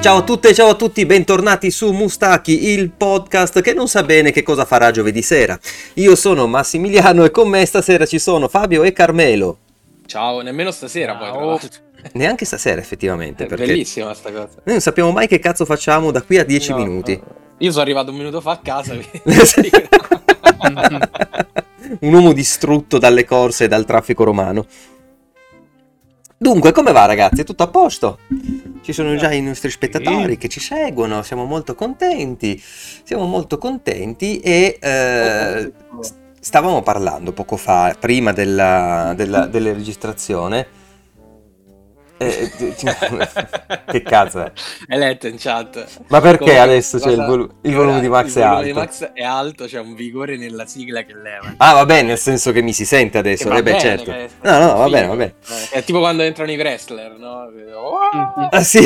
Ciao a tutte e ciao a tutti, bentornati su Mustachi, il podcast che non sa bene che cosa farà giovedì sera. Io sono Massimiliano e con me stasera ci sono Fabio e Carmelo. Ciao, nemmeno stasera Ciao. poi, tra. Neanche stasera effettivamente, È perché bellissima sta cosa. noi non sappiamo mai che cazzo facciamo da qui a 10 No, minuti. no. Io sono arrivato un minuto fa a casa. Un uomo distrutto dalle corse e dal traffico romano. Dunque, come va ragazzi? È tutto a posto? Ci sono già i nostri spettatori che ci seguono, siamo molto contenti. Siamo molto contenti e eh, stavamo parlando poco fa, prima della, della, della registrazione. Eh, che cazzo è? Hai letto in chat. Ma perché Come- adesso c'è il, cosa- volu- il volume di Max il è volume di alto? Max è alto, c'è un vigore nella sigla che leva. Ah, va bene, nel senso che mi si sente adesso. Eh beh, bene, certo. che- No, no, va bene, va bene. Eh, È tipo quando entrano i wrestler, no? Oh! Ah, sì.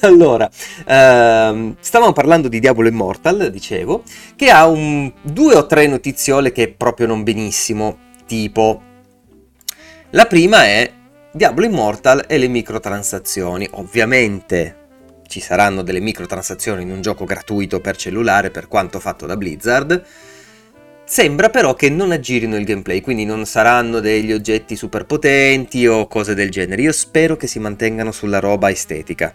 allora, ehm, stavamo parlando di Diablo Immortal, dicevo, che ha un, due o tre notiziole che proprio non benissimo, tipo... La prima è Diablo Immortal e le microtransazioni. Ovviamente ci saranno delle microtransazioni in un gioco gratuito per cellulare per quanto fatto da Blizzard. Sembra però che non aggirino il gameplay, quindi non saranno degli oggetti super potenti o cose del genere. Io spero che si mantengano sulla roba estetica.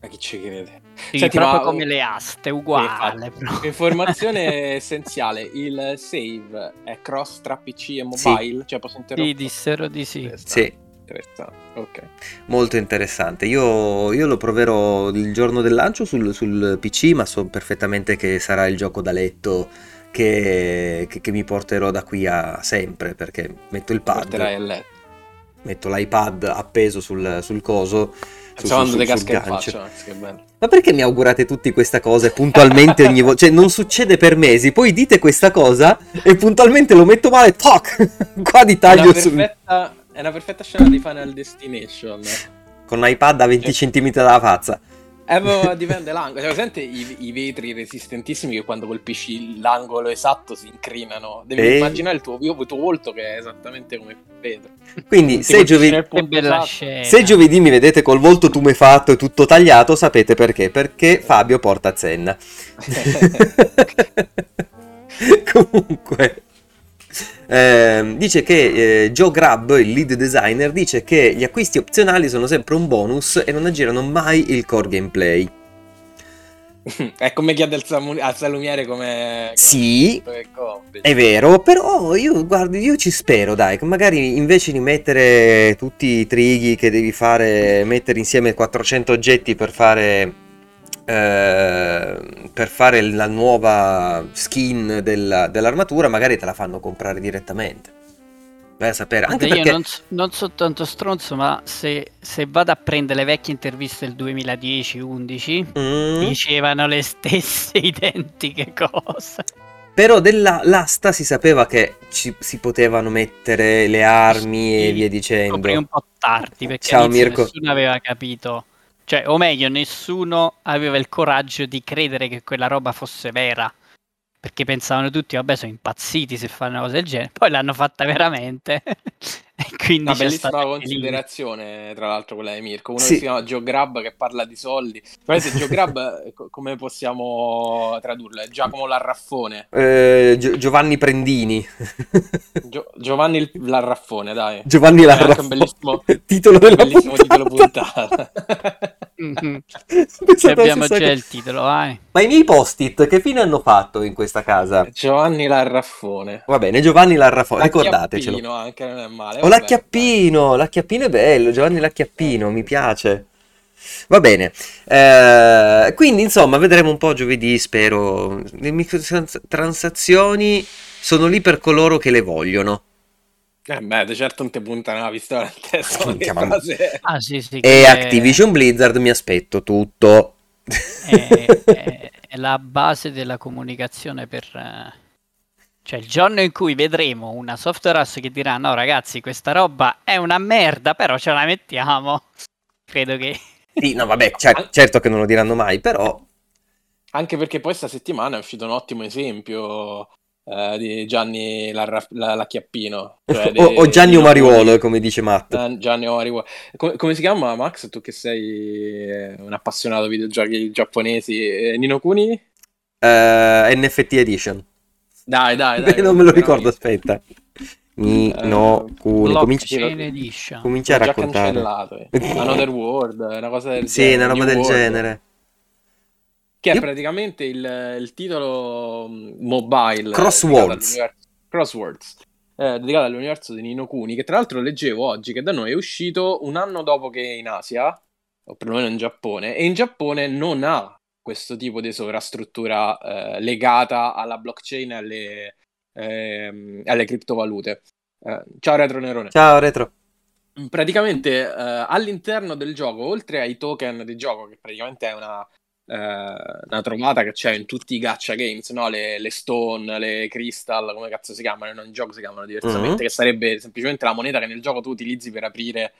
Ma chi ci crede? Sì, Senti, proprio ma- come le aste, uguale. Infatti. Informazione essenziale, il save è cross tra PC e Sì. mobile? Cioè posso Sì, interrompere? dissero di sì. Sì, Interessante, ok. molto interessante. Io, io lo proverò il giorno del lancio sul, sul PC, ma so perfettamente che sarà il gioco da letto che, che- che mi porterò da qui a sempre, perché metto il pad, metto l'iPad appeso sul, sul coso. Dando sul casca in faccia, Max, che bello. Ma perché mi augurate tutte queste cose puntualmente ogni volta? Cioè, non succede per mesi, poi dite questa cosa e puntualmente lo metto male, toc! Qua di È taglio sul- perfetta, è una perfetta scena di Final Destination. con l'iPad a 20 cm dalla faccia. Eh, ma dipende l'angolo. Cioè, presente i, i vetri resistentissimi che quando colpisci l'angolo esatto si incrinano. Devi Eh. immaginare il tuo, io, il tuo volto che è esattamente come vetro. Quindi, se, giovedì, esatto. se giovedì mi vedete col volto tumefatto e tutto tagliato, sapete perché? Perché Fabio porta Zenna. Comunque, ehm, dice che eh, Joe Grab, il lead designer, dice che gli acquisti opzionali sono sempre un bonus e non aggirano mai il core gameplay. è come chiede al, samu- al salumiere come... Sì, come. È vero, però io, guardi, io ci spero, dai, che magari invece di mettere tutti i trighi che devi fare, mettere insieme 400 oggetti per fare, eh, per fare la nuova skin della- dell'armatura, magari te la fanno comprare direttamente. Vai a sapere, anche Guarda, perché... Io non, non sono tanto stronzo, ma se, se vado a prendere le vecchie interviste del 2010-11, Mm, dicevano le stesse identiche cose. però dell'asta si sapeva che ci, si potevano mettere le armi e Sì, via dicendo. Scoprì un po' tardi perché Ciao, Mirko. nessuno aveva capito. Cioè, o meglio, nessuno aveva il coraggio di credere che quella roba fosse vera. Perché pensavano tutti, vabbè, sono impazziti se fanno una cosa del genere. Poi l'hanno fatta veramente. e quindi Una c'è bellissima anche lì. considerazione, tra l'altro, quella di Mirko. Uno Sì. che si chiama Joe Grab che parla di soldi. Guardate, Joe Grab, eh, co- come possiamo tradurlo? È Giacomo Larraffone. Eh, Gio- Giovanni Prendini. Gio- Giovanni il- Larraffone, dai. Giovanni È Larraffone. un bellissimo- titolo della Bellissimo titolo puntata. Mhm. Alla abbiamo già cosa. il titolo, vai. Ma i miei post-it che fine hanno fatto in questa casa? Giovanni Larraffone. Va bene, Giovanni Larrafone, ricordatecelo. L'acchiappino anche non è male. O vabbè. l'acchiappino, l'acchiappino è bello, Giovanni l'acchiappino, mi piace. Va bene, Eh, quindi insomma vedremo un po' giovedì, spero. Le microtransazioni sono lì per coloro che le vogliono. Eh beh, di certo non ti puntano la pistola in testa. ma- frase- Ah, sì, sì. E è- Activision Blizzard mi aspetto tutto. è, è- è la base della comunicazione per... eh, Cioè, il giorno in cui vedremo una software house che dirà no ragazzi, questa roba è una merda, però ce la mettiamo. Credo che... Sì, no, vabbè, cer- certo che non lo diranno mai, però Anche perché poi sta settimana è uscito un ottimo esempio eh, di Gianni Larra- la, Lacchiappino. Cioè o, o, Gianni Omariuolo, come dice Matt. Eh, Gianni Omariuolo. Come, come, si chiama Max? Tu che sei eh, un appassionato di videogiochi giapponesi. Eh, Nino Kuni? Uh, eh, NFT Edition. Dai, dai, dai. non me lo ricordo, aspetta. Nino uh, Kuni. Cominci... Edition. Comincia a raccontare. Another World, una cosa del sì, genere. Sì, una roba del World. genere. Che è praticamente il, il titolo mm, mobile. Crosswords. Crosswords. Eh, dedicato all'universo di Nino Kuni, che tra l'altro leggevo oggi che da noi è uscito un anno dopo che in Asia, o perlomeno in Giappone, e in Giappone non ha questo tipo di sovrastruttura eh, legata alla blockchain e alle, eh, alle criptovalute. Eh, ciao Retro Nerone. Ciao Retro. Praticamente eh, all'interno del gioco, oltre ai token di gioco, che praticamente è una eh, una trovata che c'è in tutti i gacha games, no? le, le, Stone, le Crystal, come cazzo si chiamano, non in gioco si chiamano diversamente, mm-hmm. che sarebbe semplicemente la moneta che nel gioco tu utilizzi per aprire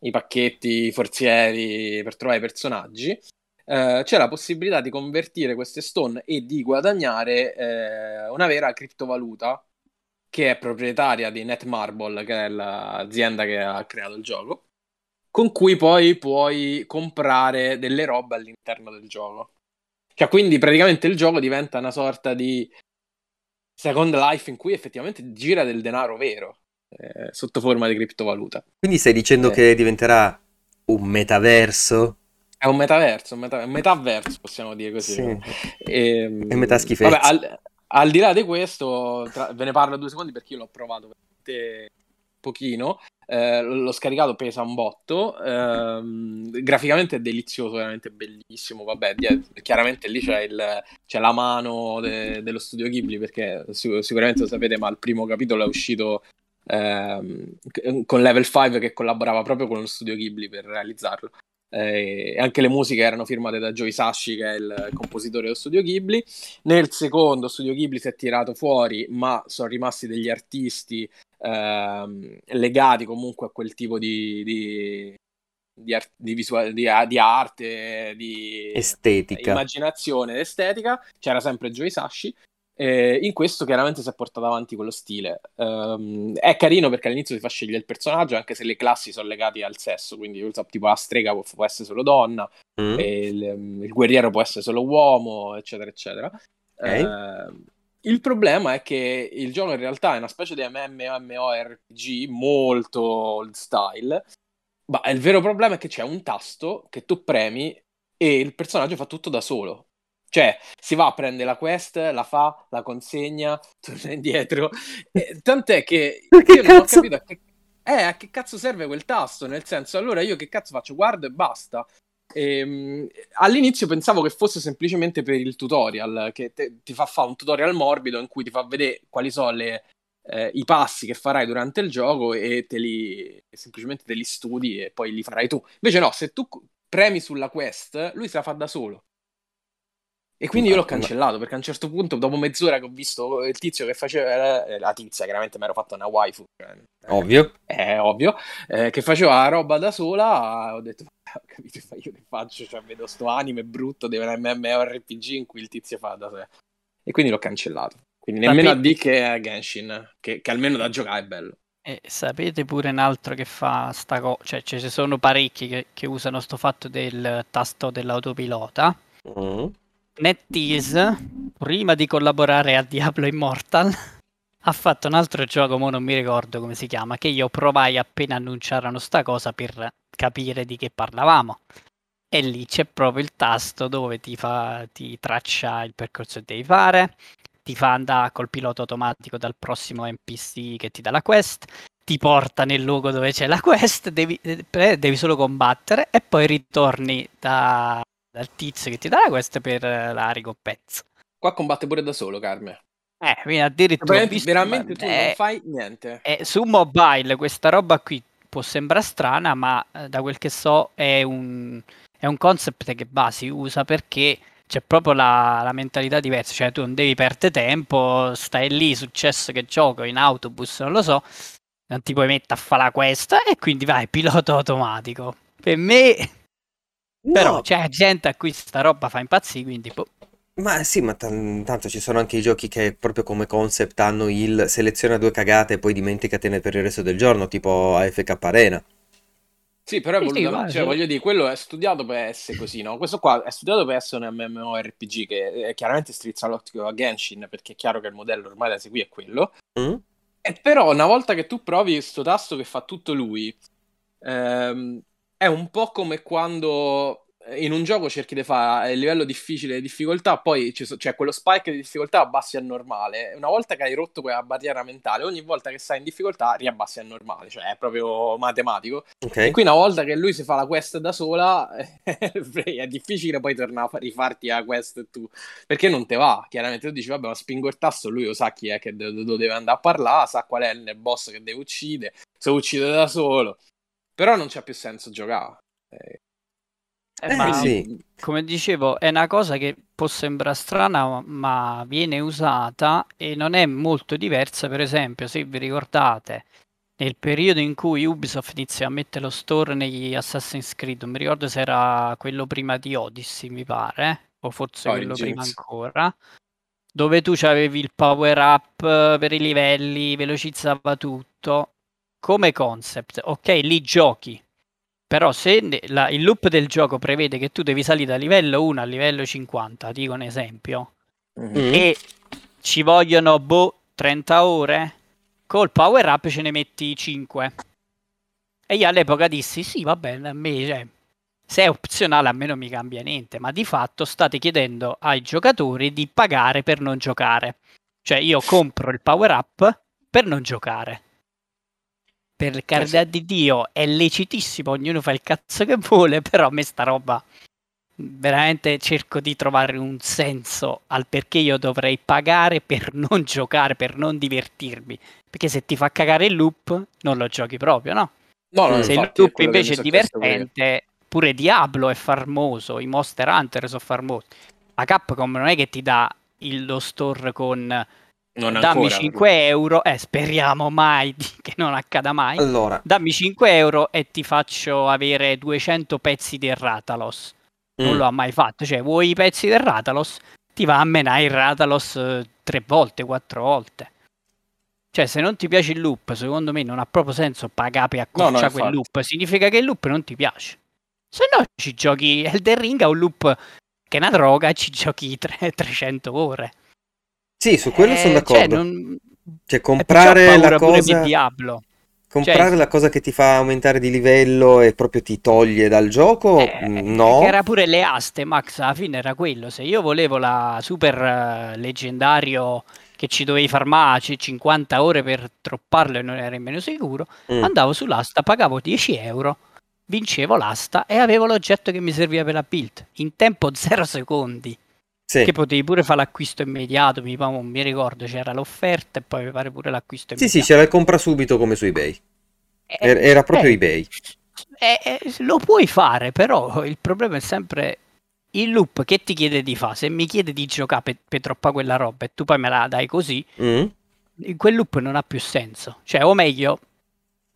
i pacchetti, i forzieri, per trovare i personaggi. Uh, c'è la possibilità di convertire queste stone e di guadagnare uh, una vera criptovaluta che è proprietaria di Netmarble, che è l'azienda che ha creato il gioco con cui poi puoi comprare delle robe all'interno del gioco. Cioè, quindi praticamente il gioco diventa una sorta di Second Life in cui effettivamente gira del denaro vero, eh, sotto forma di criptovaluta. Quindi stai dicendo eh. che diventerà un metaverso? È un metaverso, un, meta- un metaverso possiamo dire così. Sì. E, ehm, e metà schifezza. Vabbè, al, al, di là di questo, tra- ve ne parlo due secondi perché io l'ho provato veramente pochino. Eh, l'ho scaricato, pesa un botto. Eh, graficamente è delizioso, veramente bellissimo. Vabbè, chiaramente lì c'è, il, c'è la mano de, dello studio Ghibli, perché sicuramente lo sapete, ma il primo capitolo è uscito eh, con Level 5 che collaborava proprio con lo studio Ghibli per realizzarlo. Eh, anche le musiche erano firmate da Joe Sashi, che è il compositore dello studio Ghibli. Nel secondo, studio Ghibli si è tirato fuori, ma sono rimasti degli artisti ehm, legati comunque a quel tipo di, di, di, art- di, visual- di, di arte, di estetica, immaginazione estetica. C'era sempre Joe Sashi. Eh, in questo chiaramente si è portato avanti quello stile. Um, è carino perché all'inizio si fa scegliere il personaggio, anche se le classi sono legate al sesso, quindi tipo la strega può, può essere solo donna, mm. il, il, guerriero può essere solo uomo, eccetera, eccetera. Okay. Uh, il problema è che il gioco in realtà è una specie di MMORPG molto old style, ma il vero problema è che c'è un tasto che tu premi e il personaggio fa tutto da solo. Cioè, si va a prendere la quest, la fa, la consegna, torna indietro. E, tant'è che io che non ho capito a che, eh, a che cazzo serve quel tasto. Nel senso, allora io che cazzo faccio? Guardo e basta. E, ehm, all'inizio pensavo che fosse semplicemente per il tutorial, che te, ti fa fare un tutorial morbido in cui ti fa vedere quali sono le, eh, i passi che farai durante il gioco e te li, semplicemente te li studi e poi li farai tu. Invece no, se tu premi sulla quest, lui se la fa da solo. E quindi io l'ho cancellato perché a un certo punto, dopo mezz'ora che ho visto il tizio che faceva la tizia, chiaramente mi ero fatto una waifu, cioè, ovvio, è ovvio, eh, che faceva la roba da sola, ho detto, ho capito, io che faccio? Cioè, vedo sto anime brutto di un MMORPG in cui il tizio fa da sé. E quindi l'ho cancellato. Quindi nemmeno sapete... a D che a Genshin, che, che, almeno da giocare è bello. E sapete pure un altro che fa sta cosa, cioè ci sono parecchi che, che usano sto fatto del tasto dell'autopilota. Mm NetEase, prima di collaborare a Diablo Immortal, ha fatto un altro gioco, ma non mi ricordo come si chiama, che io provai appena annunciarono sta cosa per capire di che parlavamo. E lì c'è proprio il tasto dove ti, fa, ti traccia il percorso che devi fare, ti fa andare col pilota automatico dal prossimo NPC che ti dà la quest, ti porta nel luogo dove c'è la quest, devi, eh, devi solo combattere e poi ritorni da, dal tizio che ti dà questa per la ricompensa. Qua combatte pure da solo, Carme. Eh, quindi addirittura visto, veramente tu eh, non fai niente. Eh, su mobile questa roba qui può sembrare strana, ma eh, da quel che so è un, è un concept che va, si usa perché c'è proprio la, la, mentalità diversa, cioè tu non devi perdere tempo, stai lì, successo che gioco in autobus, non lo so, non ti puoi mettere a fare la questa e quindi vai, pilota automatico. Per me No. Però c'è gente a cui sta roba fa impazzire, quindi boh. Ma sì, ma tan- tanto ci sono anche i giochi che proprio come concept hanno il seleziona due cagate e poi dimenticatene per il resto del giorno, tipo AFK Arena. Sì, però è Sì, sì, cioè sì. voglio dire, quello è studiato per essere così, no? Questo qua è studiato per essere un MMORPG che eh, chiaramente strizza l'occhio a Genshin, perché è chiaro che il modello ormai da seguire è quello. Mm? E però una volta che tu provi questo tasto che fa tutto lui, ehm, è un po' come quando in un gioco cerchi di fare il livello difficile di difficoltà, poi c'è quello spike di difficoltà abbassi a normale. Una volta che hai rotto quella barriera mentale, ogni volta che stai in difficoltà riabbassi a normale, cioè è proprio matematico. E Ok? qui una volta che lui si fa la quest da sola, è difficile poi tornare a fa- rifarti la quest tu, perché non te va. Chiaramente tu dici, vabbè, ma spingo il tasto, lui lo sa chi è che de- de- deve andare a parlare, sa qual è il boss che deve uccidere, se uccide da solo. Però non c'ha più senso giocare. Eh, Eh, Eh, ma sì. come dicevo, è una cosa che può sembrare strana, ma- viene usata e non è molto diversa. Per esempio, se vi ricordate, nel periodo in cui Ubisoft iniziò a mettere lo store negli Assassin's Creed, non mi ricordo se era quello prima di Odyssey, mi pare, o forse quello prima Origins. ancora, dove tu avevi il power up eh, per i livelli, velocizzava tutto. Come concept, ok, lì giochi. Però se ne- la- il loop del gioco prevede che tu devi salire da livello 1 a livello 50, dico un esempio, Mm? e ci vogliono boh 30 ore, col power up ce ne metti 5. E io all'epoca dissi sì, va bene, a me cioè, se è opzionale a me non mi cambia niente, ma di fatto state chiedendo ai giocatori di pagare per non giocare. Cioè io compro il power up per non giocare. Per carità di Dio è lecitissimo, ognuno fa il cazzo che vuole, però a me sta roba veramente cerco di trovare un senso al perché io dovrei pagare per non giocare, per non divertirmi. Perché se ti fa cagare il loop, non lo giochi proprio, no? No, no. Se il loop invece è divertente, pure Diablo è farmoso, i Monster Hunter sono farmosi. La Capcom non è che ti dà il, lo store con Non dammi ancora. 5 euro, eh, speriamo mai di- che non accada mai. Allora, Dammi 5 euro e ti faccio avere 200 pezzi di Ratalos. Non mm, lo ha mai fatto. Cioè, vuoi i pezzi del Ratalos? Ti va a menare il Ratalos eh, tre volte, quattro volte. Cioè, se non ti piace il loop, secondo me non ha proprio senso pagare per No, no, accorciare quel loop. Significa che il loop non ti piace. Se no, ci giochi Elden Ring a un loop che è una droga e ci giochi tre- 300 ore. Sì, su quello Eh, sono cioè, d'accordo. non... Cioè, perciò ho comprare la cosa... di Diablo. Comprare Cioè- la cosa che ti fa aumentare di livello e proprio ti toglie dal gioco? Eh, Mm, no. Che era pure le aste, Max, alla fine era quello. Se io volevo la super eh, leggendario che ci dovevi farmarci 50 ore per tropparlo e non ero nemmeno sicuro, Mm. andavo sull'asta, pagavo 10 euro, vincevo l'asta e avevo l'oggetto che mi serviva per la build in tempo 0 secondi. Sì. Che potevi pure fare l'acquisto immediato, mi, mi ricordo c'era l'offerta e poi mi pare pure l'acquisto Sì, immediato. sì, c'era il compra subito come su eBay. Eh, Er- Era proprio eh, eBay. eh, eh, lo puoi fare, però il problema è sempre il loop che ti chiede di fare. Se mi chiede di giocare per, per troppa quella roba e tu poi me la dai così, Mm? in quel loop non ha più senso. Cioè, o meglio,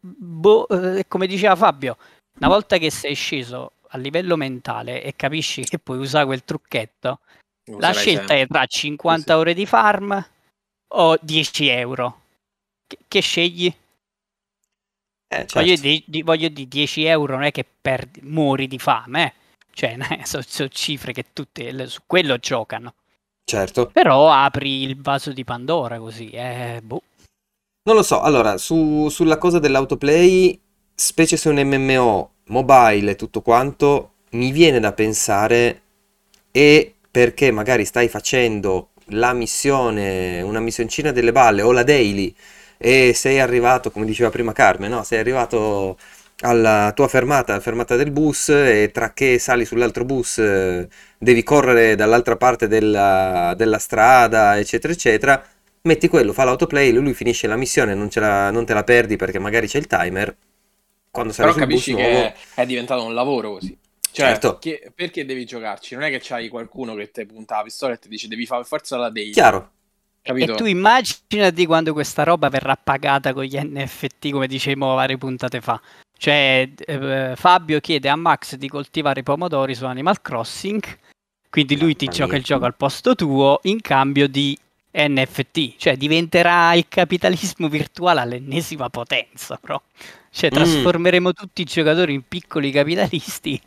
boh, eh, come diceva Fabio, una volta che sei sceso a livello mentale e capisci che puoi usare quel trucchetto, la scelta sempre. è tra 50 Sì, ore di farm o 10 euro. Che, che scegli? Eh, Voglio certo. di, di- voglio di 10 euro non è che perdi, muori di fame, eh. Cioè, sono cifre che tutte le- su quello giocano. Certo. Però apri il vaso di Pandora così, eh, boh. Non lo so, allora, su- sulla cosa dell'autoplay, specie se un MMO mobile e tutto quanto, mi viene da pensare e perché magari stai facendo la missione, una missioncina delle balle o la daily e sei arrivato, come diceva prima Carmen, no? Sei arrivato alla tua fermata, fermata del bus e tra che sali sull'altro bus devi correre dall'altra parte della, della strada, eccetera, eccetera metti quello, fa l'autoplay, lui finisce la missione, non, ce la- non te la perdi perché magari c'è il timer. Quando sarai Però sul bus capisci nuovo, che è diventato un lavoro così. Cioè, Certo. che- perché devi giocarci? Non è che c'hai qualcuno che ti punta la pistola e ti dice devi fare forza la daily. chiaro, Capito? E tu immaginati quando questa roba verrà pagata con gli NFT, come dicevamo varie puntate fa. Cioè, eh, Fabio chiede a Max di coltivare i pomodori su Animal Crossing Quindi lui ti gioca il gioco al posto tuo in cambio di NFT, cioè diventerà il capitalismo virtuale all'ennesima potenza, bro. Cioè Mm. trasformeremo tutti i giocatori in piccoli capitalisti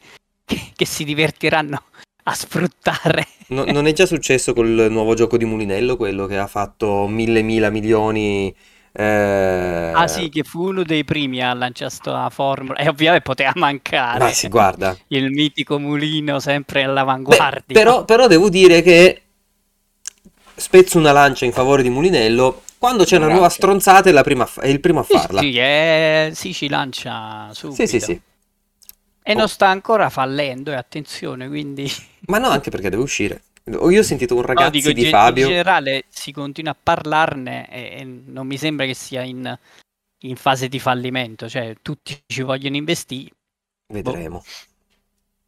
che, che si divertiranno a sfruttare. No- non è già successo col nuovo gioco di Mulinello, quello che ha fatto mille mila milioni. eh, Ah sì, che fu uno dei primi a lanciare sta formula e ovviamente poteva mancare. Ma si guarda. Il mitico mulino sempre Beh, all'avanguardia. però, però devo dire che spezzo una lancia in favore di Mulinello. Quando c'è una nuova stronzata è, la prima è il primo a Sì, farla. sì, eh, sì, ci lancia subito. Sì, sì, sì. E Oh. non sta ancora fallendo, e attenzione, quindi... Ma no, anche perché deve uscire. O Io ho sentito un No, ragazzo dico, di ge- Fabio. in generale si continua a parlarne e, e non mi sembra che sia in, in fase di fallimento, cioè tutti ci vogliono investire. Vedremo.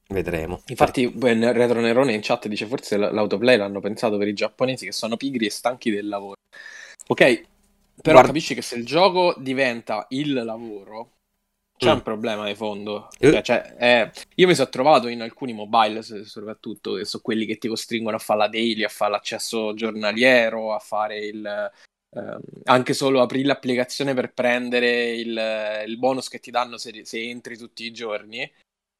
Vedremo. Infatti, ben Retro Nerone in chat dice: Forse l- l'autoplay l'hanno pensato per i giapponesi che sono pigri e stanchi del lavoro. Ok, però Guarda- capisci che se il gioco diventa il lavoro, c'è Mm. un problema di fondo. Eh. Cioè, cioè, eh, io mi sono trovato in alcuni mobile, soprattutto, che sono quelli che ti costringono a fare la daily, a fare l'accesso giornaliero, a fare il. ehm, anche solo aprire l'applicazione per prendere il, il bonus che ti danno se, se entri tutti i giorni.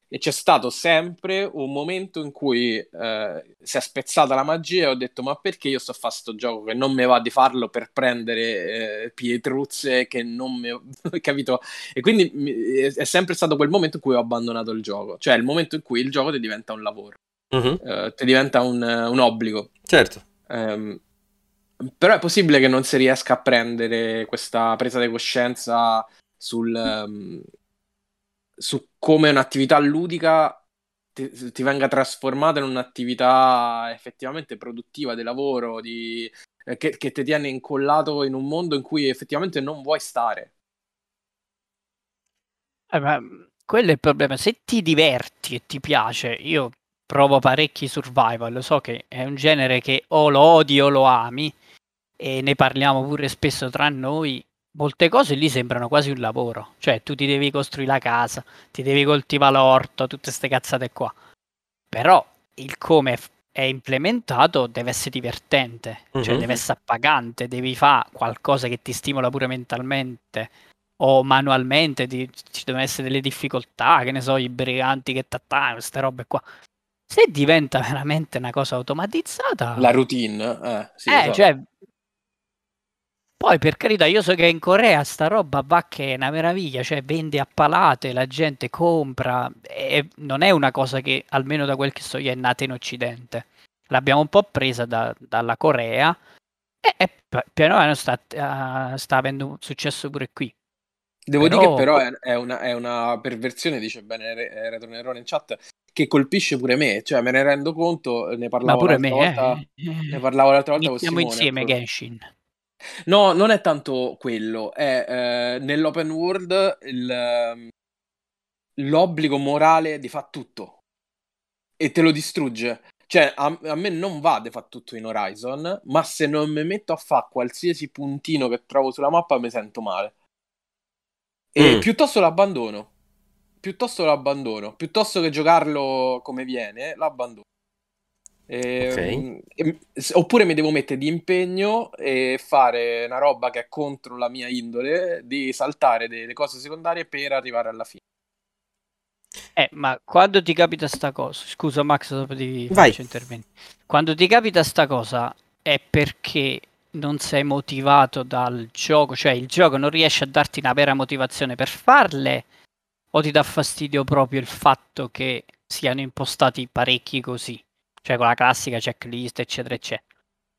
E c'è stato sempre un momento in cui eh, si è spezzata la magia e ho detto: Ma perché io sto a fare sto gioco che non mi va di farlo per prendere eh, pietruzze che non mi. capito? E quindi mi- è sempre stato quel momento in cui ho abbandonato il gioco, cioè il momento in cui il gioco ti diventa un lavoro, Mhm, eh, ti diventa un, un obbligo. Certo. Ehm, però è possibile che non si riesca a prendere questa presa di coscienza sul, ehm, su come un'attività ludica ti, ti venga trasformata in un'attività effettivamente produttiva di lavoro, di, eh, che, che ti tiene incollato in un mondo in cui effettivamente non vuoi stare. Eh, ma, mh, quello è il problema. Se ti diverti e ti piace, io provo parecchi survival, so che è un genere che o lo odi o lo ami, e ne parliamo pure spesso tra noi. Molte cose lì sembrano quasi un lavoro, cioè tu ti devi costruire la casa, ti devi coltivare l'orto, tutte queste cazzate qua. Però il come è implementato deve essere divertente, cioè Mhm. deve essere appagante, devi fare qualcosa che ti stimola pure mentalmente o manualmente, ti- ci devono essere delle difficoltà, che ne so, i briganti che t'attaccano, queste robe qua. Se diventa veramente una cosa automatizzata, La routine, eh, sì, eh, so. cioè, poi per carità, io so che in Corea sta roba va che è una meraviglia, cioè vende a palate, la gente compra, e non è una cosa che, almeno da quel che so io, è nata in Occidente. L'abbiamo un po' presa da- dalla Corea e, e piano piano sta, eh, sta avendo un successo pure qui. Devo Però- dire che però è, è una, è una perversione, dice bene eh, Retro Nerone in chat, che colpisce pure me, cioè me ne rendo conto, ne Ma parlavo pure l'altra me, volta, eh. ne parlavo l'altra volta con Iniziamo Simone. insieme proprio. Genshin. No, non è tanto quello, è eh, nell'open world il, ehm, l'obbligo morale di fare tutto e te lo distrugge. Cioè, a, a me non va di fare tutto in Horizon, ma se non mi metto a fare qualsiasi puntino che trovo sulla mappa mi sento male. E Mm. piuttosto l'abbandono. Piuttosto l'abbandono. Piuttosto che giocarlo come viene, l'abbandono. Ehm, e- s- oppure mi devo mettere di impegno e fare una roba che è contro la mia indole di saltare delle cose secondarie per arrivare alla fine. Eh, ma quando ti capita sta cosa, scusa Max, dopo ti Vai. faccio interventi. Quando ti capita sta cosa è perché non sei motivato dal gioco, cioè il gioco non riesce a darti una vera motivazione per farle, o ti dà fastidio proprio il fatto che siano impostati parecchi così, cioè con la classica checklist, eccetera, eccetera.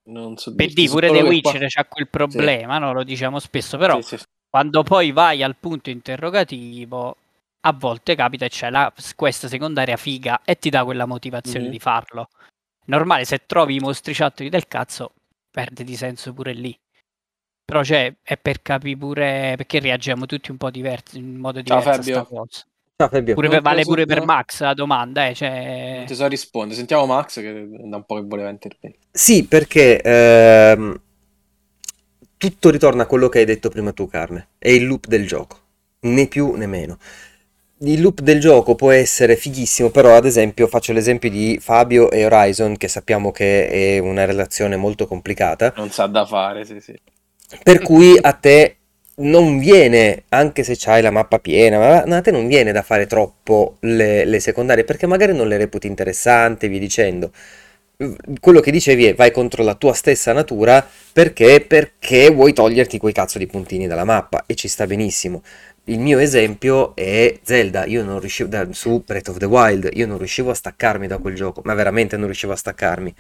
Non so Per dirti, di pure The che qua- Witcher c'ha quel problema, no? Lo diciamo spesso, però Sì, sì. quando poi vai al punto interrogativo, a volte capita e c'è la questa secondaria figa e ti dà quella motivazione Mhm. di farlo. Normale, se trovi i mostriciattoli del cazzo, perde di senso pure lì. Però cioè, è per capire pure perché reagiamo tutti un po' diversi, in modo Ciao, diverso a sta Fabio. Ciao Fabio. Pure per- vale pure per. Max la domanda, eh, cioè... Non ti so rispondere. Sentiamo Max che da un po' che voleva intervenire. Sì, perché ehm, tutto ritorna a quello che hai detto prima tu, Carne. È il loop del gioco, né più né meno. il loop del gioco può essere fighissimo, però ad esempio faccio l'esempio di Fabio e Horizon, che sappiamo che è una relazione molto complicata. Non sa da fare, sì, sì. Per cui a te non viene, anche se c'hai la mappa piena, ma a te non viene da fare troppo le, le secondarie, perché magari non le reputi interessanti, vi dicendo. Quello che dicevi è vai contro la tua stessa natura perché, perché vuoi toglierti quei cazzo di puntini dalla mappa e ci sta benissimo il mio esempio è Zelda, io non riuscivo, da, su Breath of the Wild, io non riuscivo a staccarmi da quel gioco, ma veramente non riuscivo a staccarmi.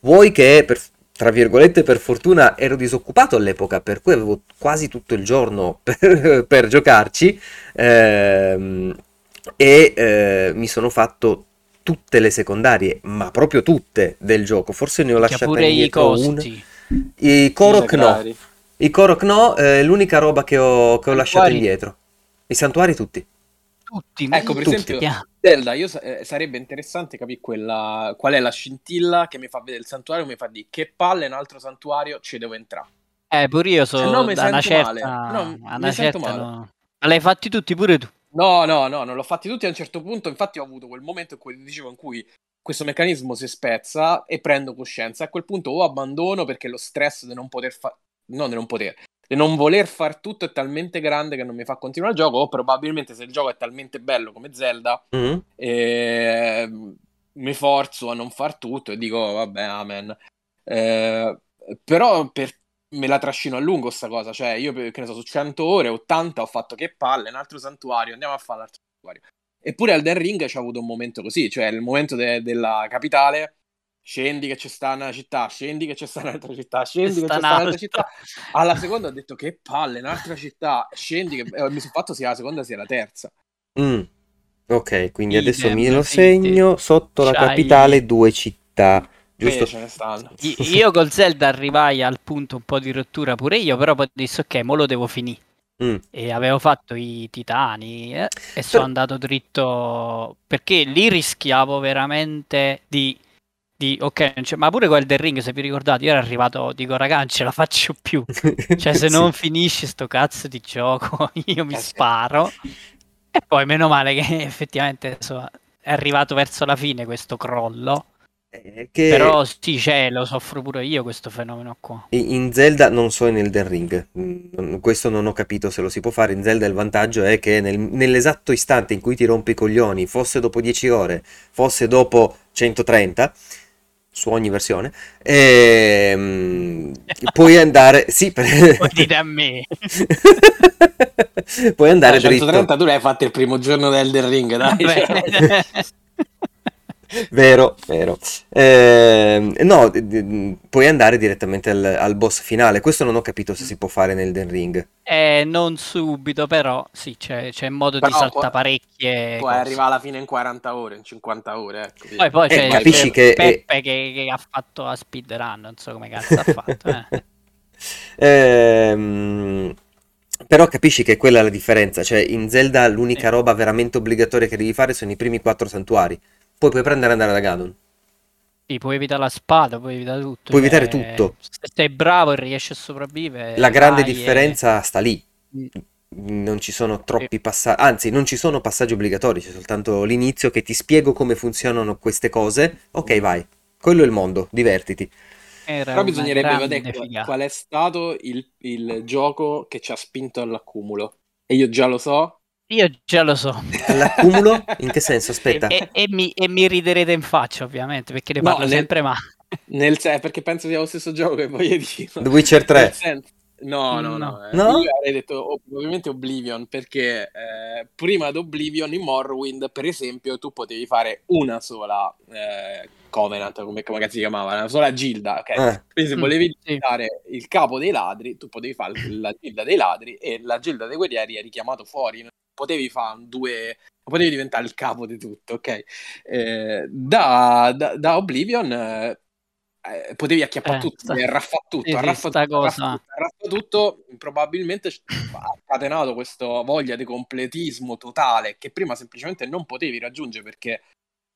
Vuoi che, per, tra virgolette, per fortuna ero disoccupato all'epoca, per cui avevo quasi tutto il giorno per, per giocarci ehm, e eh, mi sono fatto tutte le secondarie, ma proprio tutte del gioco, forse ne ho lasciate pure i una. I Korok no. I Korok no, è l'unica roba che ho, che ho lasciato indietro. I santuari tutti. Tutti, ecco per tutti. esempio Zelda, io, eh, sarebbe interessante capire quella, qual è la scintilla che mi fa vedere il santuario, mi fa dire che palle in un altro santuario ci devo entrare. Eh, pure io sono no, da una certa... No, una certa no. Ma l'hai fatti tutti pure tu? No, no, no, non l'ho fatti tutti a un certo punto, infatti ho avuto quel momento in cui dicevo in cui questo meccanismo si spezza e prendo coscienza. A quel punto o abbandono perché lo stress di non poter fare, non di non poter, di non voler far tutto è talmente grande che non mi fa continuare il gioco, o probabilmente se il gioco è talmente bello come Zelda, mm-hmm. eh, mi forzo a non far tutto e dico vabbè, amen. Eh, però per, me la trascino a lungo sta cosa, cioè io che ne so, su 100 ore, 80 ho fatto che palle, un altro santuario, andiamo a fare l'altro santuario. Eppure Elden Ring ci ha avuto un momento così, cioè il momento de- della capitale scendi che c'è sta nella città, scendi che c'è sta un'altra città, scendi che c'è sta un'altra città. Alla seconda ho detto che palle, un'altra città, scendi che eh, mi sono fatto sia la seconda sia la terza. Mm. Ok, quindi Idem, adesso me lo segno sotto la capitale due città. Giusto? Eh, io col Zelda arrivai al punto un po' di rottura pure io, però poi dissi ok, mo lo devo finire. Mm. E avevo fatto i titani eh, e sono andato dritto perché lì rischiavo veramente di di ok, ma pure quel del ring, se vi ricordate, io ero arrivato, dico raga, non ce la faccio più. Cioè, se sì. non finisce sto cazzo di gioco, io mi eh, sparo. E poi meno male che effettivamente insomma, è arrivato verso la fine questo crollo. Eh, che... Però sì, c'è, lo soffro pure io questo fenomeno qua. In Zelda non so in Elden Ring, mm, questo non ho capito se lo si può fare. In Zelda il vantaggio è che nel, nell'esatto istante in cui ti rompi i coglioni, fosse dopo 10 ore, fosse dopo 130, su ogni versione. E, um, puoi andare. Sì, per... Puoi dire a me. puoi andare no, 130 tu l'hai fatto il primo giorno del Elden Ring, dai. vero, vero. Eh, no, puoi andare direttamente al, al, boss finale. Questo non ho capito se si può fare nel Den Ring. Eh, non subito, però sì, c'è, c'è modo però di saltare parecchie. Poi arriva alla fine in 40 ore, in 50 ore. Ecco. Poi, poi eh, c'è, capisci c'è che Peppe che, che, ha fatto la speedrun, non so come cazzo ha fatto. Eh. ehm... Però capisci che quella è la differenza, cioè in Zelda l'unica roba veramente obbligatoria che devi fare sono i primi quattro santuari. Poi puoi prendere e andare da Gadon. Sì, puoi evitare la spada, puoi evitare tutto. Puoi evitare cioè, tutto. Se sei bravo e riesci a sopravvivere. La grande differenza e... sta lì. Mm. Non ci sono troppi passaggi, anzi, non ci sono passaggi obbligatori, c'è soltanto l'inizio che ti spiego come funzionano queste cose. Ok, vai. Quello è il mondo, divertiti. Era Però bisognerebbe vedere qual, qual è stato il, il gioco che ci ha spinto all'accumulo. E io già lo so, io già lo so. L'accumulo? In che senso? Aspetta. E, e, mi, e mi, riderete in faccia, ovviamente, perché ne parlo nel, sempre ma. Nel senso, perché penso sia lo stesso gioco che voglio dire. The Witcher 3. Senso, no, no, no. Eh. no? Io avrei detto probabilmente Oblivion, perché eh, prima di Oblivion in Morrowind, per esempio, tu potevi fare una sola eh, Covenant, come, come si chiamava, una sola gilda, ok? Eh. Quindi se mm, volevi diventare sì. il capo dei ladri, tu potevi fare la gilda dei ladri e la gilda dei guerrieri è richiamato fuori potevi fare due potevi diventare il capo di tutto, ok? Eh, da, da, da, Oblivion eh, potevi acchiappare eh, tutto, sta... arraffa tutto, sì, arraffa, sì, tutto, arraffa, tutto, probabilmente ha scatenato questa voglia di completismo totale che prima semplicemente non potevi raggiungere perché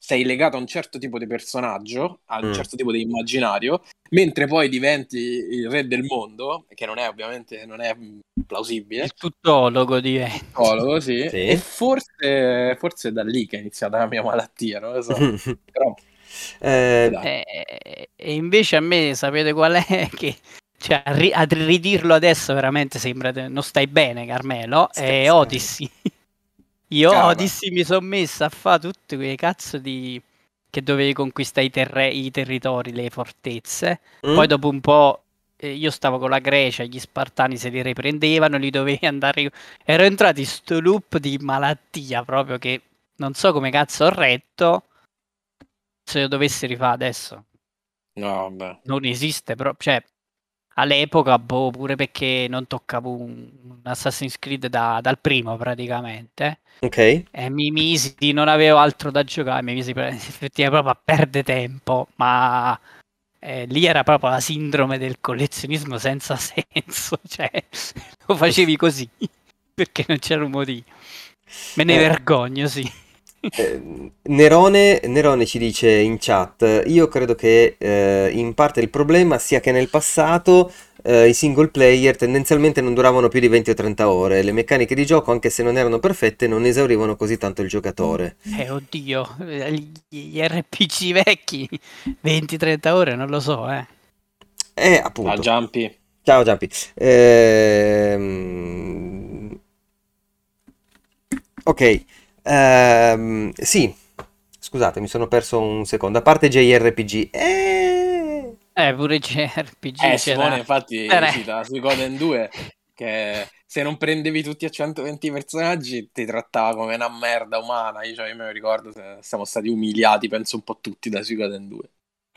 sei legato a un certo tipo di personaggio, a un mm. certo tipo di immaginario, mentre poi diventi il re del mondo, che non è ovviamente non è plausibile. Il tuttologo diventa. Tuttologo, sì. Sì. E forse, forse è da lì che è iniziata la mia malattia, non lo so. Però, Eh, E invece a me sapete qual è? Che cioè, a, ri- a ridirlo adesso veramente sembra de- non stai bene, Carmelo. È stai- Odyssey. Io Cava. Odyssey mi sono messa a fare tutti quei cazzo di che dovevi conquistare i, terre- i territori, le fortezze. mm? Poi dopo un po' eh, io stavo con la Grecia, gli Spartani se li riprendevano, li dovevi andare. Ero entrato in sto loop di malattia proprio che non so come cazzo ho retto. Se lo dovessi rifare adesso, No, vabbè. non esiste proprio. Cioè, all'epoca, boh, pure perché non toccavo un, un Assassin's Creed da- dal primo praticamente. Ok. E mi misi, non avevo altro da giocare, mi misi effettivamente proprio a perdere tempo, ma eh, lì era proprio la sindrome del collezionismo senza senso, cioè lo facevi così perché non c'era un motivo. Me ne Eh. vergogno, sì. Eh, Nerone, Nerone ci dice in chat, io credo che eh, in parte il problema sia che nel passato eh, i single player tendenzialmente non duravano più di 20 o 30 ore, le meccaniche di gioco anche se non erano perfette non esaurivano così tanto il giocatore. Eh, oddio, eh, gli, RPG vecchi, 20-30 ore, non lo so, eh. Eh, Ah, appunto. Jumpy. Ciao Giampi. Ehm, Ok, ehm, sì, scusate, mi sono perso un secondo. A parte JRPG, eh, Eh, pure JRPG Eh, c'era. Simone, infatti, Era- cita Suikoden 2 che se non prendevi tutti a 120 personaggi ti trattava come una merda umana. Io, cioè, io me lo ricordo, siamo stati umiliati, penso un po' tutti da Suikoden 2.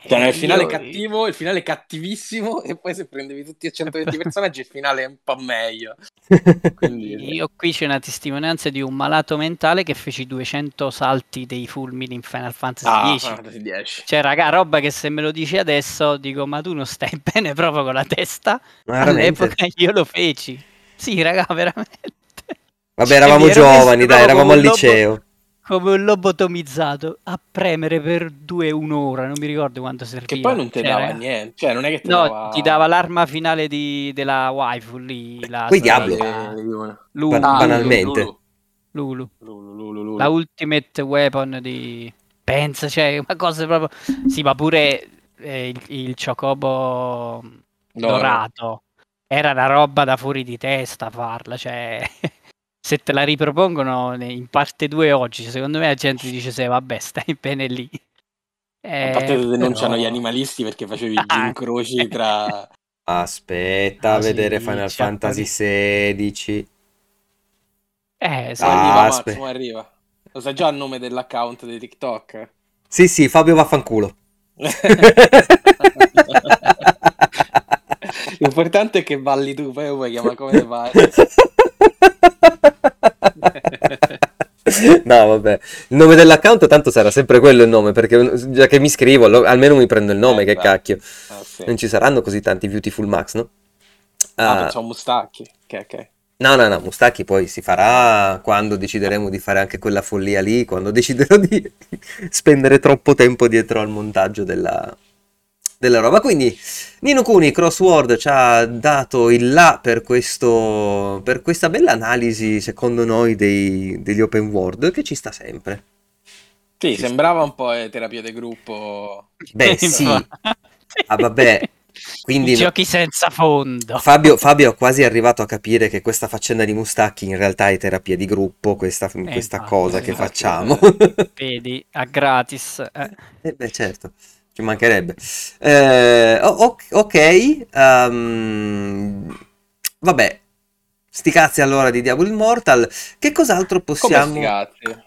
Cioè, Eh, il finale io- cattivo, il finale cattivissimo, e poi se prendevi tutti a 120 personaggi, il finale è un po' meglio. Quindi, Io qui c'è una testimonianza di un malato mentale che fece 200 salti dei fulmini in Final Fantasy ah, X. Fantasy 10. Cioè, raga, roba che se me lo dici adesso dico, ma tu non stai bene proprio con la testa? Ma veramente? All'epoca io lo feci. Sì, raga, veramente. Vabbè, eravamo messo giovani, dai, eravamo al liceo. Come un lobotomizzato a premere per due un'ora, non mi ricordo quanto serviva. Che poi non ti Cioè, dava raga, niente, cioè non è che ti No, dava... ti dava l'arma finale di- della waifu lì, la sorella, Diablo. Lulu, Ban- banalmente. Lulu, Lulu. Lulu, Lulu, Lulu. la ultimate weapon di pensa cioè una cosa proprio sì ma pure eh, il, il Chocobo D'oro. dorato era una roba da fuori di testa farla cioè se te la ripropongono in parte 2 oggi secondo me la gente dice se vabbè stai bene lì A parte Eh, denunciano però- gli animalisti perché facevi Ah, gli incroci tra... Aspetta a Ah, sì, vedere Final c'è Fantasy XVI. eh sì. Ah, arriva arriva. Lo sai già il nome dell'account di TikTok? Sì, sì, Fabio vaffanculo. L'importante è che balli tu, poi puoi chiamare come pare. No, vabbè. Il nome dell'account tanto sarà sempre quello il nome, perché già che mi scrivo, lo- almeno mi prendo il nome, Eh, che beh. cacchio. Ah, sì. Non ci saranno così tanti Beautiful Max, no? Ah, Ah, pensavo Mustacchi. Ok, ok. no, no, no, Mustacchi poi si farà quando decideremo di fare anche quella follia lì, quando deciderò di spendere troppo tempo dietro al montaggio della, della roba. Quindi Nino Kuni, Crossword, ci ha dato il là per, questo, per questa bella analisi, secondo noi, dei- degli open world, che ci sta sempre. Sì, sembrava un po' eh, terapia di gruppo. Beh, sì. Ah, vabbè. Quindi giochi senza fondo Fabio, Fabio è quasi arrivato a capire che questa faccenda di Mustacchi in realtà è terapia di gruppo, questa, questa infatti, cosa che infatti. facciamo. vedi a gratis eh. Eh beh, certo, ci mancherebbe. Eh, ok, ehm, vabbè, sti cazzi allora di Diablo Immortal. Che cos'altro possiamo...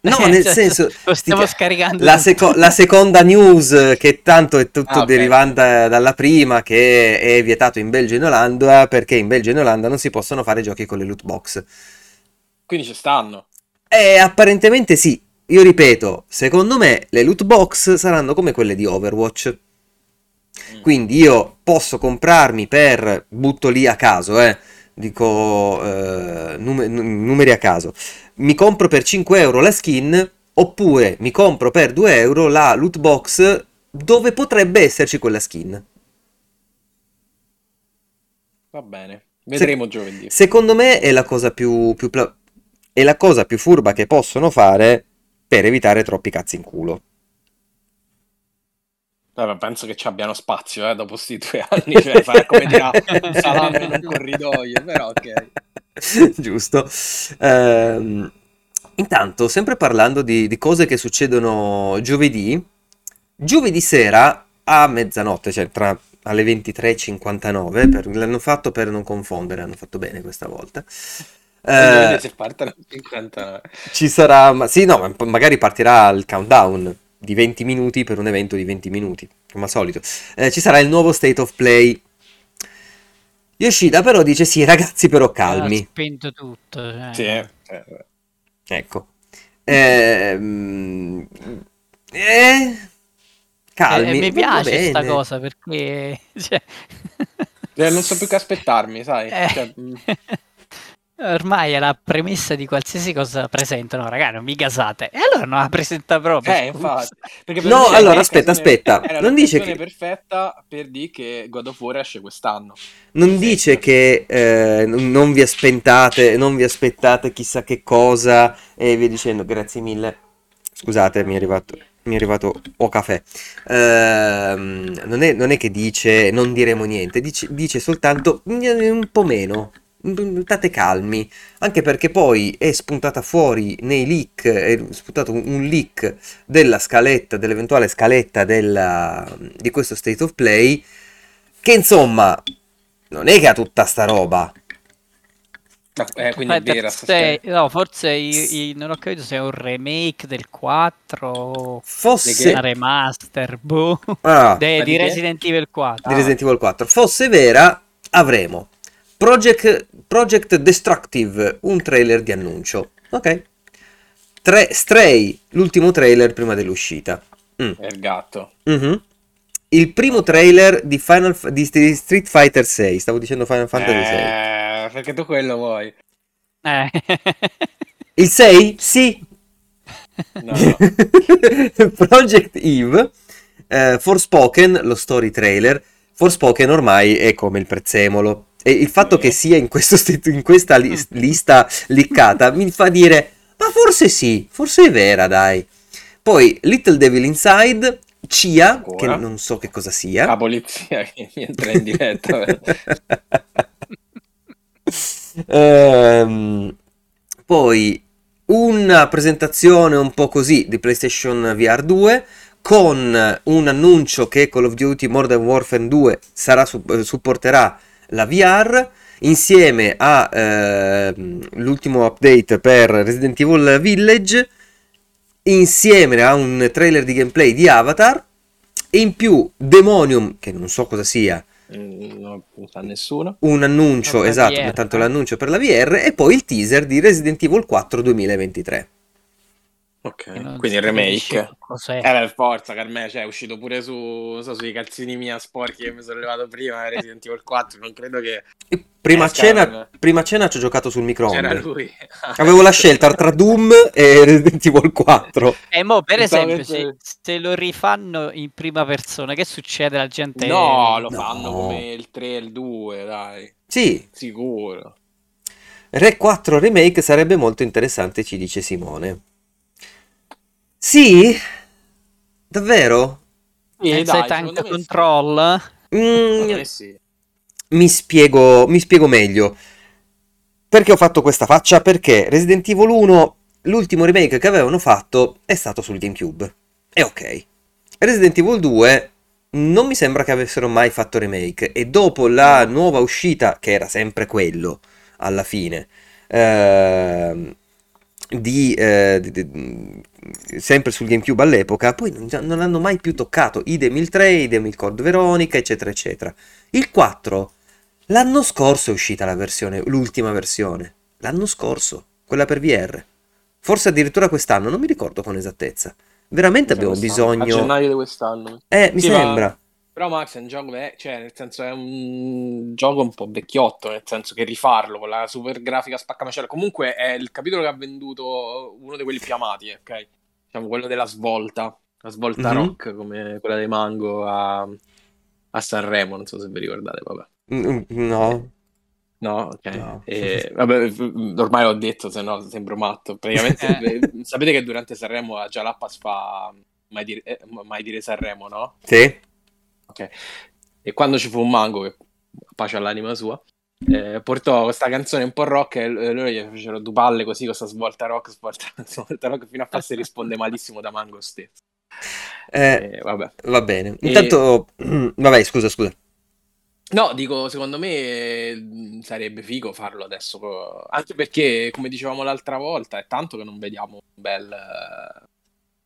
No, nel cioè, senso... stiamo ca- scaricando La, seco- la seconda news, che tanto è tutto Ah, derivante dalla prima, che è vietato in Belgio e in Olanda, perché in Belgio e in Olanda non si possono fare giochi con le loot box. Quindi ci stanno. Eh, apparentemente sì. Io ripeto, secondo me le loot box saranno come quelle di Overwatch. Mm. Quindi io posso comprarmi per, butto lì a caso, eh, dico eh, nume- n- numeri a caso, mi compro per 5 euro la skin oppure mi compro per 2 euro la loot box dove potrebbe esserci quella skin. Va bene. Vedremo giovedì. Secondo me è la cosa più, più pla- è la cosa più furba che possono fare per evitare troppi cazzi in culo. Vabbè, penso che ci abbiano spazio eh, dopo questi due anni, cioè fare come dirà un salame in un corridoio, però ok. Giusto. Ehm, intanto, sempre parlando di, di cose che succedono giovedì, giovedì sera a mezzanotte, cioè tra alle 23.59, per- l'hanno fatto per non confondere, hanno fatto bene questa volta. Eh, se partono 50 ci sarà, ma sì, no, ma magari partirà il countdown di 20 minuti per un evento di 20 minuti, come al solito. Eh, ci sarà il nuovo State of Play. Yoshida però dice sì, ragazzi, però Ha calmi. spento tutto. cioè. Sì, eh. Ecco. Ehm, eh, calmi. Eh, mi va piace sta bene. cosa perché cioè, Eh, non so più che aspettarmi, sai? eh, Cioè, mm, ormai è la premessa di qualsiasi cosa presentano, raga, non mi gasate. E allora non la presenta proprio. eh, infatti. Perché per No, allora, aspetta, aspetta. Non dice che- perfetta per dire che God of War esce quest'anno. Non dice che eh, non vi aspettate, non vi aspettate chissà che cosa e via dicendo, grazie mille. Scusate, mi è arrivato, mi è arrivato o caffè. Ehm, non, è, non è che dice non diremo niente, dice, dice soltanto "Mm, un po' meno. Mm, State calmi, anche perché poi è spuntata fuori nei leak, è spuntato un, leak della scaletta, dell'eventuale scaletta della- di questo State of Play, che insomma non è che ha tutta sta roba. No, eh, quindi è Aspetta, vera. sta se- storia. no, forse i- i- non ho capito se è un remake del 4 o Fosse una remaster boh, ah, de- di? Resident Evil 4. di Resident Evil 4, fosse vera, avremo Project, Project Destructive, un trailer di annuncio. Ok. Tre, Stray, l'ultimo trailer prima dell'uscita. Mm. Il gatto. Mhm. Il primo trailer di, Final, di Street Fighter 6, stavo dicendo Final Fantasy 6. Eh, perché tu quello vuoi. Eh. Il 6? Sì, no. Project Eve, eh, Forspoken, lo story trailer. Forspoken ormai è come il prezzemolo. E il fatto che sia in, questo st- in questa lis- lista liccata mi fa dire, ma forse sì, forse è vera, dai. Poi Little Devil Inside, Cia, Ancora? che non so che cosa La sia. polizia che mi entra in diretta. Ehm, poi una presentazione un po' così di PlayStation VR 2 con un annuncio che Call of Duty Modern Warfare 2 sarà eh, supporterà la VR insieme all'ultimo update per Resident Evil Village insieme a un trailer di gameplay di Avatar e in più Demonium che non so cosa sia Mm, non lo sa nessuno. un annuncio, esatto, VR. tanto l'annuncio per la VR e poi il teaser di Resident Evil 4 2023. Ok, Non quindi il remake. cos'è. Eh beh, forza, per me, cioè, è uscito pure su, non so, sui calzini mia sporchi che mi sono levato prima, Resident Evil 4, non credo che Prima Eh, cena, Scarab. prima cena ci ho giocato sul c'era microonde. lui. Avevo la scelta tra Doom e Resident Evil 4. E mo, per esempio, se, se lo rifanno in prima persona, che succede? La gente... No, lo No. fanno come il 3 e il 2, dai, Sì, sicuro. Re 4 Remake sarebbe molto interessante, ci dice Simone. Sì? Davvero? Sì, Senza dai, tank me sì. control. Mm, sì. mi spiego, mi spiego meglio. Perché ho fatto questa faccia? Perché Resident Evil 1, l'ultimo remake che avevano fatto, è stato sul GameCube. E ok. Resident Evil 2 non mi sembra che avessero mai fatto remake. E dopo la nuova uscita, che era sempre quello, alla fine, ehm, di, eh, di- di- sempre sul GameCube all'epoca, poi non, non hanno mai più toccato idem il 3, idem il Code Veronica, eccetera, eccetera. Il 4, l'anno scorso è uscita la versione, l'ultima versione. L'anno scorso, quella per VR. Forse addirittura quest'anno, non mi ricordo con esattezza. Veramente abbiamo Quest'anno, A bisogno. gennaio di quest'anno. Eh, mi Sì, sembra. Però Max è un gioco, ve- cioè nel senso è un gioco un po' vecchiotto, nel senso che rifarlo con la super grafica spaccamacella, comunque è il capitolo che ha venduto uno di quelli più amati, ok? Diciamo quello della svolta, la svolta Mhm. rock come quella dei Mango a, a Sanremo, non so se vi ricordate, vabbè. Mm, No. No, ok. No. E, vabbè, ormai l'ho detto, se no sembro matto. Praticamente, Eh. eh, sapete che durante Sanremo a Jalapas fa mai dire, eh, mai dire Sanremo, no? Sì? Ok. E quando ci fu un mango, che pace all'anima sua, eh, portò questa canzone un po' rock e loro gli fecero due palle così, questa svolta rock, svolta, svolta rock, fino a farsi risponde malissimo da Mango stesso. Eh, Eh, vabbè. va bene. E- Intanto... Vabbè, scusa, scusa. No, dico, secondo me eh, sarebbe figo farlo adesso, anche perché, come dicevamo l'altra volta, è tanto che non vediamo un bel,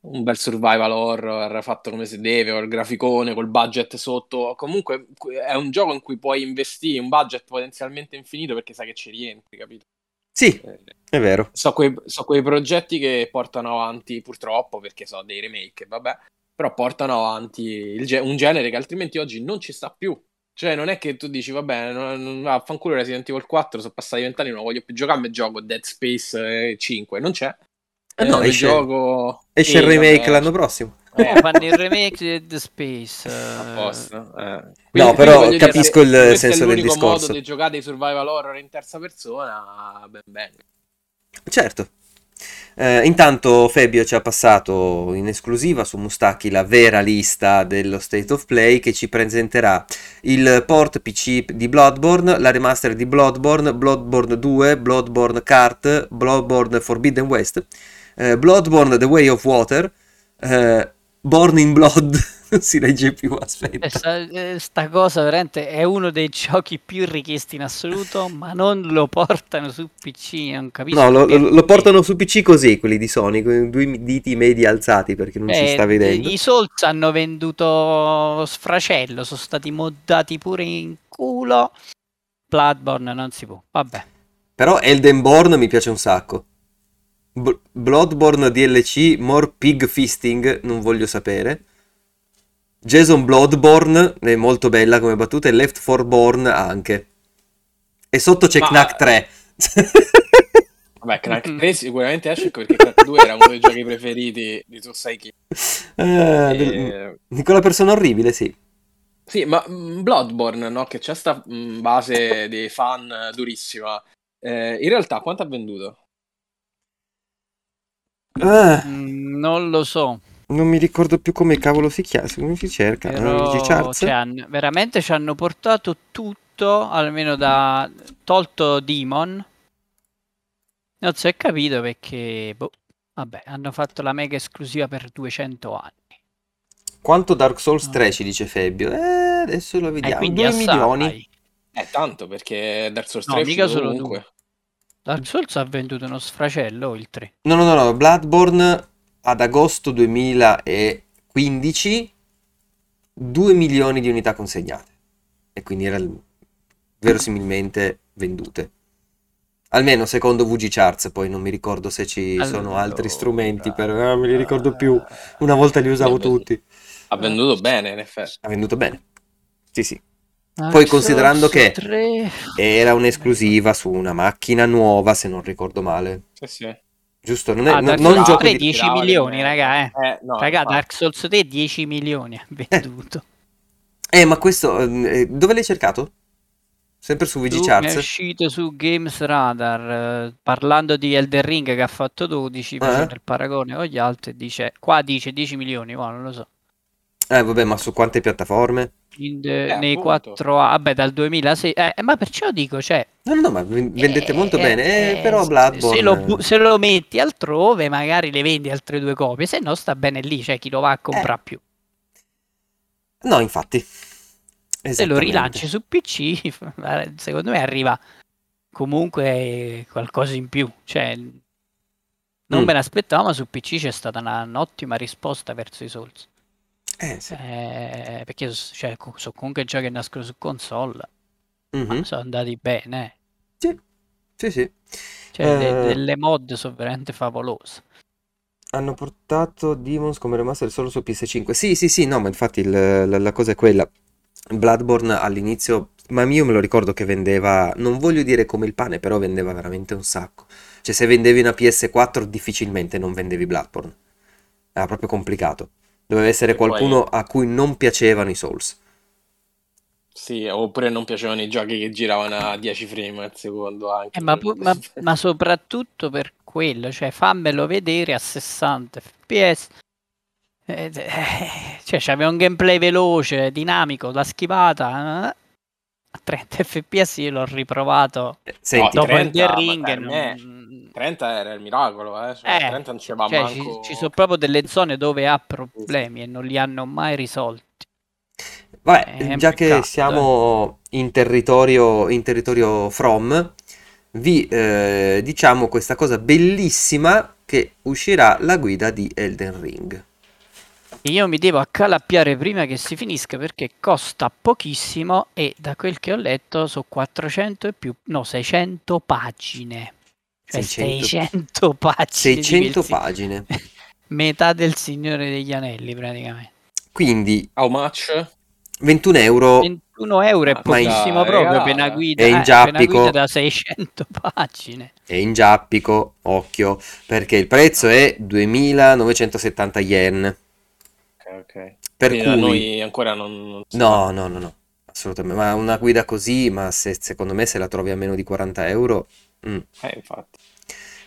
un bel survival horror fatto come si deve, col graficone, col budget sotto. Comunque è un gioco in cui puoi investire un budget potenzialmente infinito perché sai che ci rientri, capito? Sì, Eh, è vero. so, quei, so quei progetti che portano avanti, purtroppo, perché so dei remake, vabbè, però portano avanti il un genere che altrimenti oggi non ci sta più. Cioè, non è che tu dici, vabbè, non, non, ah, fanculo Resident Evil 4, sono passati vent'anni, non voglio più giocare, mi gioco Dead Space eh, 5. Non c'è. Eh no, Eh, esce- gioco... Esce il remake vabbè, l'anno prossimo. eh, fanno il remake di The Space. a eh, posto, eh. No, Quindi- però voglio dire, capisco se il senso del discorso. modo di giocare dei survival horror in terza persona, ben bene. Certo. Eh, intanto Fabio ci ha passato in esclusiva su Mustacchi la vera lista dello State of Play che ci presenterà il port PC di Bloodborne, la remaster di Bloodborne, Bloodborne 2, Bloodborne Kart, Bloodborne Forbidden West, eh, Bloodborne The Way of Water, eh, Born in Blood, non si legge più, aspetta. eh, sta, eh, sta cosa veramente è uno dei giochi più richiesti in assoluto, ma non lo portano su PC. Non capisco. No, lo, lo- portano su PC così, quelli di Sony, con due diti medi alzati perché non si Eh, sta vedendo. I Souls hanno venduto sfracello, sono stati moddati pure in culo. Bloodborne non si può. Vabbè. Però Elden Born mi piace un sacco. B- Bloodborne DLC, More Pig Fisting, non voglio sapere. Jason Bloodborne, è molto bella come battuta, e Left 4 Born anche. E sotto c'è Ma- Knack 3. Vabbè, Crack 3 sicuramente esce perché Crack 2 era uno dei giochi preferiti di Kid. Eh, del- Eh, di quella persona orribile, sì. Sì, ma mm, Bloodborne, no? Che c'è sta mm, base dei fan durissima. Eh, in realtà, quanto ha venduto? Ah, Mm, non lo so. non mi ricordo più come cavolo si chiama, come si cerca. Però, Charles? cioè, hanno- veramente ci hanno portato tutto, almeno da tolto Demon. Non si è capito perché, boh, vabbè, hanno fatto la mega esclusiva per 200 anni. Quanto Dark Souls No. 3 ci dice Fabio? Eh, adesso lo E vediamo. quindi 2 assai. milioni. È tanto perché Dark Souls No, 3 è mica solo ovunque. due. Dark Souls ha venduto uno sfracello, il 3. No, no, no, no, Bloodborne ad agosto 2015 2 milioni di unità consegnate e quindi era il- verosimilmente vendute. Almeno secondo VG Charts, poi non mi ricordo se ci sono altri Allora, strumenti, però non me li ricordo più. Una volta li usavo tutti. Ha venduto bene, in effetti. Ha venduto bene. Sì, sì. Dark Poi considerando che 3. Era un'esclusiva su una macchina nuova, se non ricordo male. Sì, sì. Giusto? Non è Ah, no- Dark non gioco 3 di... 10 Tirava milioni, raga, eh. Eh, no, Raga, infatti. Dark Souls 3 10 milioni ha venduto. Eh, ma questo... eh, dove l'hai cercato? Sempre su VG mi è Charts? uscito su Games Radar eh, parlando di Elden Ring che ha fatto 12 facendo Eh? il paragone con gli altri dice qua dice 10 milioni ma non lo so Eh, vabbè, ma su quante piattaforme? In de- Eh, nei appunto. 4 vabbè dal 2006 eh, ma perciò dico cioè No, no, no, ma ven- vendete eh, molto bene. Eh, eh, però se- Bloodborne... se lo, se lo metti altrove magari le vendi altre due copie se no sta bene lì cioè chi lo va a comprare più No, infatti. se lo rilanci su PC eh, secondo me arriva comunque qualcosa in più cioè non Mm. me l'aspettavo ma su PC c'è stata una- un'ottima risposta verso i Souls Eh, sì. Eh, perché so- cioè, sono comunque giochi che nascono su console Mhm. ma sono andati bene Sì, sì, sì. cioè de- Eh. delle mod sono veramente favolose Hanno portato Demons come remaster solo su PS5. Sì, sì, sì, no, ma infatti il- la, la cosa è quella. Bloodborne all'inizio, ma io me lo ricordo che vendeva, non voglio dire come il pane, però vendeva veramente un sacco. Cioè, se vendevi una PS4 difficilmente non vendevi Bloodborne. Era proprio complicato. Doveva essere E poi- qualcuno a cui non piacevano i Souls. Sì, oppure non piacevano i giochi che giravano a 10 frame al secondo anche. Eh, ma, ma, ma, soprattutto per quello, cioè fammelo vedere a 60 fps. Eh, eh, cioè, c'aveva un gameplay veloce, dinamico, la schivata. Eh. A 30 fps io l'ho riprovato Senti, dopo 30, il Ring. Non... 30 era il miracolo, eh. Cioè, Eh, 30 non c'era cioè, manco... ci, ci sono proprio delle zone dove ha problemi e non li hanno mai risolti. Vabbè, già che siamo in territorio, in territorio From, vi eh, diciamo questa cosa bellissima che uscirà la guida di Elden Ring. Io mi devo accalappiare prima che si finisca perché costa pochissimo e da quel che ho letto sono 400 e più, no 600 pagine. Cioè 600 600 pagine. di 600 quel si- pagine. Metà del Signore degli Anelli praticamente. Quindi How much? 21 euro 21 euro è Ma pochissimo dai, proprio per una guida, È in eh, giappico. guida da 600 pagine. è in giappico, occhio, perché il prezzo è 2970 yen. Ok, ok. Per Quindi da cui noi ancora non... non No, no, no, no, assolutamente. Ma una guida così, ma se, secondo me se la trovi a meno di 40 euro... mm. Eh, infatti.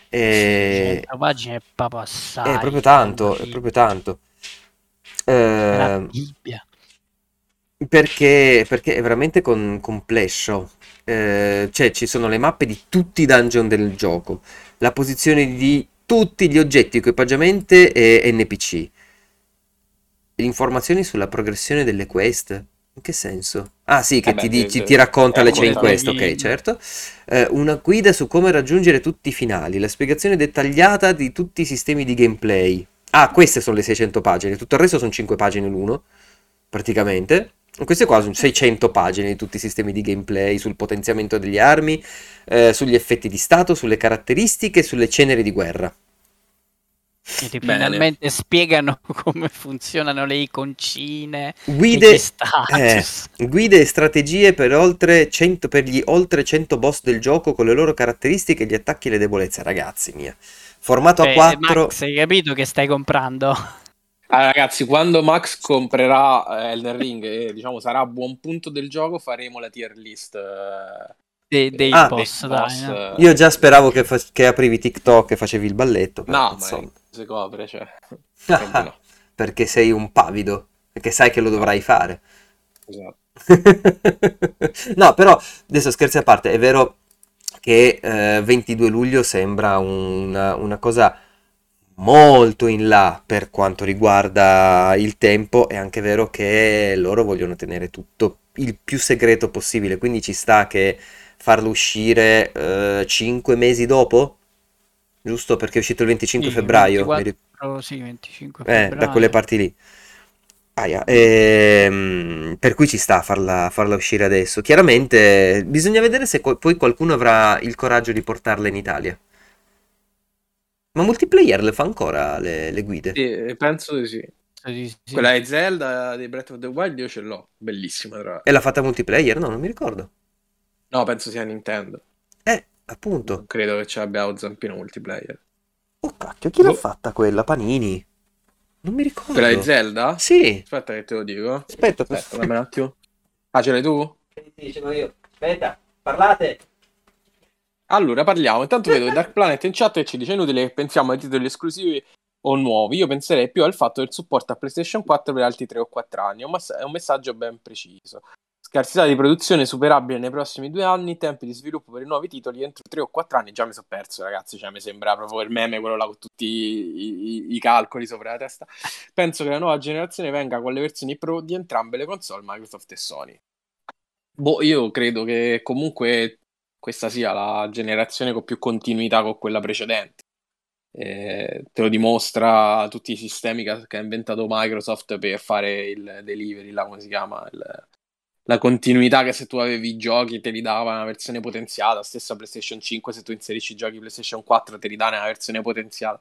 E- 600 pagine è proprio assai. È proprio tanto, è proprio tanto. Eh, Bibbia. perché, perché è veramente con- complesso. Eh, cioè, ci sono le mappe di tutti i dungeon del gioco, la posizione di tutti gli oggetti, equipaggiamenti e NPC. Informazioni sulla progressione delle quest. In che senso? Ah, sì, che Eh beh, ti, dici- eh, ti racconta le chain racconta- quest, ok, certo. Eh, una guida su come raggiungere tutti i finali, la spiegazione dettagliata di tutti i sistemi di gameplay. Ah, queste sono le 600 pagine, tutto il resto sono 5 pagine l'uno, praticamente. Queste qua sono 600 pagine di tutti i sistemi di gameplay, sul potenziamento delle armi, eh, sugli effetti di stato, sulle caratteristiche sulle ceneri di guerra. Quindi Bene. finalmente spiegano come funzionano le iconcine, Guide, eh, guide e strategie per, oltre 100, per gli oltre 100 boss del gioco con le loro caratteristiche, gli attacchi e le debolezze. Ragazzi mia, formato Cioè, a 4. Max, hai capito che stai comprando? Ah, ragazzi, quando Max comprerà eh, Elden Ring e diciamo sarà a buon punto del gioco, faremo la tier list eh, Dei, dei Ah, boss, dei dai, boss, no? eh. Io già speravo che, fa- che aprivi TikTok e facevi il balletto. però, No, ma insomma. si copre, cioè. No. perché sei un pavido, perché sai che lo dovrai fare. Esatto. No, però adesso scherzi a parte, è vero che eh, 22 luglio sembra una, una cosa molto in là per quanto riguarda il tempo, è anche vero che loro vogliono tenere tutto il più segreto possibile, quindi ci sta che farlo uscire 5 mesi dopo, giusto? Perché è uscito il 25 Sì, febbraio, mi 24, ricordo. sì, 25 Eh, da febbraio. quelle parti lì. Aia, ehm, per cui ci sta a farla, farla uscire adesso. Chiaramente bisogna vedere se co- poi qualcuno avrà il coraggio di portarla in Italia. Ma multiplayer le fa ancora le, le guide? Sì, penso di sì. Sì, sì. Quella di Zelda di Breath of the Wild io ce l'ho, bellissima tra l'altro. E l'ha fatta multiplayer? No, non mi ricordo. No, penso sia Nintendo. Eh, appunto. Non credo che ci abbia lo zampino multiplayer. Oh cacchio, chi l'ha Boh. fatta quella? Panini? Non mi ricordo. Quella di Zelda? Sì, Aspetta che te lo dico. aspetta, Aspetta, dammi un attimo. Ah, ce l'hai tu? Sì, ce l'ho io. Aspetta, parlate. Allora, parliamo. Intanto vedo Dark Planet in chat e ci dice inutile che pensiamo ai titoli esclusivi o nuovi. Io penserei più al fatto del supporto a PlayStation 4 per altri 3 o 4 anni. È un messaggio ben preciso. Scarsità di produzione superabile nei prossimi due anni, tempi di sviluppo per i nuovi titoli entro 3 o 4 anni. Già mi sono perso, ragazzi. Cioè, mi sembra proprio il meme, quello là con tutti i, i- i calcoli sopra la testa. Penso che la nuova generazione venga con le versioni pro di entrambe le console, Microsoft e Sony. Boh, io credo che comunque questa sia la generazione con più continuità con quella precedente. Eh, te lo dimostra tutti i sistemi che, che ha inventato Microsoft per fare il delivery, là come si chiama, il- la continuità che se tu avevi i giochi te li dava una versione potenziata, stessa PlayStation 5 se tu inserisci i giochi PlayStation 4 te li dà una versione potenziata.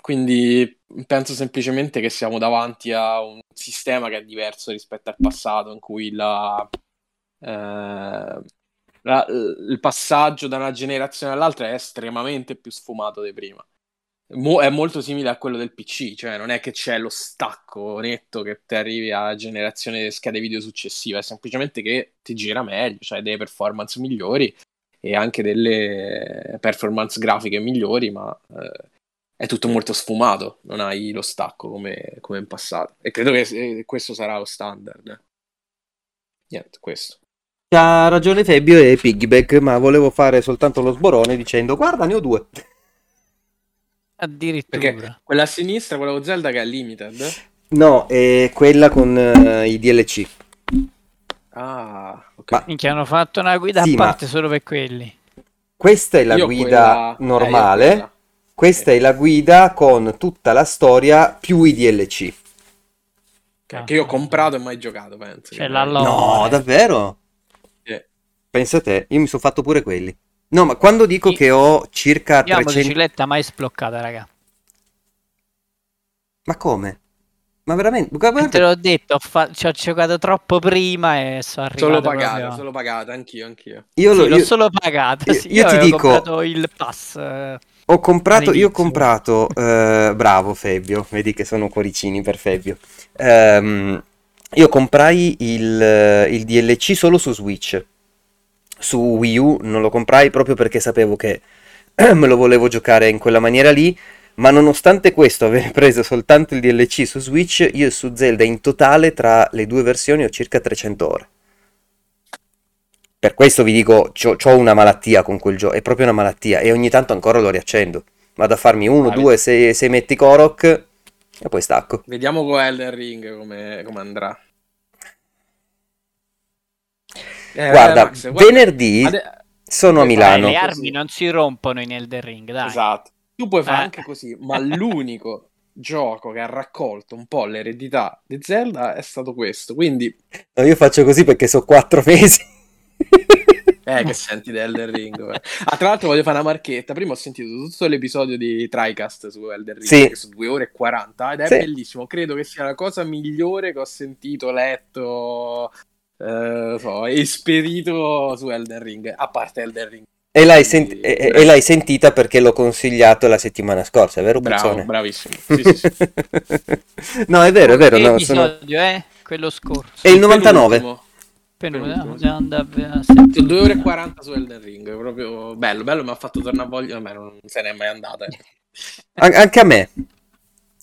Quindi penso semplicemente che siamo davanti a un sistema che è diverso rispetto al passato, in cui la, eh, la- il passaggio da una generazione all'altra è estremamente più sfumato di prima. Mo- è molto simile a quello del PC, cioè non è che c'è lo stacco netto che ti arrivi a generazione di schede video successiva, è semplicemente che ti gira meglio, cioè delle performance migliori e anche delle performance grafiche migliori, ma eh, è tutto molto sfumato, non hai lo stacco come, come in passato. E credo che eh, questo sarà lo standard. Niente, questo. Ha ragione Fabio e Piggyback, ma volevo fare soltanto lo sborone dicendo guarda ne ho due. Addirittura. Perché quella a sinistra, quella con Zelda che è limited. No, è quella con eh, i DLC. Ah, ok. Ma- Minchia, hanno fatto una guida Sì, a ma- parte solo per quelli. Questa è la Io guida quella- eh, io normale, quella. questa è la guida con tutta la storia più i DLC. Che che io ho comprato e mai giocato, penso. C'è Che la lore. No, davvero? Sì. Pensa te, io mi sono fatto pure quelli. No, ma quando dico Io- che ho circa Io la 300... motocicletta mai sbloccata, raga. Ma come? Ma veramente? Guarda- Te l'ho detto, ho, fa- ci ho giocato troppo prima e sono arrivato Solo pagata, proprio- solo pagata, anch'io, anch'io. Io, Sì, lo- l'ho io- solo pagata. io- sì, io ti avevo dico- comprato il pass. eh, Ho comprato, io ho comprato, eh, bravo Febbio, vedi che sono cuoricini per Febbio. Ehm, io comprai il, il DLC solo su Switch. Su Wii U non lo comprai proprio perché sapevo che me lo volevo giocare in quella maniera lì. Ma nonostante questo, aver preso soltanto il DLC su Switch, io su Zelda in totale tra le due versioni ho circa 300 ore. Per questo vi dico, ho una malattia con quel gioco, è proprio una malattia e ogni tanto ancora lo riaccendo. Vado a farmi uno, Ah, due, sei, sei metti Korok e poi stacco. Vediamo con Elden Ring come, come andrà. Eh, Guarda, Max, guarda- venerdì ade- sono a Milano. le così. armi non si rompono in Elden Ring, dai. Esatto. Tu puoi fare Eh. anche così, ma l'unico gioco che ha raccolto un po' l'eredità di Zelda è stato questo. Quindi, No, io faccio così perché sono quattro mesi. eh, che senti di Elden Ring. guarda. Ah, tra l'altro voglio fare una marchetta. Prima ho sentito tutto l'episodio di TriCast su Elden Ring, Sì. che sono due ore e 40, ed è Sì. bellissimo. Credo che sia la cosa migliore che ho sentito, letto, eh, so, esperito su Elden Ring, a parte Elden Ring. E l'hai, sent- e- e l'hai sentita perché l'ho consigliato la settimana scorsa, è vero Bravo, Puzzone? bravissimo. Sì, sì, sì. no, è vero, è vero. Che no, sono- è? Quello scorso. È il 99. Penultimo. Penultimo, penultimo, sì. no, andava a sette. Sono 2 ore e 40 su Elden Ring, proprio bello, bello, mi ha fatto tornare a voglia, vabbè, non se n'è mai andata. eh. An- anche a me.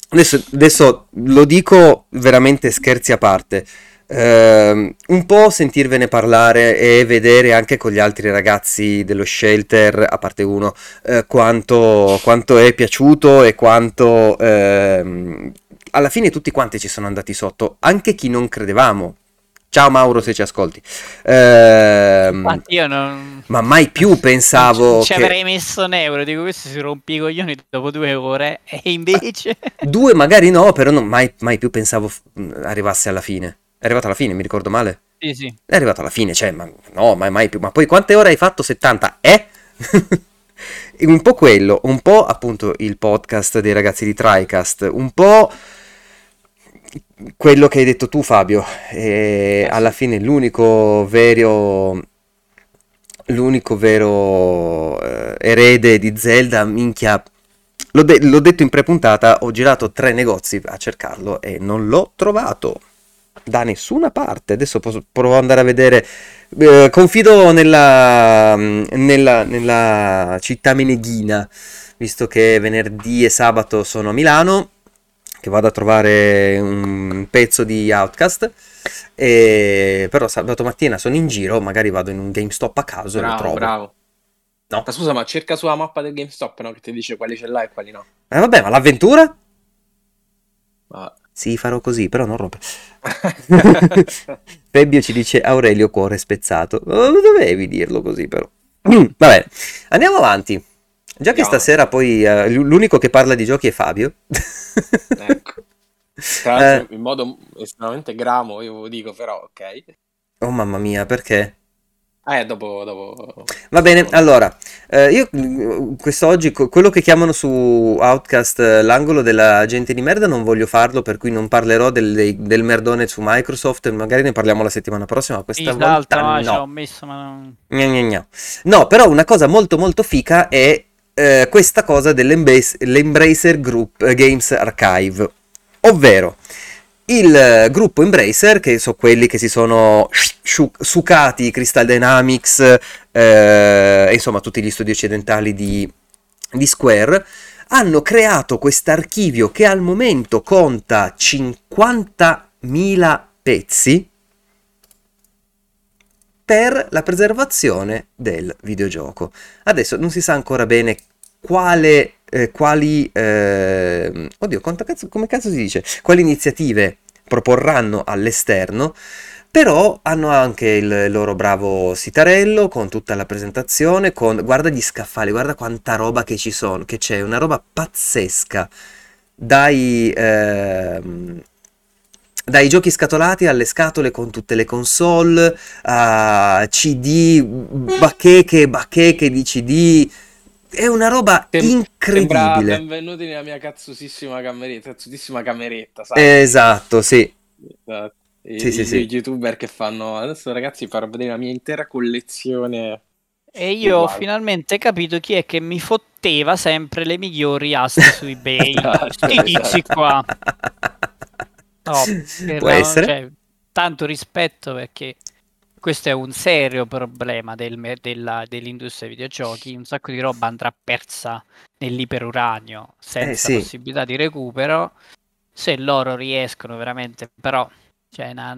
Adesso, adesso lo dico veramente scherzi a parte. Ehm, un po' sentirvene parlare e vedere anche con gli altri ragazzi dello shelter, a parte uno, eh, quanto, quanto è piaciuto e quanto ehm, alla fine tutti quanti ci sono andati sotto, anche chi non credevamo. Ciao Mauro se ci ascolti. Ehm, non... ma mai più pensavo non ci che... avrei messo un euro, dico questo si rompe i coglioni dopo due ore e invece... Due magari no, però non- mai, mai più pensavo arrivasse alla fine. È arrivato alla fine, mi ricordo male? sì, sì. È arrivato alla fine, cioè, ma no, mai, mai più. Ma poi quante ore hai fatto? 70? Eh? un po' quello, un po' appunto il podcast dei ragazzi di TriCast, un po' quello che hai detto tu Fabio. E alla fine l'unico vero... L'unico vero eh, erede di Zelda, minchia, L'ho, de- l'ho detto in prepuntata, ho girato tre negozi a cercarlo e non l'ho trovato da nessuna parte. Adesso posso, provo ad andare a vedere. Eh, confido nella, nella, nella città meneghina, visto che venerdì e sabato sono a Milano, che vado a trovare un pezzo di Outcast. E, però sabato mattina sono in giro, magari vado in un GameStop a caso e lo Bravo, trovo. bravo. No. Ma scusa, ma cerca sulla mappa del GameStop, no? Che ti dice quali ce l'hai e quali no. Eh, vabbè, ma l'avventura? Sì, farò così, però non rompe. Febbio ci dice Aurelio cuore spezzato. Oh, dovevi dirlo così però. Vabbè, andiamo avanti. Già che Andiamo. stasera poi eh, l- l'unico che parla di giochi è Fabio. ecco. Tra l'altro, in modo estremamente gramo, io lo dico, però, ok. Oh mamma mia, perché? Eh, dopo... dopo... Va bene, allora, eh, io mm, quest'oggi quello che chiamano su Outcast eh, l'angolo della gente di merda non voglio farlo, per cui non parlerò del, del merdone su Microsoft, magari ne parliamo la settimana prossima, ma questa Sì, l'altra, volta ma ci ho no. messo, ma non... Gna gna gna. No, però una cosa molto molto fica è eh, questa cosa dell'Embracer Group eh, Games Archive, ovvero il eh, gruppo Embracer, che sono quelli che si sono sucati Crystal Dynamics, eh, insomma tutti gli studi occidentali di, di Square, hanno creato quest'archivio che al momento conta 50.000 pezzi per la preservazione del videogioco. Adesso non si sa ancora bene quale, eh, quali, eh, oddio, cazzo, come cazzo si dice? Quali iniziative proporranno all'esterno, però hanno anche il loro bravo sitarello con tutta la presentazione, con, guarda gli scaffali, guarda quanta roba che ci sono, che c'è, una roba pazzesca, dai... Ehm, dai giochi scatolati alle scatole con tutte le console, a CD, bacheche bacheche di CD. È una roba Tem- incredibile. benvenuti nella mia cazzosissima cameretta, cazzosissima cameretta, sai? Esatto, sì. Esatto. I, sì, sì, sì. youtuber che fanno adesso ragazzi farò vedere la mia intera collezione e io ho finalmente capito chi è che mi fotteva sempre le migliori aste su eBay. Sti tizi qua. No, Può no, essere. Cioè, tanto rispetto perché questo è un serio problema del, della, dell'industria dei videogiochi. Un sacco di roba andrà persa nell'iperuranio senza eh, sì. possibilità di recupero. Se loro riescono veramente, però, cioè, na,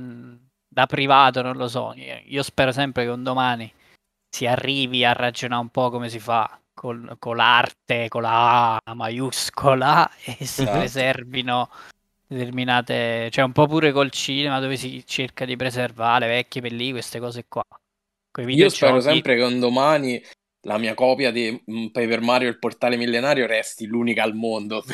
da privato non lo so. Io spero sempre che un domani si arrivi a ragionare un po' come si fa con, con l'arte, con la A maiuscola e si esatto. preservino determinate, cioè un po' pure col cinema dove si cerca di preservare vecchie pellicole, queste cose qua. Io spero sempre che un domani la mia copia di mm, Paper Mario il portale millenario resti l'unica al mondo.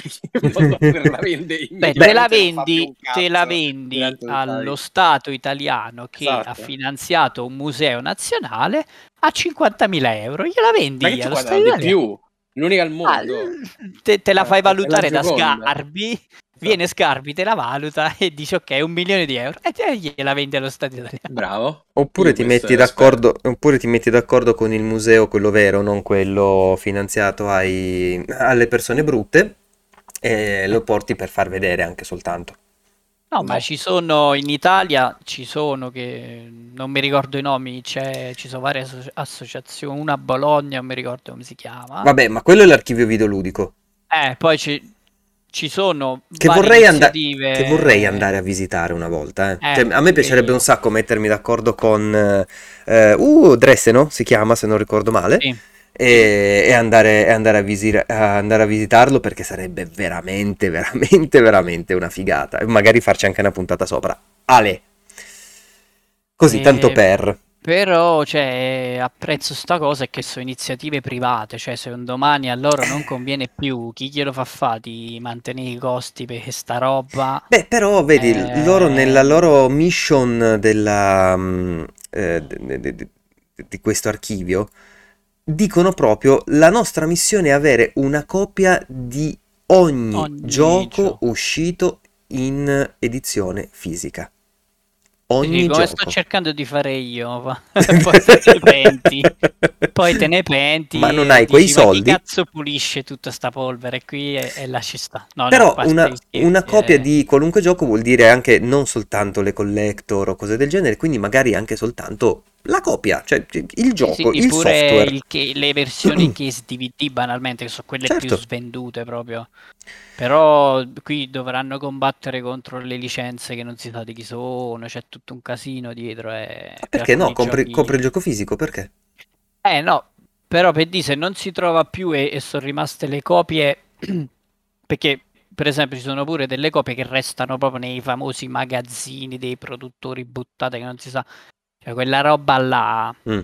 La Beh, te la vendi, te la vendi allo Stato italiano che esatto. ha finanziato un museo nazionale a 50.000 euro gliela vendi Ma allo Stato di più? L'unica al ah, mondo. ah, te, te, la fai eh, valutare da Sgarbi viene Scarpi, te la valuta e dice ok, un milione di euro e te gliela vendi allo Stato italiano. Bravo. Oppure ti, metti d'accordo, oppure ti metti d'accordo con il museo, quello vero, non quello finanziato ai, alle persone brutte, e lo porti per far vedere anche soltanto. No, no, ma ci sono in Italia, ci sono che non mi ricordo i nomi, ci sono varie asso- associazioni, una a Bologna, non mi ricordo come si chiama. Vabbè, ma quello è l'archivio videoludico. Eh, poi ci, ci sono che vorrei, and- che vorrei, andare a visitare una volta. Eh. Eh, cioè, a me piacerebbe un sacco mettermi d'accordo con uh, uh, Dresseno, si chiama se non ricordo male. Sì. E, e, andare, e andare, a visir- a andare, a visitarlo perché sarebbe veramente, veramente, veramente una figata. E magari farci anche una puntata sopra. Ale. Così, e... tanto per. Però cioè, apprezzo sta cosa che sono iniziative private, cioè se un domani a loro non conviene più, chi glielo fa fare di mantenere i costi per sta roba? Beh, però vedi, eh... loro nella loro mission della, mm, eh, de, de, di questo archivio dicono proprio la nostra missione è avere una copia di ogni, ogni gioco gioco. uscito in edizione fisica ogni come sto cercando di fare io poi te ne penti. Poi te ne penti ma non hai quei soldi chi cazzo pulisce tutta sta polvere qui e, e lasci sta. No, però no, una, una, copia eh... di qualunque gioco vuol dire anche non soltanto le collector o cose del genere quindi magari anche soltanto la copia, cioè il gioco, sì, il software. Il che, le versioni case DVD banalmente, che sono quelle certo. più svendute proprio. Però qui dovranno combattere contro le licenze che non si sa di chi sono, c'è tutto un casino dietro. E perché no? Compri, giochi... compri, il gioco fisico, perché? Eh no, però per dire se non si trova più e, e sono rimaste le copie, perché per esempio ci sono pure delle copie che restano proprio nei famosi magazzini dei produttori buttate che non si sa cioè, quella roba là, mm.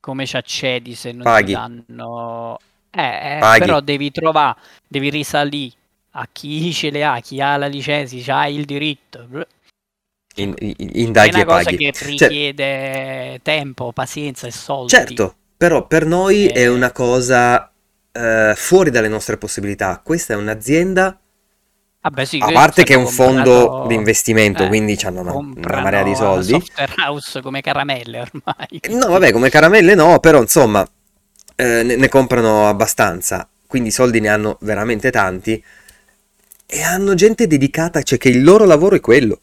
come ci accedi se non Paghi. ti danno... Eh, eh però devi trovare, devi risalire a chi ce le ha, chi ha la licenza, ha il diritto. In, in, indaghi è una cosa paghi. che cioè richiede cioè, tempo, pazienza e soldi. Certo, però per noi eh... è una cosa eh, fuori dalle nostre possibilità. Questa è un'azienda Vabbè, sì, a parte che è un fondo di investimento, eh, quindi hanno una, una, marea di soldi. Software house come caramelle ormai. No, vabbè, come caramelle no, però insomma, eh, ne, ne comprano abbastanza, quindi i soldi ne hanno veramente tanti e hanno gente dedicata, cioè che il loro lavoro è quello.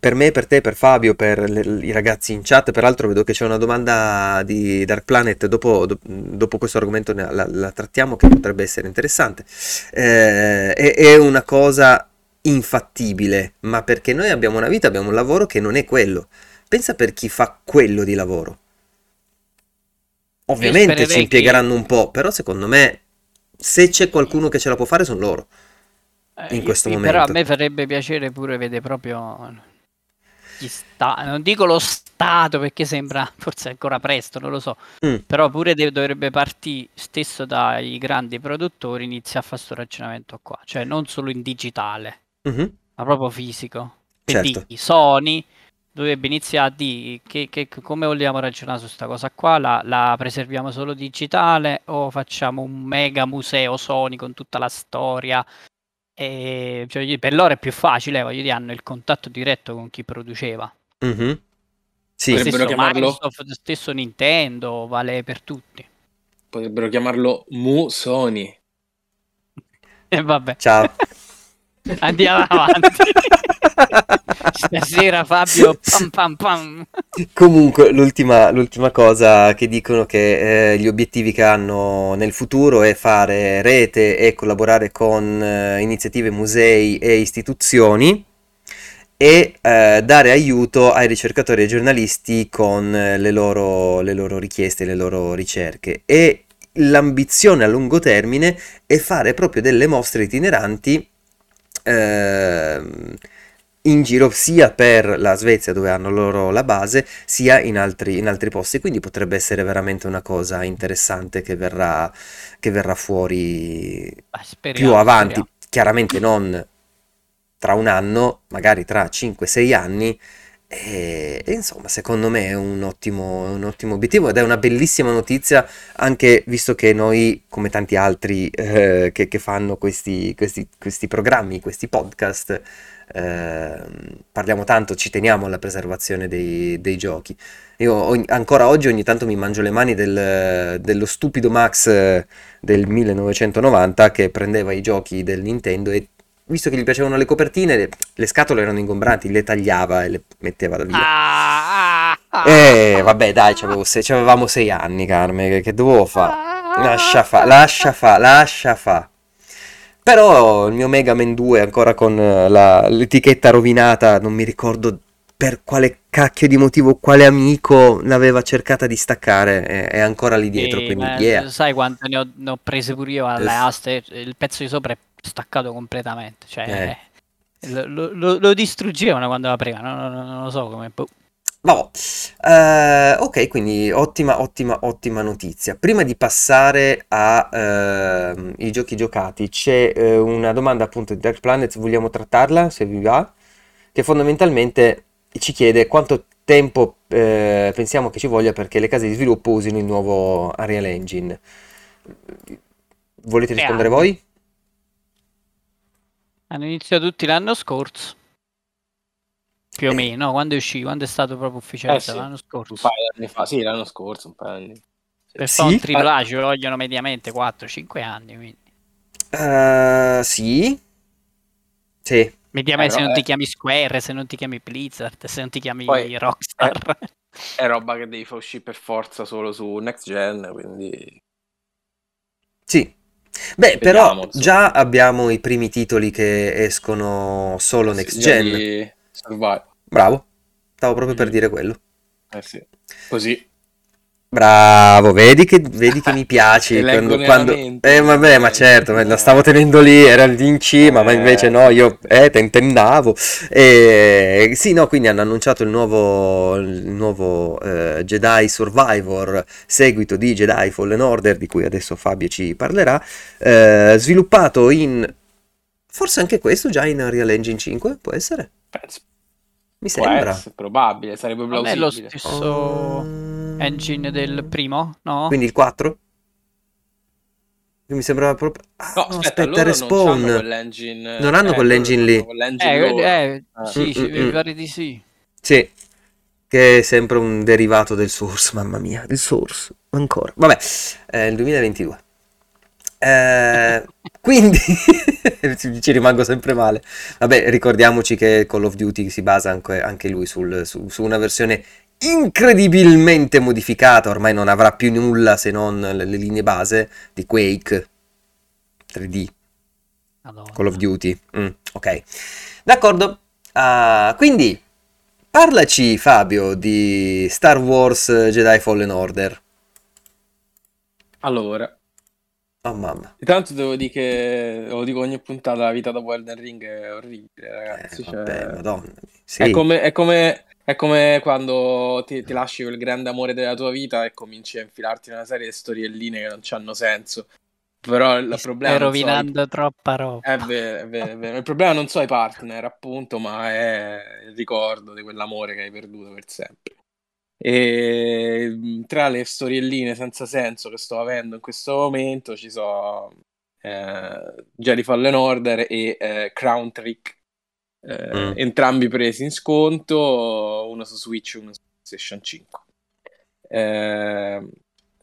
Per me, per te, per Fabio, per le- i ragazzi in chat, peraltro vedo che c'è una domanda di Dark Planet, dopo, do- dopo questo argomento ne- la, la trattiamo che potrebbe essere interessante. Eh, è, è una cosa infattibile, ma perché noi abbiamo una vita, abbiamo un lavoro che non è quello. Pensa per chi fa quello di lavoro. Ovviamente ci impiegheranno un po', però secondo me se c'è qualcuno che ce la può fare sono loro. Eh, in questo io- Però a momento. me farebbe piacere pure vedere proprio gli sta- non dico lo Stato perché sembra forse ancora presto, non lo so, Mm. però pure de- dovrebbe partire stesso dai grandi produttori, inizia a fare questo ragionamento qua, cioè non solo in digitale, Mhm. ma proprio fisico. Certo. Sony dovrebbe iniziare a dire che, che- come vogliamo ragionare su questa cosa qua, la, la preserviamo solo digitale o facciamo un mega museo Sony con tutta la storia? E, cioè, per loro è più facile, voglio dire, hanno il contatto diretto con chi produceva. Mhm. Sì, Potrebbero chiamarlo- Microsoft, stesso Nintendo, vale per tutti. Potrebbero chiamarlo Mu Sony. E vabbè, ciao. andiamo avanti. Stasera Fabio, pam pam pam. Comunque, l'ultima, l'ultima cosa che dicono che eh, gli obiettivi che hanno nel futuro è fare rete e collaborare con eh, iniziative, musei e istituzioni e eh, dare aiuto ai ricercatori e ai giornalisti con eh, le loro, le loro richieste, le loro ricerche. E l'ambizione a lungo termine è fare proprio delle mostre itineranti ehm, in giro sia per la Svezia dove hanno loro la base sia in altri, in altri posti quindi potrebbe essere veramente una cosa interessante che verrà, che verrà fuori Beh, speriamo, più avanti speriamo. chiaramente non tra un anno magari tra 5-6 anni e, e insomma secondo me è un ottimo, è un ottimo obiettivo ed è una bellissima notizia anche visto che noi come tanti altri eh, che, che fanno questi, questi, questi programmi questi podcast Ehm, parliamo tanto, ci teniamo alla preservazione dei, dei giochi. Io ogni- ancora oggi ogni tanto mi mangio le mani del- dello stupido Max eh, del 1990 che prendeva i giochi del Nintendo e visto che gli piacevano le copertine, le, le scatole erano ingombranti, le tagliava e le metteva da via. Ah, ah, ah. Eh, vabbè, dai, c'avevo se- c'avevamo sei anni, Carme, che, che dovevo fare? Lascia fa, lascia fa, lascia fa. Però il mio Mega Man 2 ancora con eh, la- l'etichetta rovinata, non mi ricordo per quale cacchio di motivo, quale amico l'aveva cercata di staccare, è, è ancora lì dietro, Sì, quindi yeah. sai quante ne ho, ne ho prese pure io alle aste, il pezzo di sopra è staccato completamente, cioè Eh. lo, lo- lo- distruggevano quando la prima, no, no, no, non lo so come... boh. Vabbè, Eh, ok, quindi ottima, ottima, ottima notizia. Prima di passare ai giochi giocati, c'è eh, una domanda appunto di Dark Planet, vogliamo trattarla se vi va? Che fondamentalmente ci chiede quanto tempo eh, pensiamo che ci voglia perché le case di sviluppo usino il nuovo Unreal Engine. Volete rispondere voi? Hanno iniziato tutti l'anno scorso, più o Eh. meno, quando è uscito, quando è stato proprio ufficiale, Eh sì, l'anno Un scorso. paio di anni fa, sì, l'anno scorso, un paio di anni. Per Sì? fare un AAA ci vogliono mediamente 4-5 anni, quindi. Eh, sì. Sì. Mediamente Eh, se no, non ti eh. chiami Square, se non ti chiami Blizzard, se non ti chiami Poi- Rockstar. È roba che devi far uscire per forza solo su Next Gen, quindi... Sì. Beh, però Vediamo, insomma. già abbiamo i primi titoli che escono solo next Sì, gen. Bravo. Stavo proprio per Mm. dire quello. Eh sì. Così. Bravo, vedi che, vedi che mi piaci quando, quando-. Eh, vabbè, ma certo, me la stavo tenendo lì, era lì in cima, ma Eh. invece no, io eh, tentennavo. E, sì, no, quindi hanno annunciato il nuovo, il nuovo eh, Jedi Survivor, seguito di Jedi Fallen Order, di cui adesso Fabio ci parlerà, eh, sviluppato in... Forse anche questo già in Unreal Engine 5, può essere? Penso. Mi Può sembra. essere, probabile, sarebbe Non è lo plausibile. stesso Mm. Engine del primo, no? Quindi il 4? Mi sembrava proprio... Ah, No, aspetta, aspetta, loro non Respawn. hanno quell'engine... Non hanno eh, quell'engine lì. quell'engine Eh, eh, Ah. sì, sì, Mm, mm, mi mm. pare di sì. Sì. che è sempre un derivato del Source, mamma mia, del Source, ancora. Vabbè, è il 2022. Eh, quindi ci rimango sempre male. Vabbè, ricordiamoci che Call of Duty si basa anche, anche lui sul, su, su, una versione incredibilmente modificata, ormai non avrà più nulla se non le, linee base di Quake 3D. Madonna. Call of Duty. Mm, ok. D'accordo. Uh, quindi parlaci Fabio di Star Wars Jedi Fallen Order. Allora, Oh mamma. Intanto devo dire che lo dico ogni puntata, la vita dopo Elden Ring è orribile, ragazzi. Eh, vabbè, cioè... madonna. Sì. È, come, è, come, è come quando ti, ti, lasci quel grande amore della tua vita e cominci a infilarti in una serie di storielline che non hanno senso. Però il problema... Stai rovinando so, troppa roba. È vero, è vero, è vero. Il problema non so i partner, appunto, ma è il ricordo di quell'amore che hai perduto per sempre. E tra le storielline senza senso che sto avendo in questo momento ci sono eh, Jedi Fallen Order e eh, Crown Trick, eh, mm. entrambi presi in sconto, uno su Switch e uno su PlayStation 5. Eh,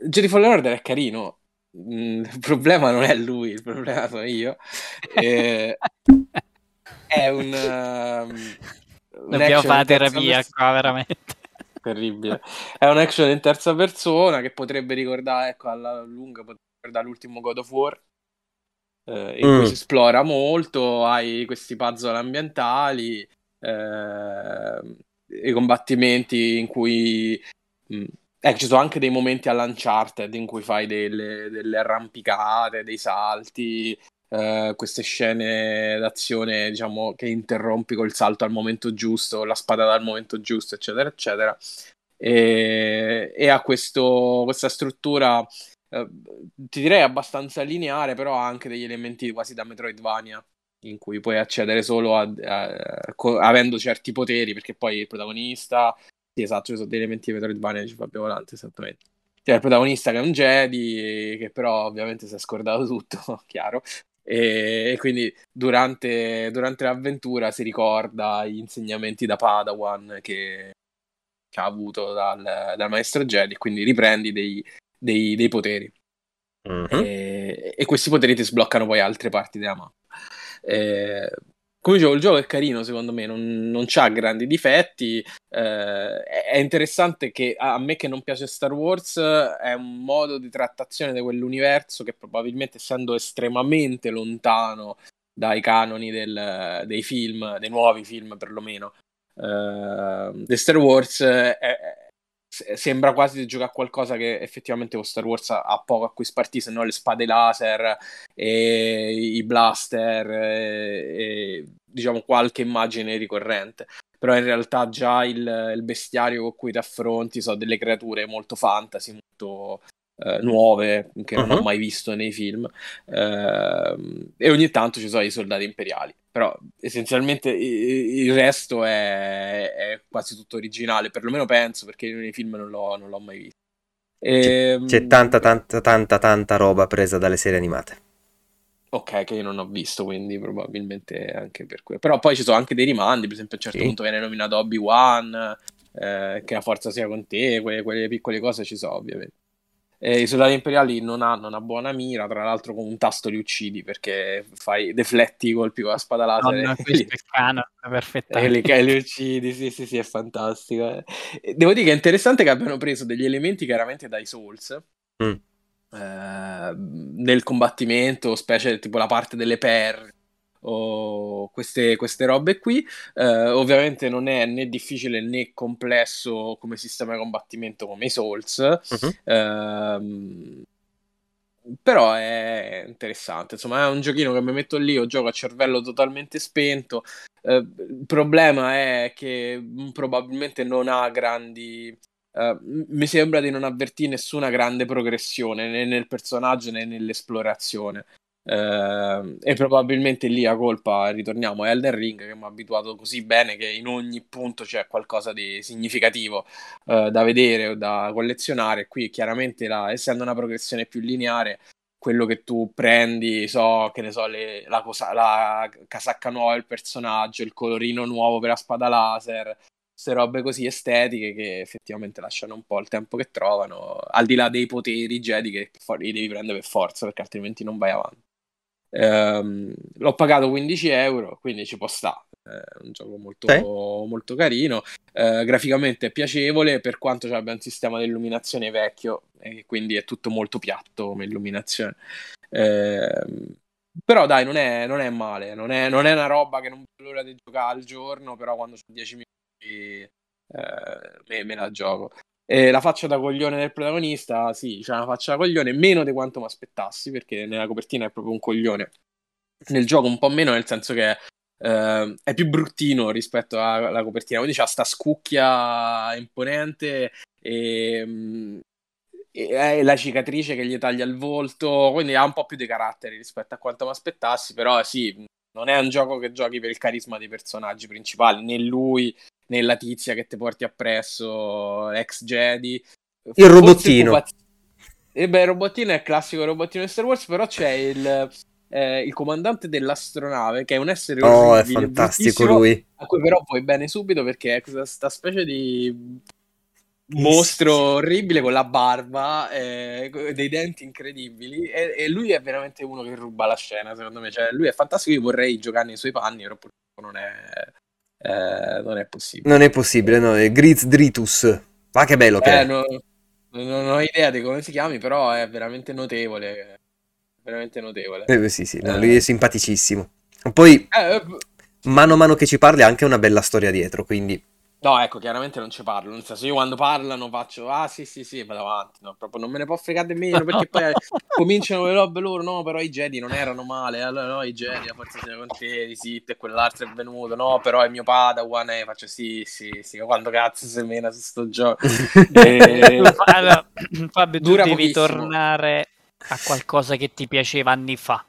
Jedi Fallen Order è carino, mm, il problema non è lui, il problema sono io. Eh, è un... Um, Dobbiamo fare terapia qua, veramente terribile. È un action in terza persona che potrebbe ricordare, ecco, alla lunga potrebbe ricordare l'ultimo God of War, eh, in mm. cui si esplora molto, hai questi puzzle ambientali, eh, i combattimenti in cui... Mh, mm, Ecco, ci sono anche dei momenti all'Uncharted in cui fai delle, delle arrampicate, dei salti, Uh, queste scene d'azione, diciamo, che interrompi col salto al momento giusto, la spada dal momento giusto, eccetera, eccetera. E, e ha questo, questa struttura, uh, ti direi abbastanza lineare, però ha anche degli elementi quasi da Metroidvania, in cui puoi accedere solo a, a, a, avendo certi poteri, perché poi il protagonista, sì, esatto, ci sono degli elementi di Metroidvania di Fabio Volante, esattamente. C'è il protagonista che è un Jedi, che però ovviamente si è scordato tutto, chiaro, e, e quindi durante, durante, l'avventura si ricorda gli insegnamenti da Padawan che, che ha avuto dal, dal, maestro Jedi, quindi riprendi dei, dei, dei poteri. Uh-huh. E, e, questi poteri ti sbloccano poi altre parti della mappa. E, come dicevo, il gioco è carino, secondo me, non, non ha grandi difetti. Eh, è interessante che a me che non piace Star Wars è un modo di trattazione di quell'universo che probabilmente essendo estremamente lontano dai canoni del, dei film, dei nuovi film perlomeno, eh, di Star Wars è, sembra quasi di giocare a qualcosa che effettivamente con Star Wars ha poco a cui spartire, se no le spade laser e i blaster e, e diciamo qualche immagine ricorrente. Però in realtà già il, il bestiario con cui ti affronti sono delle creature molto fantasy, molto eh, nuove che uh-huh. non ho uh-huh. mai visto nei film eh, e ogni tanto ci sono i soldati imperiali però essenzialmente il resto è, è, quasi tutto originale, perlomeno penso, perché nei film non l'ho, non l'ho mai visto. E, c'è, c'è ehm, tanta, tanta, tanta, tanta roba presa dalle serie animate. Ok, che io non ho visto, quindi probabilmente anche per quello. Però poi ci sono anche dei rimandi, per esempio a un certo sì. punto viene nominato Obi-Wan, eh, che la forza sia con te, quelle, quelle piccole cose ci sono ovviamente. Eh, I soldati imperiali non hanno una buona mira, tra l'altro con un tasto li uccidi perché fai defletti i colpi con la spada laser. No, no, questo è canon, perfettamente. E li, li, uccidi, sì, sì, sì, è fantastico. Eh. Devo dire che è interessante che abbiano preso degli elementi chiaramente dai Souls. Mm. Eh, nel combattimento, specie tipo la parte delle per o queste, queste robe qui. Eh, ovviamente non è né difficile né complesso come sistema di combattimento come i Souls. Uh-huh. Eh, però è interessante, insomma è un giochino che mi metto lì, io gioco a cervello totalmente spento, eh, il problema è che probabilmente non ha grandi... Uh, mi sembra di non avvertire nessuna grande progressione né nel personaggio né nell'esplorazione. Uh, e probabilmente lì a colpa, ritorniamo a Elden Ring che mi ha abituato così bene che in ogni punto c'è qualcosa di significativo uh, da vedere o da collezionare. Qui chiaramente la, essendo una progressione più lineare, quello che tu prendi, so che ne so, le, la, cosa, la casacca nuova del personaggio, il colorino nuovo per la spada laser, queste robe così estetiche che effettivamente lasciano un po' il tempo che trovano, al di là dei poteri Jedi che li devi prendere per forza perché altrimenti non vai avanti. Ehm, l'ho pagato 15 euro, quindi ci può stare. È un gioco molto, Sì. molto carino. Eh, graficamente è piacevole, per quanto abbia un sistema di illuminazione vecchio, e quindi è tutto molto piatto come illuminazione. Ehm, però dai, non è, non è male, non è, non è una roba che non vedo l'ora di giocare al giorno, però quando ho 10 minuti eh, me, me la gioco. E la faccia da coglione del protagonista, sì, c'è una faccia da coglione, meno di quanto mi aspettassi, perché nella copertina è proprio un coglione. Nel gioco un po' meno, nel senso che eh, è più bruttino rispetto alla, copertina. Quindi c'ha sta scucchia imponente e, mm, e, e la cicatrice che gli taglia il volto, quindi ha un po' più di carattere rispetto a quanto mi aspettassi, però sì, non è un gioco che giochi per il carisma dei personaggi principali, né lui né la tizia che ti porti appresso, ex Jedi. Il robottino. E beh, il robottino è il classico robottino di Star Wars, però c'è il, eh, il comandante dell'astronave, che è un essere Oh, è orribile, fantastico lui. a cui però vuoi bene subito perché è questa specie di mostro orribile con la barba, eh, dei denti incredibili e, e lui è veramente uno che ruba la scena, secondo me. Cioè, lui è fantastico, io vorrei giocare nei suoi panni, però purtroppo non è, eh, non è possibile. Non è possibile, no, è Griz Dritus. Ma che bello che Eh, è. no- non ho idea di come si chiami, però è veramente notevole. Veramente notevole. Eh, sì, sì, no, Eh. lui è simpaticissimo. Poi, Eh, eh, mano a mano che ci parli, ha anche una bella storia dietro, quindi... No, ecco, chiaramente non ci parlo. Nel senso, io quando parlano faccio, ah sì, sì, sì, vado avanti. No, proprio non me ne può fregare nemmeno perché poi cominciano le robe loro. No, però i Jedi non erano male. Allora, no, i Jedi, a forza siamo con te, Sith e quell'altro è venuto. No, però è mio Padawan. E faccio, sì, sì, sì. Quando cazzo si mena su sto gioco? E- Allora, Fabio, tu Dura devi pochissimo. tornare a qualcosa che ti piaceva anni fa.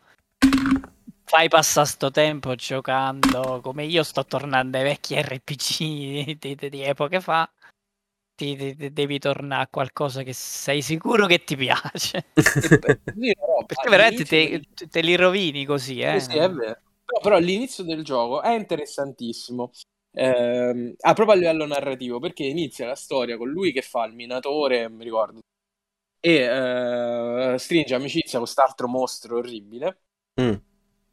Fai passare sto tempo giocando come io sto tornando ai vecchi RPG di, di- di epoche fa. Ti, ti- ti devi tornare a qualcosa che sei sicuro che ti piace. Perché veramente te, te li rovini così, eh? Sì, è vero. Però, però l'inizio del gioco è interessantissimo. Ehm, ah, proprio a livello narrativo, perché inizia la storia con lui che fa il minatore, mi ricordo, e eh, stringe amicizia con quest'altro mostro orribile, Mm.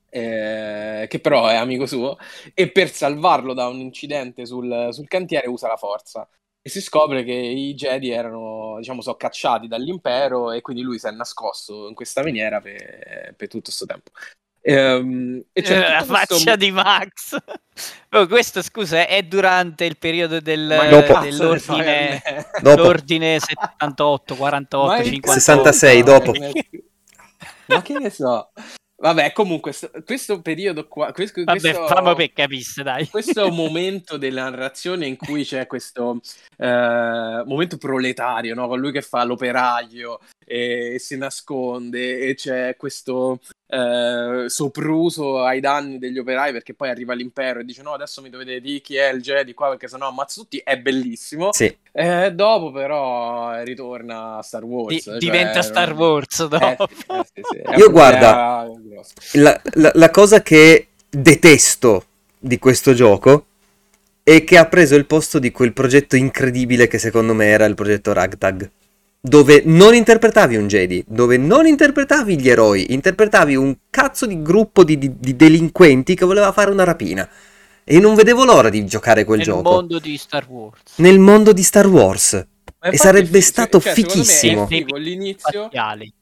Eh, che però è amico suo, e per salvarlo da un incidente sul, sul cantiere usa la forza. E si scopre che i Jedi erano, diciamo, sono cacciati dall'impero e quindi lui si è nascosto in questa miniera per, per tutto questo tempo. Ehm, e c'è Eh, la tutto questo- faccia di Max. Oh, questo, scusa, è durante il periodo del, dell'ordine, fai a me? Dopo. l'ordine 78, 48, Ma il 58. 66 dopo. Ma che ne so. Vabbè, comunque, sto- questo periodo qua, questo, Vabbè, questo- fammi per capisse, dai. questo momento della narrazione in cui c'è questo eh, momento proletario, no? con lui che fa l'operaio e si nasconde e c'è questo eh, sopruso ai danni degli operai perché poi arriva l'impero e dice no adesso mi dovete dire chi è il Jedi qua perché sennò ammazzo tutti, è bellissimo. Sì. Eh, dopo però ritorna a Star Wars. Di- cioè, diventa Star Wars eh, dopo. eh, sì, sì, Io guarda-. La, la- la cosa che detesto di questo gioco è che ha preso il posto di quel progetto incredibile che secondo me era il progetto Ragtag. Dove non interpretavi un Jedi, dove non interpretavi gli eroi, interpretavi un cazzo di gruppo di, di- di delinquenti che voleva fare una rapina. E non vedevo l'ora di giocare quel Nel gioco. mondo di Star Wars. Nel mondo di Star Wars. E sarebbe è fi- stato cioè, fichissimo. figo l'inizio. Spaziali.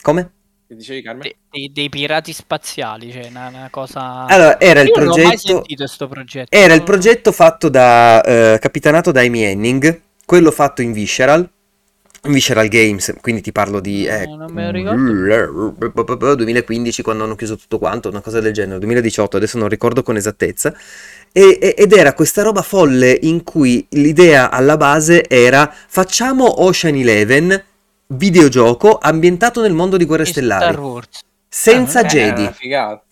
Come? Che dicevi Carmen? De- dei, dei pirati spaziali, cioè una, una cosa... Allora, era il Io non ho mai progetto. sentito questo progetto. Era il progetto fatto da eh, capitanato da Amy Henning, quello fatto in Visceral, Visceral Games, quindi ti parlo di eh, No, non me lo ricordo. 2015 quando hanno chiuso tutto quanto, una cosa del genere, 2018, adesso non ricordo con esattezza. E- e- ed era questa roba folle in cui l'idea alla base era facciamo Ocean Eleven videogioco ambientato nel mondo di Guerre in Stellari, senza Ah, Jedi.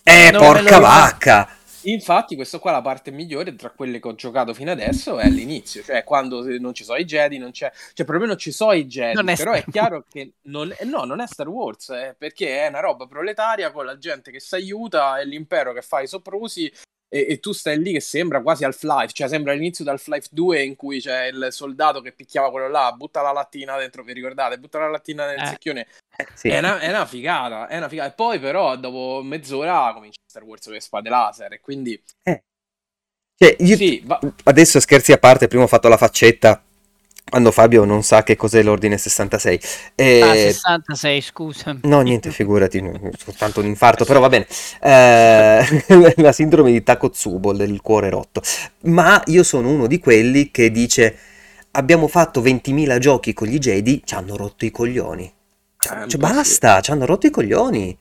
Eh, porca vacca! Infatti, questo qua, la parte migliore tra quelle che ho giocato fino adesso è l'inizio, cioè quando non ci sono i Jedi, non c'è, cioè perlomeno ci sono i Jedi, Non è però è Star chiaro che non, eh, no, non è Star Wars, eh, perché è una roba proletaria con la gente che si aiuta e l'impero che fa i soprusi e, e, tu stai lì che sembra quasi Half-Life, cioè sembra l'inizio di Half-Life 2 in cui c'è il soldato che picchiava quello là, butta la lattina dentro, vi ricordate? Butta la lattina nel eh. secchione. Sì. È, una, è, una, figata, è una figata. E poi però dopo mezz'ora comincia Star Wars con le spade laser e quindi... Eh. Cioè, io sì, va... adesso scherzi a parte, prima ho fatto la faccetta quando Fabio non sa che cos'è l'ordine 66. E... Ah, 66, scusa. No, niente, figurati, soltanto un infarto, però va bene. Eh, la sindrome di Takotsubo, del cuore rotto. Ma io sono uno di quelli che dice, abbiamo fatto 20.000 giochi con gli Jedi, ci hanno rotto i coglioni. Cioè, cioè basta, ci hanno rotto i coglioni.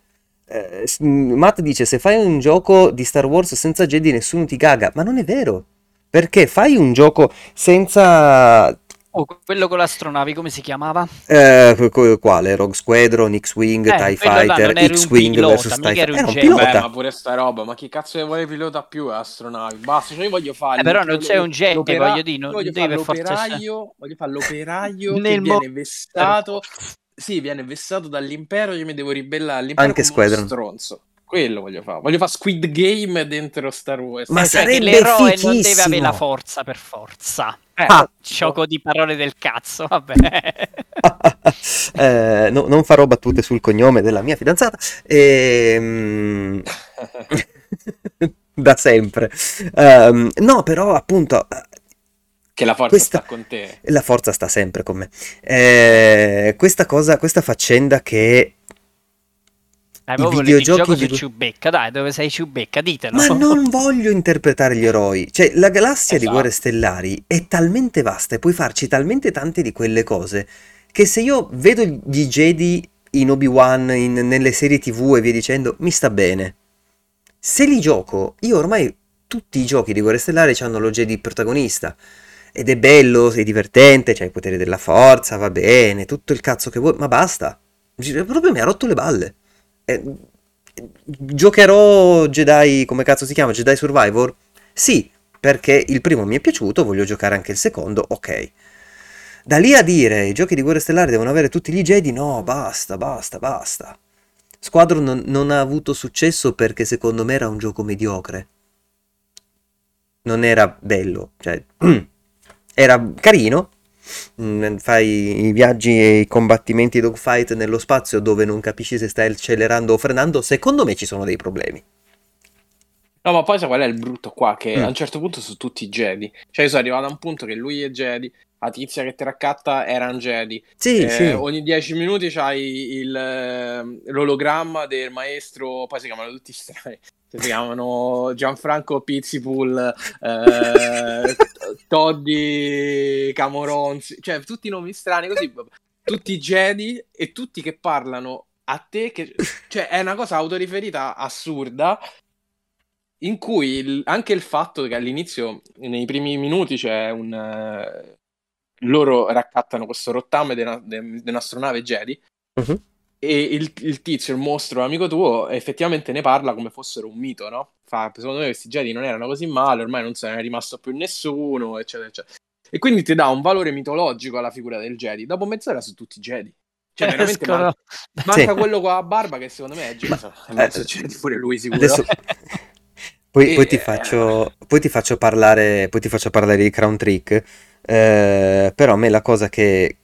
Eh, Matt dice, se fai un gioco di Star Wars senza Jedi nessuno ti caga, ma non è vero. Perché fai un gioco senza Oh, quello con le astronavi, come si chiamava? Eh, quale? Rogue Squadron, X-Wing, eh, TIE Fighter, X-Wing vs TIE Fighter. Era un pilota. Beh, ma pure sta roba, ma chi cazzo vuole pilota più astronavi? Basta, cioè io voglio fare... Eh, però non c'è un jet, voglio dire, non voglio deve l'operaio, voglio fare l'operaio che viene vessato... Sì, viene vessato dall'impero, io mi devo ribellare all'impero Anche Squadron. stronzo. Quello voglio fare. Voglio fare Squid Game dentro Star Wars. Ma eh, sarebbe l'eroe fichissimo. non deve avere la forza per forza. Eh, ah. Gioco di parole del cazzo, vabbè. eh, no, non farò battute sul cognome della mia fidanzata. Ehm... da sempre. Um, no, però appunto... Che la forza questa... sta con te. La forza sta sempre con me. Eh, questa cosa, questa faccenda che dai, I videogiochi di... su Ciubecca, dai, dove sei Ciubecca, ditelo. Ma non voglio interpretare gli eroi. Cioè, la galassia esatto. di Guerre Stellari è talmente vasta e puoi farci talmente tante di quelle cose che se io vedo gli Jedi in Obi-Wan, in, nelle serie TV e via dicendo, mi sta bene. Se li gioco, io ormai tutti i giochi di Guerre Stellari hanno lo Jedi protagonista. Ed è bello, sei divertente, c'hai i poteri della forza, va bene, tutto il cazzo che vuoi, ma basta. Proprio mi ha rotto le balle eh, giocherò Jedi, come cazzo si chiama? Jedi Survivor? Sì, perché il primo mi è piaciuto, voglio giocare anche il secondo, ok. Da lì a dire i giochi di Guerre Stellari devono avere tutti gli Jedi, no, basta, basta, basta. Squadron non, non ha avuto successo perché secondo me era un gioco mediocre. Non era bello, cioè era carino, fai i viaggi e i combattimenti dogfight nello spazio dove non capisci se stai accelerando o frenando, secondo me ci sono dei problemi. No, ma poi sai qual è il brutto qua? Che mm. a un certo punto sono tutti Jedi. Cioè, io sono arrivato a un punto che lui è Jedi, la tizia che ti raccatta era un Jedi. Sì, eh, sì. Ogni 10 minuti c'hai il, eh, l'ologramma del maestro, poi si chiamano tutti strani si chiamano Gianfranco Pizzipool, eh, Toddy Camoronzi, cioè tutti i nomi strani così, tutti Jedi e tutti che parlano a te, che, cioè è una cosa autoriferita assurda in cui il, anche il fatto che all'inizio, nei primi minuti, c'è un... Loro raccattano questo rottame di un'astronave Jedi. Uh-huh e il, il, tizio, il mostro, l'amico tuo, effettivamente ne parla come fossero un mito, no? Fa, secondo me questi Jedi non erano così male, ormai non se ne è rimasto più nessuno, eccetera, eccetera. E quindi ti dà un valore mitologico alla figura del Jedi. Dopo mezz'ora su tutti i Jedi. Cioè, veramente manca, manca sì. quello con la barba che secondo me è Jason. Ma, eh, Jedi pure lui sicuro. Adesso... Poi, e, poi, ti faccio, eh, poi, ti faccio, parlare, poi ti faccio parlare di Crown Trick, eh, però a me la cosa che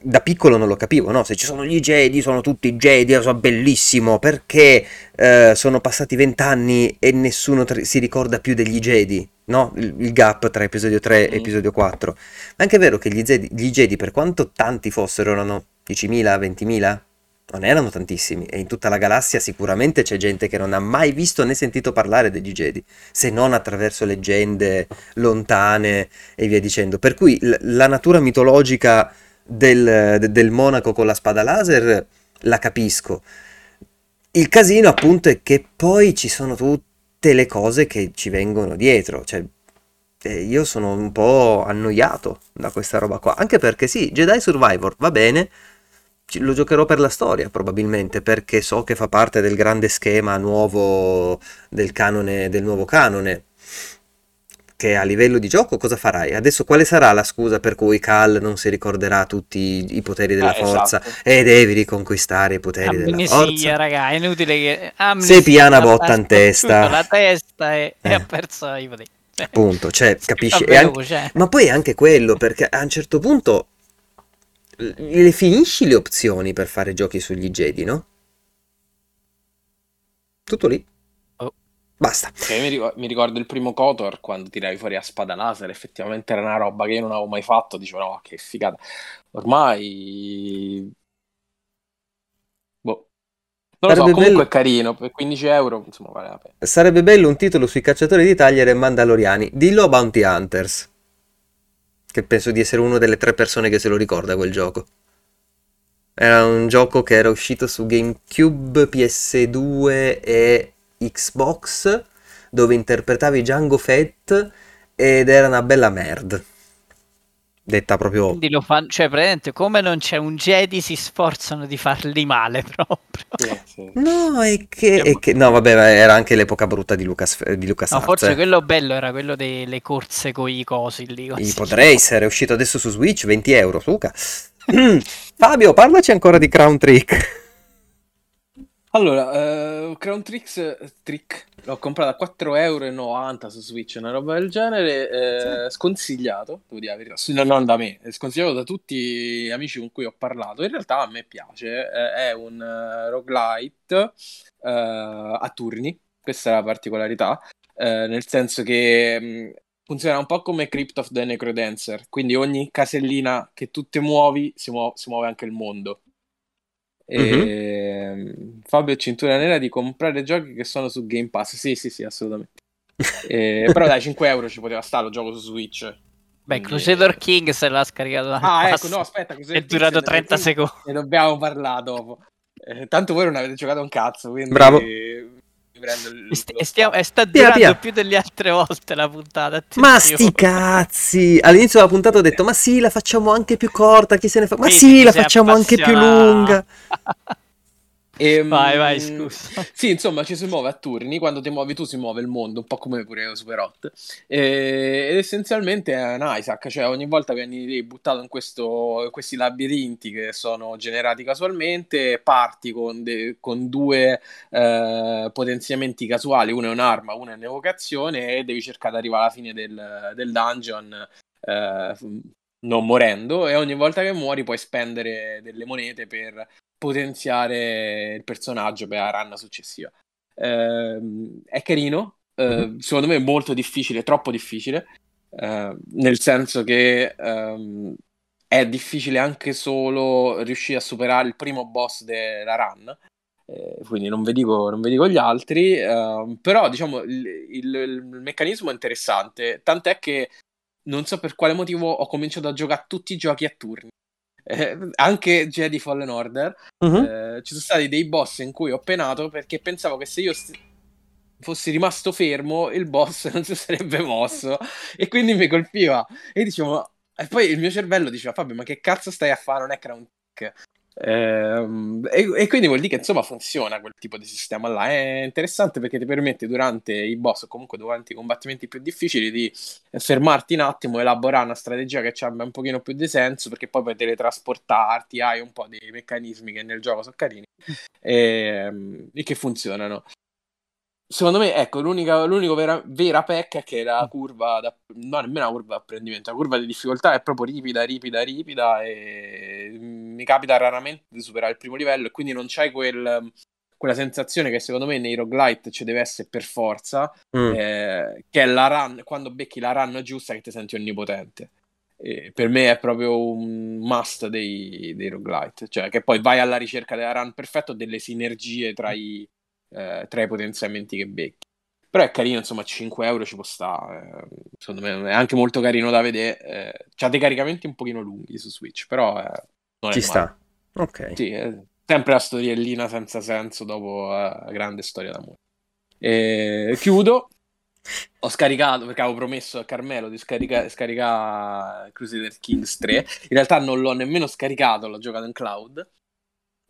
da piccolo non lo capivo, no? Se ci sono gli Jedi, sono tutti Jedi, sono bellissimo, perché eh, sono passati vent'anni e nessuno tra- si ricorda più degli Jedi, no? Il, il gap tra episodio 3 e mm. episodio 4. Ma è anche vero che gli Jedi, gli Jedi, per quanto tanti fossero, erano 10.000, 20.000? Non erano tantissimi, e in tutta la galassia sicuramente c'è gente che non ha mai visto né sentito parlare degli Jedi, se non attraverso leggende lontane e via dicendo. Per cui l- la natura mitologica del, del monaco con la spada laser la capisco. Il casino appunto è che poi ci sono tutte le cose che ci vengono dietro, cioè io sono un po' annoiato da questa roba qua, anche perché sì, Jedi Survivor va bene, lo giocherò per la storia probabilmente, perché so che fa parte del grande schema nuovo del canone, del nuovo canone. che a livello di gioco cosa farai? Adesso quale sarà la scusa per cui Cal non si ricorderà tutti i, i poteri della Eh, forza esatto. e devi riconquistare i poteri della Amnesia, forza? raga, è inutile che... Se piana botta in testa. La testa e, e Eh. ha perso i poteri. Appunto, cioè, capisci? E anche- eh. Ma poi è anche quello, perché a un certo punto le finisci le opzioni per fare giochi sugli Jedi, no? Tutto lì. Oh. Basta. Cioè, io mi, ricordo, il primo Kotor quando tiravi fuori a spada laser, effettivamente era una roba che io non avevo mai fatto, dicevo no, che figata. Ormai... Boh. Non lo so, Sarebbe comunque bello- è carino, per 15 euro, insomma, vale la pena. Sarebbe bello un titolo sui cacciatori di Tagliere e Mandaloriani. Dillo a Bounty Hunters. Che penso di essere una delle tre persone che se lo ricorda quel gioco. Era un gioco che era uscito su GameCube, PS2 e Xbox, dove interpretavi Django Fett ed era una bella merd. Detta proprio... Quindi lo fanno, cioè, praticamente come non c'è un Jedi si sforzano di farli male proprio. Sì, sì. No, è che, è che- No, vabbè, era anche l'epoca brutta di Lucas, di Lucas No, forse quello bello era quello delle corse con i cosi lì. I. Podracer è uscito adesso su Switch, 20 euro, Luca. Fabio, parlaci ancora di Crown Trick. Allora, eh, Crown Tricks, Trick. L'ho comprato a 4,90 euro su Switch, una roba del genere, eh, sconsigliato, devo dire la verità, Sì, no, non da me, è sconsigliato da tutti gli amici con cui ho parlato, in realtà a me piace, eh, è un eh, roguelite eh, a turni, questa è la particolarità, eh, nel senso che mh, funziona un po' come Crypt of the Necrodancer, quindi ogni casellina che tu ti muovi si, muo- si muove anche il mondo. E, Fabio Cintura Nera di comprare giochi che sono su Game Pass. Sì, sì, sì, assolutamente. E- però dai, 5 euro ci poteva stare, lo gioco su Switch. Beh, Crusader King se l'ha scaricato Ah, ecco, no, aspetta, cos'è È durato Pixel? 30 Ne- secondi. Ne dobbiamo parlare dopo. Eh, tanto voi non avete giocato un cazzo, quindi Bravo. Mi prendo il E st- lo e stiamo- e sta Via, durando via. più delle altre volte la puntata. Ma attenzione. sti cazzi! All'inizio della puntata ho detto, ma sì, la facciamo anche più corta, chi se ne fa? Ma Vedi, sì, la facciamo anche più lunga. Ehm, Vai, vai, scusa. Sì, insomma, ci si muove a turni. Quando ti muovi tu si muove il mondo, un po' come pure Super Hot. E- ed essenzialmente è un Isaac, cioè ogni volta vieni buttato in, questo- in questi labirinti che sono generati casualmente, parti con, de- con due eh, potenziamenti casuali, uno è un'arma, uno è un'evocazione e devi cercare di arrivare alla fine del, del dungeon eh, non morendo e ogni volta che muori puoi spendere delle monete per potenziare il personaggio per la run successiva. Ehm, è carino, eh, Mhm. secondo me è molto difficile, troppo difficile, eh, nel senso che ehm, è difficile anche solo riuscire a superare il primo boss della run. eh, quindi non vi dico, non vi dico gli altri, ehm, però diciamo il, il- il meccanismo è interessante, tant'è che non so per quale motivo ho cominciato a giocare tutti i giochi a turni. Eh, anche Jedi Fallen Order. Mhm. eh, ci sono stati dei boss in cui ho penato perché pensavo che se io st- fossi rimasto fermo il boss non si sarebbe mosso. E quindi mi colpiva. E dicevo e poi il mio cervello diceva Fabio ma che cazzo stai a fare? Non è Crown Trick Ehm, e, e quindi vuol dire che insomma funziona quel tipo di sistema là è interessante perché ti permette durante i boss o comunque durante i combattimenti più difficili di fermarti un attimo, elaborare una strategia che abbia un pochino più di senso perché poi puoi teletrasportarti, hai un po' dei meccanismi che nel gioco sono carini e, e che funzionano. Secondo me, ecco, l'unica, l'unico vera, vera pecca è che la curva, da, no nemmeno la curva di apprendimento, la curva di difficoltà è proprio ripida, ripida, ripida e mi capita raramente di superare il primo livello e quindi non c'hai quel, quella sensazione che secondo me nei roguelite ci deve essere per forza, Mm. eh, che è la run, quando becchi la run giusta che ti senti onnipotente. E per me è proprio un must dei, dei roguelite, cioè che poi vai alla ricerca della run perfetta o delle sinergie tra i, eh, tra i potenziamenti che becchi. Però è carino, insomma, 5 euro ci può stare. eh, secondo me è anche molto carino da vedere. Eh, c'ha dei caricamenti un pochino lunghi su Switch, però eh, non Ci sta. Ok. Sì, è sempre la storiellina senza senso dopo la grande storia d'amore. E chiudo. Ho scaricato perché avevo promesso a Carmelo di scarica- scaricare Crusader Kings 3. In realtà non l'ho nemmeno scaricato, l'ho giocato in cloud.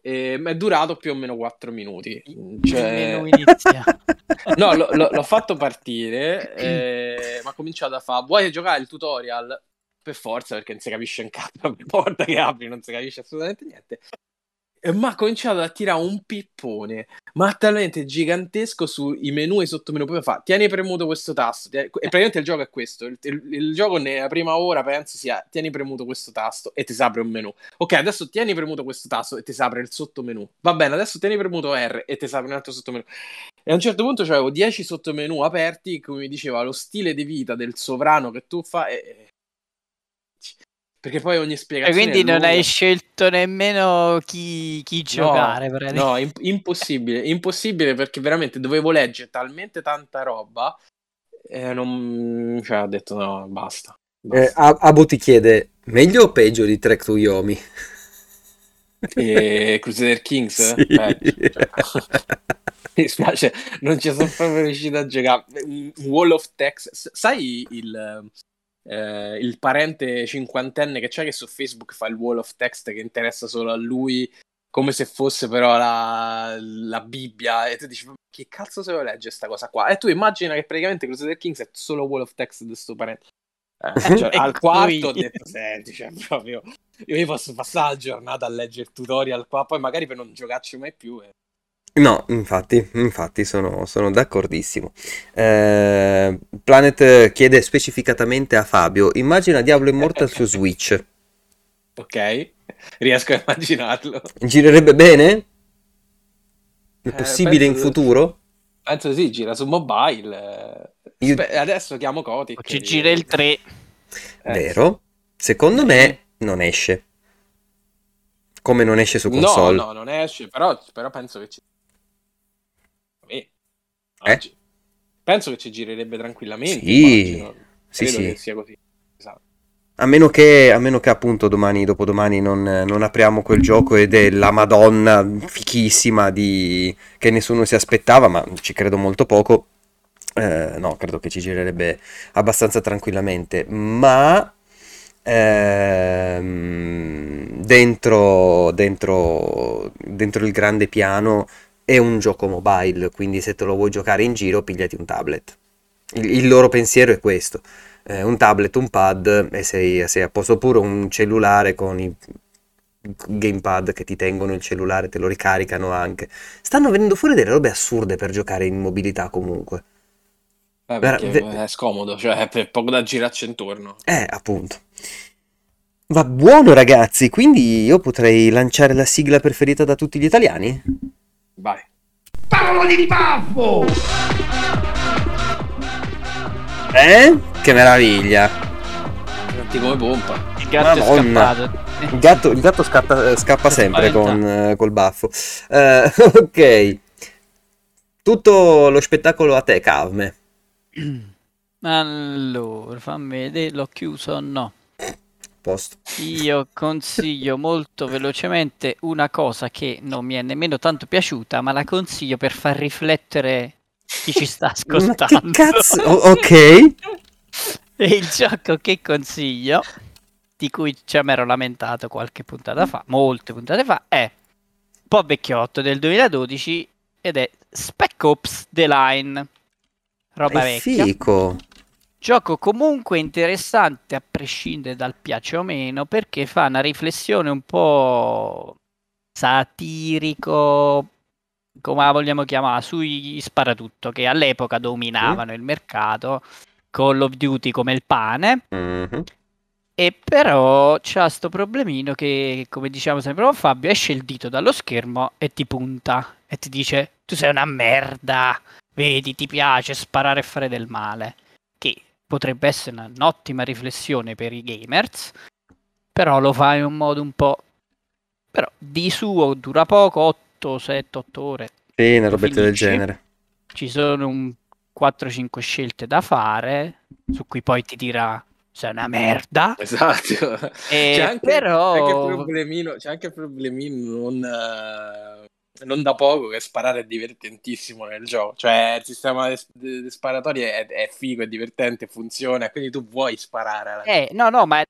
E è durato più o meno 4 minuti. Cioè... no, lo, lo, l'ho fatto partire, eh, ma ho cominciato a fare, vuoi giocare il tutorial? Per forza, perché non si capisce un cazzo, la porta che apri non si capisce assolutamente niente ma ha cominciato a tirare un pippone, ma talmente gigantesco sui menu e sottomenu. Poi fa, tieni premuto questo tasto. E praticamente il gioco è questo. Il, il, il, gioco nella prima ora penso sia, tieni premuto questo tasto e ti si apre un menu. Ok, adesso tieni premuto questo tasto e ti si apre il sottomenu. Va bene, adesso tieni premuto R e ti si apre un altro sottomenu. E a un certo punto avevo 10 sottomenu aperti, come mi diceva, lo stile di vita del sovrano che tu fai. E perché poi ogni spiegazione. E quindi non hai scelto nemmeno chi, chi giocare. No, no imp- impossibile, impossibile perché veramente dovevo leggere talmente tanta roba. E non. Cioè, ho detto no, basta. basta. Eh, Abu ti chiede: meglio o peggio di Trek to Yomi? E Crusader Kings? Sì. Cioè, mi spiace, non ci sono proprio riuscito a giocare. Wall of Text, sai il, eh, il parente cinquantenne che c'è che su Facebook fa il wall of text che interessa solo a lui, come se fosse però la, la Bibbia, e tu dici, che cazzo se lo legge questa cosa qua? E tu immagina che praticamente Crusader Kings è solo wall of text di questo parente. Eh, cioè, al quarto ho detto, senti, cioè, proprio, io mi posso passare la giornata a leggere il tutorial qua, poi magari per non giocarci mai più. Eh. No, infatti, infatti sono, sono d'accordissimo. Eh, Planet chiede specificatamente a Fabio, immagina Diablo Immortal su Switch. Ok, riesco a immaginarlo. Girerebbe bene? È eh, possibile in futuro? Penso sì, gira su mobile. Io... Spe- adesso chiamo Kotick. Ci gira il 3. Eh, Vero? Secondo me non esce. Come non esce su console. No, no, non esce, però, però penso che ci eh? Penso che ci girerebbe tranquillamente. Sì, sì, sì. sia così. Esatto. A meno, che, a meno che appunto domani, dopodomani non, non apriamo quel gioco ed è la madonna fichissima di... che nessuno si aspettava, ma ci credo molto poco. Eh, no, credo che ci girerebbe abbastanza tranquillamente. Ma ehm, dentro, dentro, dentro il grande piano è un gioco mobile, quindi se te lo vuoi giocare in giro pigliati un tablet. Il, il loro pensiero è questo, eh, un tablet, un pad e sei, sei a posto pure un cellulare con i gamepad che ti tengono il cellulare, te lo ricaricano anche. Stanno venendo fuori delle robe assurde per giocare in mobilità comunque. Eh, è scomodo, cioè è poco da girarci intorno. Eh, appunto. Va buono ragazzi, quindi io potrei lanciare la sigla preferita da tutti gli italiani? Vai. Parolo di baffo! Eh? Che meraviglia! Senti come pompa. Il gatto Madonna. è scappato. Il gatto, il gatto scappa, scappa sempre con, uh, col baffo. Uh, ok. Tutto lo spettacolo a te, Cavme. Allora, fammi vedere, l'ho chiuso? No posto. Io consiglio molto velocemente una cosa che non mi è nemmeno tanto piaciuta, ma la consiglio per far riflettere chi ci sta ascoltando. Cazzo? O- ok. E il gioco che consiglio, di cui ci ero lamentato qualche puntata fa, molte puntate fa, è un po' vecchiotto del 2012 ed è Spec Ops The Line. Roba è vecchia. Fico. Gioco comunque interessante a prescindere dal piace o meno perché fa una riflessione un po' satirico, come la vogliamo chiamare, sui sparatutto che all'epoca dominavano mm. il mercato, Call of Duty come il pane. Mm-hmm. E però c'ha sto problemino che, come diciamo sempre con Fabio, esce il dito dallo schermo e ti punta e ti dice tu sei una merda, vedi, ti piace sparare e fare del male. Che potrebbe essere un'ottima riflessione per i gamers, però lo fa in un modo un po'... però di suo dura poco, 8, 7, 8 ore. Sì, una robetta del genere. Ci sono un 4-5 scelte da fare, su cui poi ti dirà sei una merda. Esatto. E c'è anche, però... c'è anche il problemino, c'è anche il problemino non... Uh non da poco che sparare è divertentissimo nel gioco. Cioè, il sistema di sparatori è, è, figo, è divertente, funziona, quindi tu vuoi sparare. eh, no, no, ma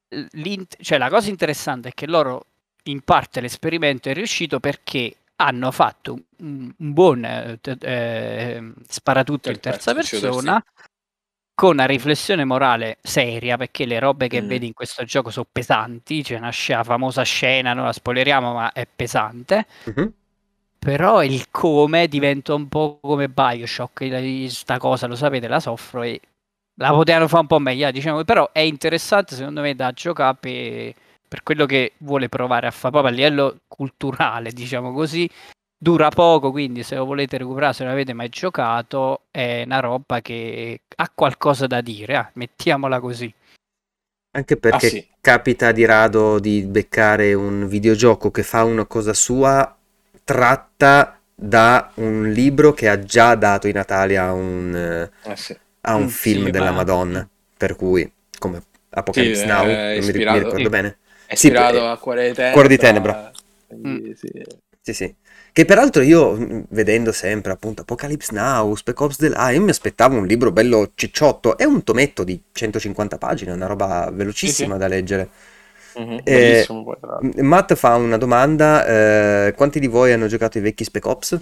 cioè, la cosa interessante è che loro in parte l'esperimento è riuscito perché hanno fatto un, un buon eh, eh, sparatutto in terza persona con una riflessione morale seria perché le robe che mm. vedi in questo gioco sono pesanti c'è una scia, famosa scena non la spoileriamo ma è pesante mm-hmm. Però il come diventa un po' come Bioshock sta cosa lo sapete la soffro e la potevano fare un po' meglio diciamo però è interessante secondo me da giocare per per quello che vuole provare a fare proprio a livello culturale, diciamo così. Dura poco, quindi se lo volete recuperare, se non avete mai giocato, è una roba che ha qualcosa da dire, ah, mettiamola così. Anche perché ah, sì. capita di rado di beccare un videogioco che fa una cosa sua tratta da un libro che ha già dato in Italia a un, eh sì. a un mm, film sì, della ma... Madonna, per cui come Apocalypse Now, non mi, mi ricordo bene. È ispirato sì, a Cuore di Tenebra. Cuore di Tenebra. Mm. sì. sì, sì. Che peraltro io, mm, vedendo sempre appunto Apocalypse Now, Spec Ops The Line, mi aspettavo un libro bello cicciotto. È un tometto di 150 pagine, una roba velocissima sì, sì. da leggere. Mm-hmm, eh, Matt fa una domanda: eh, quanti di voi hanno giocato i vecchi Spec Ops?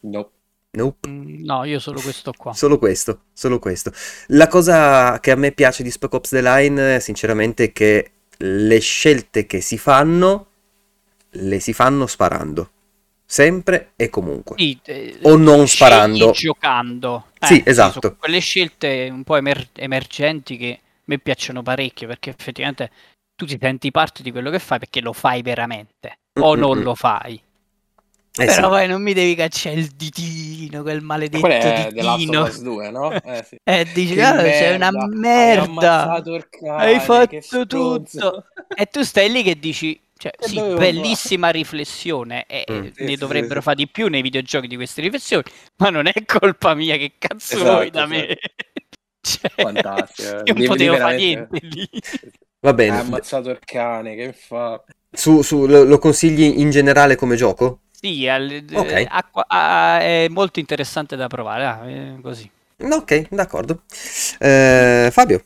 No. Nope. Mm, no, io solo questo qua. Solo questo, solo questo. La cosa che a me piace di Spec Ops The Line, sinceramente, è che le scelte che si fanno le si fanno sparando sempre e comunque sì, eh, o non sparando giocando eh, sì esatto quelle scelte un po' emer- emergenti che a me piacciono parecchio perché effettivamente tu ti senti parte di quello che fai perché lo fai veramente o mm-hmm. non lo fai eh Però sì. poi non mi devi cacciare il ditino, quel maledetto è ditino. 2, no? Eh, sì. eh dici, oh, sei una merda. Hai, Hai fatto tutto. e tu stai lì che dici, cioè, sì, bellissima fare? riflessione e mm. ne sì, dovrebbero sì, fare di più nei videogiochi di queste riflessioni, ma non è colpa mia, che cazzo esatto, vuoi da me? cioè, Fantastico. Io non potevo fare niente lì. Va bene. Ha ammazzato il cane, che fa? Su, su, lo, lo consigli in generale come gioco? Sì, al, okay. acqua, a, è molto interessante da provare, ah, eh, così. Ok, d'accordo. Eh, Fabio?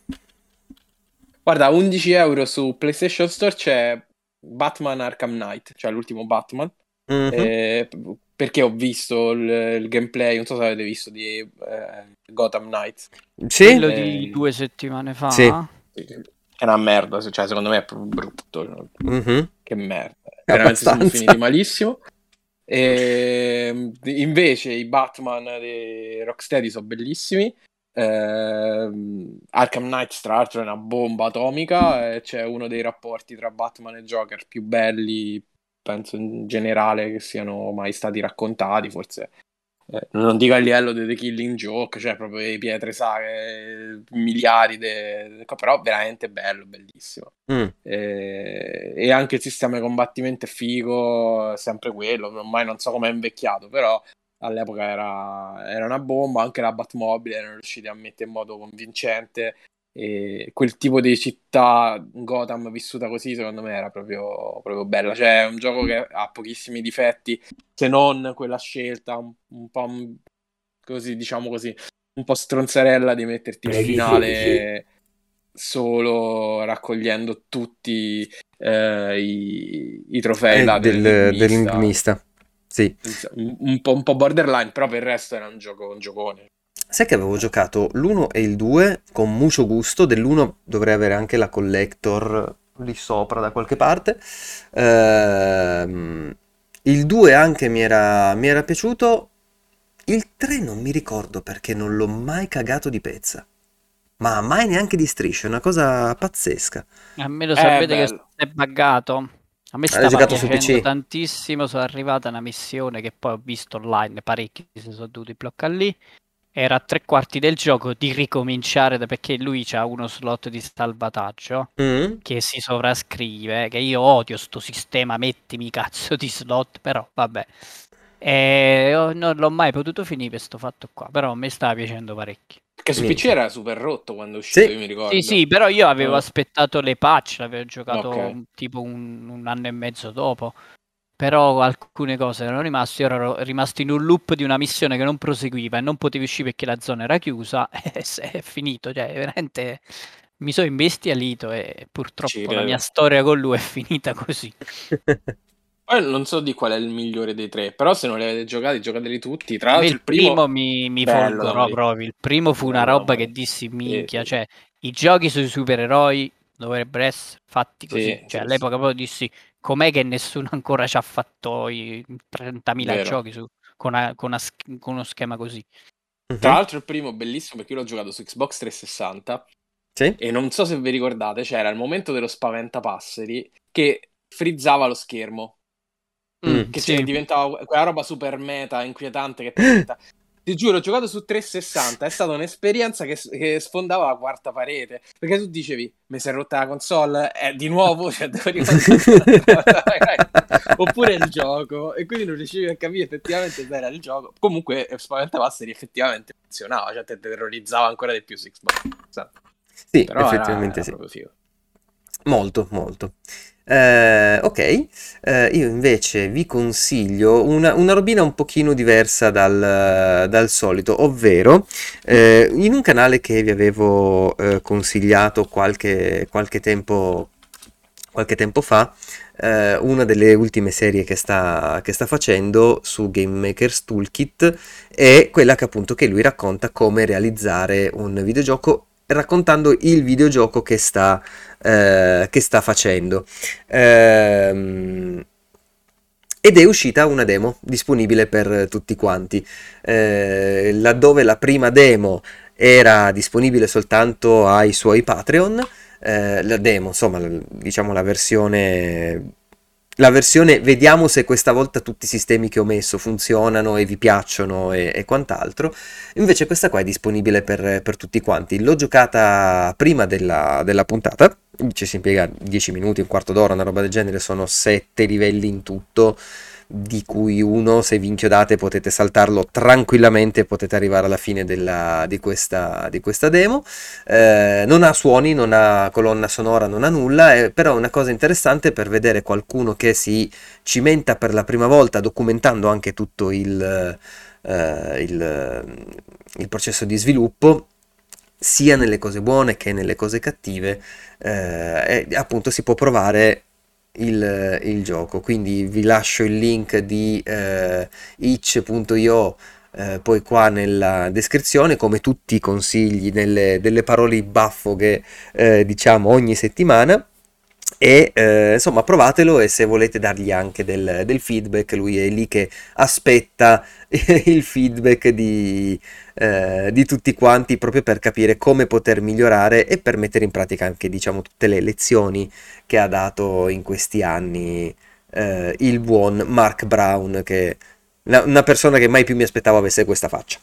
Guarda, 11 euro su PlayStation Store c'è Batman Arkham Knight, cioè l'ultimo Batman. Mm-hmm. Eh, perché ho visto il, il, gameplay, non so se avete visto, di eh, Gotham Knights. Sì. Quello di due settimane fa. Sì. È una merda, cioè secondo me è proprio brutto. Mm-hmm. Che merda. Veramente sono finiti malissimo. E, ehm, invece i Batman di Rocksteady sono bellissimi. Eh, Arkham Knight, tra l'altro, è una bomba atomica. E c'è uno dei rapporti tra Batman e Joker più belli, penso in generale, che siano mai stati raccontati. Forse eh, non dico a livello di The Killing Joke, cioè proprio le pietre sacre, miliardi, de... però veramente bello, bellissimo. Mm. E... e, anche il sistema di combattimento è figo, è sempre quello, ormai non so come è invecchiato, però all'epoca era, era una bomba, anche la Batmobile erano riusciti a mettere in modo convincente e quel tipo di città Gotham vissuta così secondo me era proprio, proprio bella. Cioè è un gioco che ha pochissimi difetti se non quella scelta un, un po' così diciamo così un po' stronzarella di metterti in finale solo raccogliendo tutti eh, i, i, trofei eh, del, dell'enigmista sì. un, un, po', un po' borderline però per il resto era un gioco un giocone Sai che avevo giocato l'1 e il 2 con mucho gusto, dell'1 dovrei avere anche la collector lì sopra da qualche parte. Ehm, il 2 anche mi era, mi era piaciuto, il 3 non mi ricordo perché non l'ho mai cagato di pezza. Ma mai neanche di striscia, è una cosa pazzesca. A me lo eh, sapete che è buggato. A me stava piacendo tantissimo, sono arrivata a una missione che poi ho visto online, parecchi si sono dovuti bloccare lì era a tre quarti del gioco di ricominciare perché lui ha uno slot di salvataggio mm. che si sovrascrive che io odio sto sistema mettimi cazzo di slot però vabbè e non l'ho mai potuto finire questo fatto qua però mi stava piacendo parecchio perché su PC era super rotto quando è uscito sì. io mi ricordo sì sì però io avevo oh. aspettato le patch l'avevo giocato okay. tipo un, un anno e mezzo dopo però alcune cose erano rimaste, io ero rimasto in un loop di una missione che non proseguiva e non potevi uscire perché la zona era chiusa e è finito, cioè veramente mi sono imbestialito e purtroppo Ci la credo. mia storia con lui è finita così. Poi non so di qual è il migliore dei tre, però se non li avete giocati, giocateli tutti. Tra l'altro il primo, mi, mi da folgorò proprio. Il primo fu una roba che dissi minchia, sì. cioè i giochi sui supereroi dovrebbero essere fatti così. Sì, cioè sì, all'epoca proprio dissi com'è che nessuno ancora ci ha fatto i 30.000 Vero. giochi su- con, una- con una sch- con uno schema così. Tra l'altro il primo bellissimo perché io l'ho giocato su Xbox 360 Sì? e non so se vi ricordate, c'era il momento dello spaventapasseri che frizzava lo schermo, Mm. che sì. cioè, diventava quella roba super meta, inquietante che diventa. Ti giuro, ho giocato su 360, è stata un'esperienza che, che sfondava la quarta parete, perché tu dicevi, mi si è rotta la console, eh, di nuovo, cioè devo ricominciare. Oppure il gioco, e quindi non riuscivi a capire effettivamente se era il gioco. Comunque, eh, Spaventapasseri effettivamente funzionava, cioè te terrorizzava ancora di più su Xbox. Sì, Però era- effettivamente era sì. Molto, molto. Eh, ok, eh, io invece vi consiglio una, una robina un pochino diversa dal, dal solito, ovvero eh, in un canale che vi avevo eh, consigliato qualche, qualche tempo, qualche tempo fa, eh, una delle ultime serie che sta, che sta facendo su Game Maker's Toolkit è quella che appunto che lui racconta come realizzare un videogioco raccontando il videogioco che sta, eh, che sta facendo. Ehm, ed è uscita una demo disponibile per tutti quanti. Eh, laddove la prima demo era disponibile soltanto ai suoi Patreon, eh, la demo, insomma, diciamo la versione. La versione vediamo se questa volta tutti i sistemi che ho messo funzionano e vi piacciono e, e quant'altro. Invece questa qua è disponibile per, per tutti quanti. L'ho giocata prima della, della puntata, ci si impiega 10 minuti, un quarto d'ora, una roba del genere, sono 7 livelli in tutto, di cui uno, se vi inchiodate, potete saltarlo tranquillamente, potete arrivare alla fine della- di, questa, di questa demo. Eh, non ha suoni, non ha colonna sonora, non ha nulla, eh, però è una cosa interessante per vedere qualcuno che si cimenta per la prima volta, documentando anche tutto il, eh, il, il processo di sviluppo sia nelle cose buone che nelle cose cattive eh, e appunto si può provare il, il gioco. Quindi vi lascio il link di eh, itch.io eh, poi qua nella descrizione come tutti i consigli nelle, delle parole baffo che eh, diciamo ogni settimana e eh, insomma provatelo e se volete dargli anche del, del feedback lui è lì che aspetta il feedback di, eh, di tutti quanti proprio per capire come poter migliorare e per mettere in pratica anche diciamo tutte le lezioni che ha dato in questi anni eh, il buon Mark Brown che una, una persona che mai più mi aspettavo avesse questa faccia.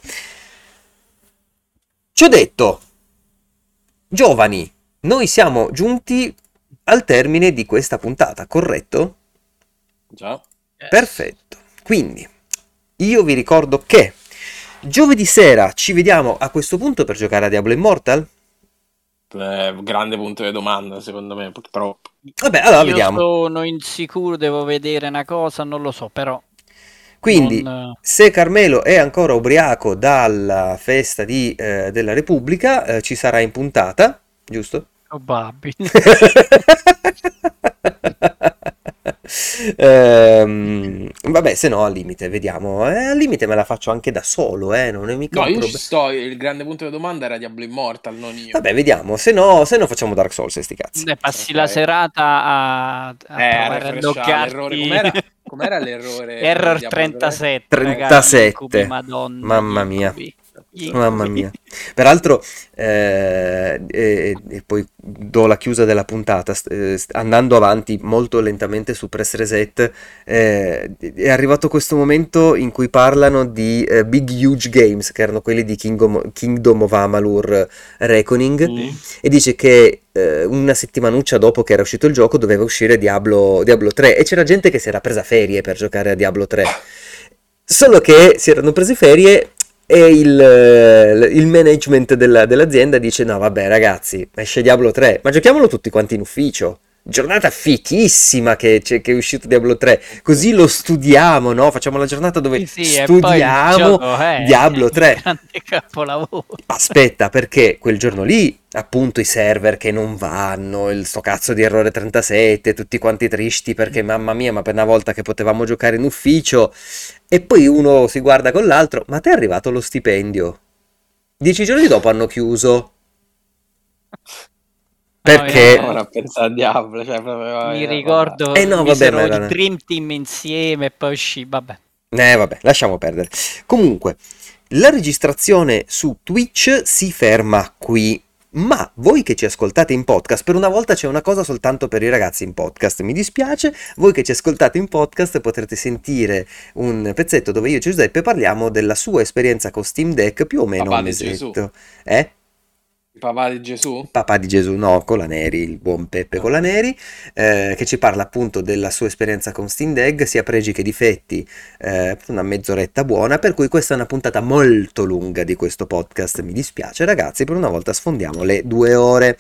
Ci ho detto giovani noi siamo giunti al termine di questa puntata corretto? Già. Perfetto. Quindi io vi ricordo che giovedì sera ci vediamo a questo punto per giocare a Diablo Immortal. Eh, grande punto di domanda, secondo me, purtroppo. Vabbè, allora Io vediamo. sono insicuro, devo vedere una cosa, non lo so, però. Quindi, non- se Carmelo è ancora ubriaco dalla festa di, eh, della Repubblica, eh, ci sarà in puntata, giusto? Probabile. Ehm, vabbè, se no al limite, vediamo. Eh, al limite me la faccio anche da solo, eh, non è mica No, io ci problema. sto. Il grande punto di domanda era Diablo Immortal, non io. Vabbè, vediamo. Se no, se no facciamo Dark Souls sti cazzi. Eh, passi Ok. la serata a, a Eh, provare. Com'era, com'era l'errore? Error di Diablo 37. 37. ragazzi, incubi, madonna, Mamma mia. incubi. Mamma mia. Peraltro, eh, e, e poi do la chiusa della puntata, eh, andando avanti molto lentamente su Press Reset, eh, è arrivato questo momento in cui parlano di eh, Big Huge Games, che erano quelli di Kingdom, Kingdom of Amalur Reckoning, Mm. e dice che eh, una settimanuccia dopo che era uscito il gioco doveva uscire Diablo, Diablo 3 e c'era gente che si era presa ferie per giocare a Diablo 3. Solo che si erano presi ferie e il, eh, il management della- dell'azienda dice no vabbè ragazzi esce Diablo 3 ma giochiamolo tutti quanti in ufficio giornata fichissima che, c'è- che è uscito Diablo 3, così lo studiamo, no? Facciamo la giornata dove Sì, sì, studiamo è Diablo un 3. grande capolavoro. Aspetta, perché quel giorno lì, appunto, i server che non vanno, il sto cazzo di errore 37, tutti quanti tristi perché mamma mia, ma per una volta che potevamo giocare in ufficio, e poi uno si guarda con l'altro, ma te è arrivato lo stipendio? Dieci giorni dopo hanno chiuso. Perché? No, Ora pensa a Diablo, cioè proprio... Mi ricordo Eh no, vabbè, ma il Dream Team insieme e poi uscì, vabbè. Eh, vabbè, lasciamo perdere. Comunque, la registrazione su Twitch si ferma qui. Ma voi che ci ascoltate in podcast, per una volta c'è una cosa soltanto per i ragazzi in podcast. Mi dispiace, voi che ci ascoltate in podcast potrete sentire un pezzetto dove io e Giuseppe parliamo della sua esperienza con Steam Deck più o meno Papà un mesetto. Eh? Il papà di Gesù? Papà di Gesù, no, Colaneri, il buon Peppe Ah. Colaneri, eh, che ci parla appunto della sua esperienza con Steam Deck, sia pregi che difetti, eh, una mezz'oretta buona, per cui questa è una puntata molto lunga di questo podcast, mi dispiace ragazzi, per una volta sfondiamo le due ore.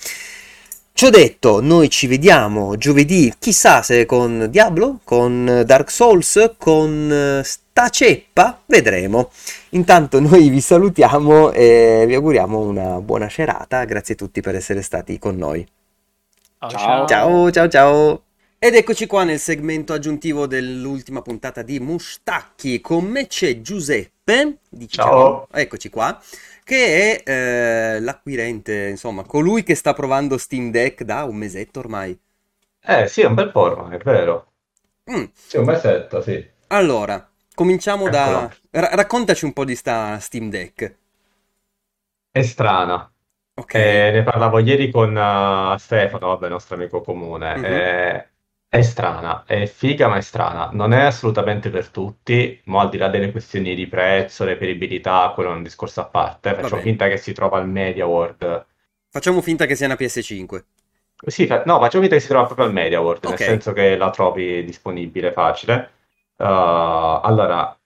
Ciò detto, noi ci vediamo giovedì, chissà se con Diablo, con Dark Souls, con eh, ceppa, vedremo. Intanto noi vi salutiamo e vi auguriamo una buona serata. Grazie a tutti per essere stati con noi. Oh, Ciao. Ciao, ciao, ciao. Ed eccoci qua nel segmento aggiuntivo dell'ultima puntata di Mustacchi. Con me c'è Giuseppe. Diciamo, Ciao. Eccoci qua. Che è eh, l'acquirente, insomma, colui che sta provando Steam Deck da un mesetto ormai. Eh sì, è un bel po' ormai, è vero. Mm, Sì, un mesetto, sì. Allora, cominciamo da... Ra- raccontaci un po' di sta Steam Deck. È strana. Ok. Eh, ne parlavo ieri con eh, Stefano, vabbè, nostro amico comune. Mhm. Eh, è strana, è figa, ma è strana. Non è assolutamente per tutti, ma al di là delle questioni di prezzo, reperibilità, quello è un discorso a parte. Facciamo finta che si trova al Media World. Facciamo finta che sia una PS5. Sì, fa- no, facciamo finta che si trova proprio al Media World, nel Ok. senso che la trovi disponibile, facile. Uh, allora,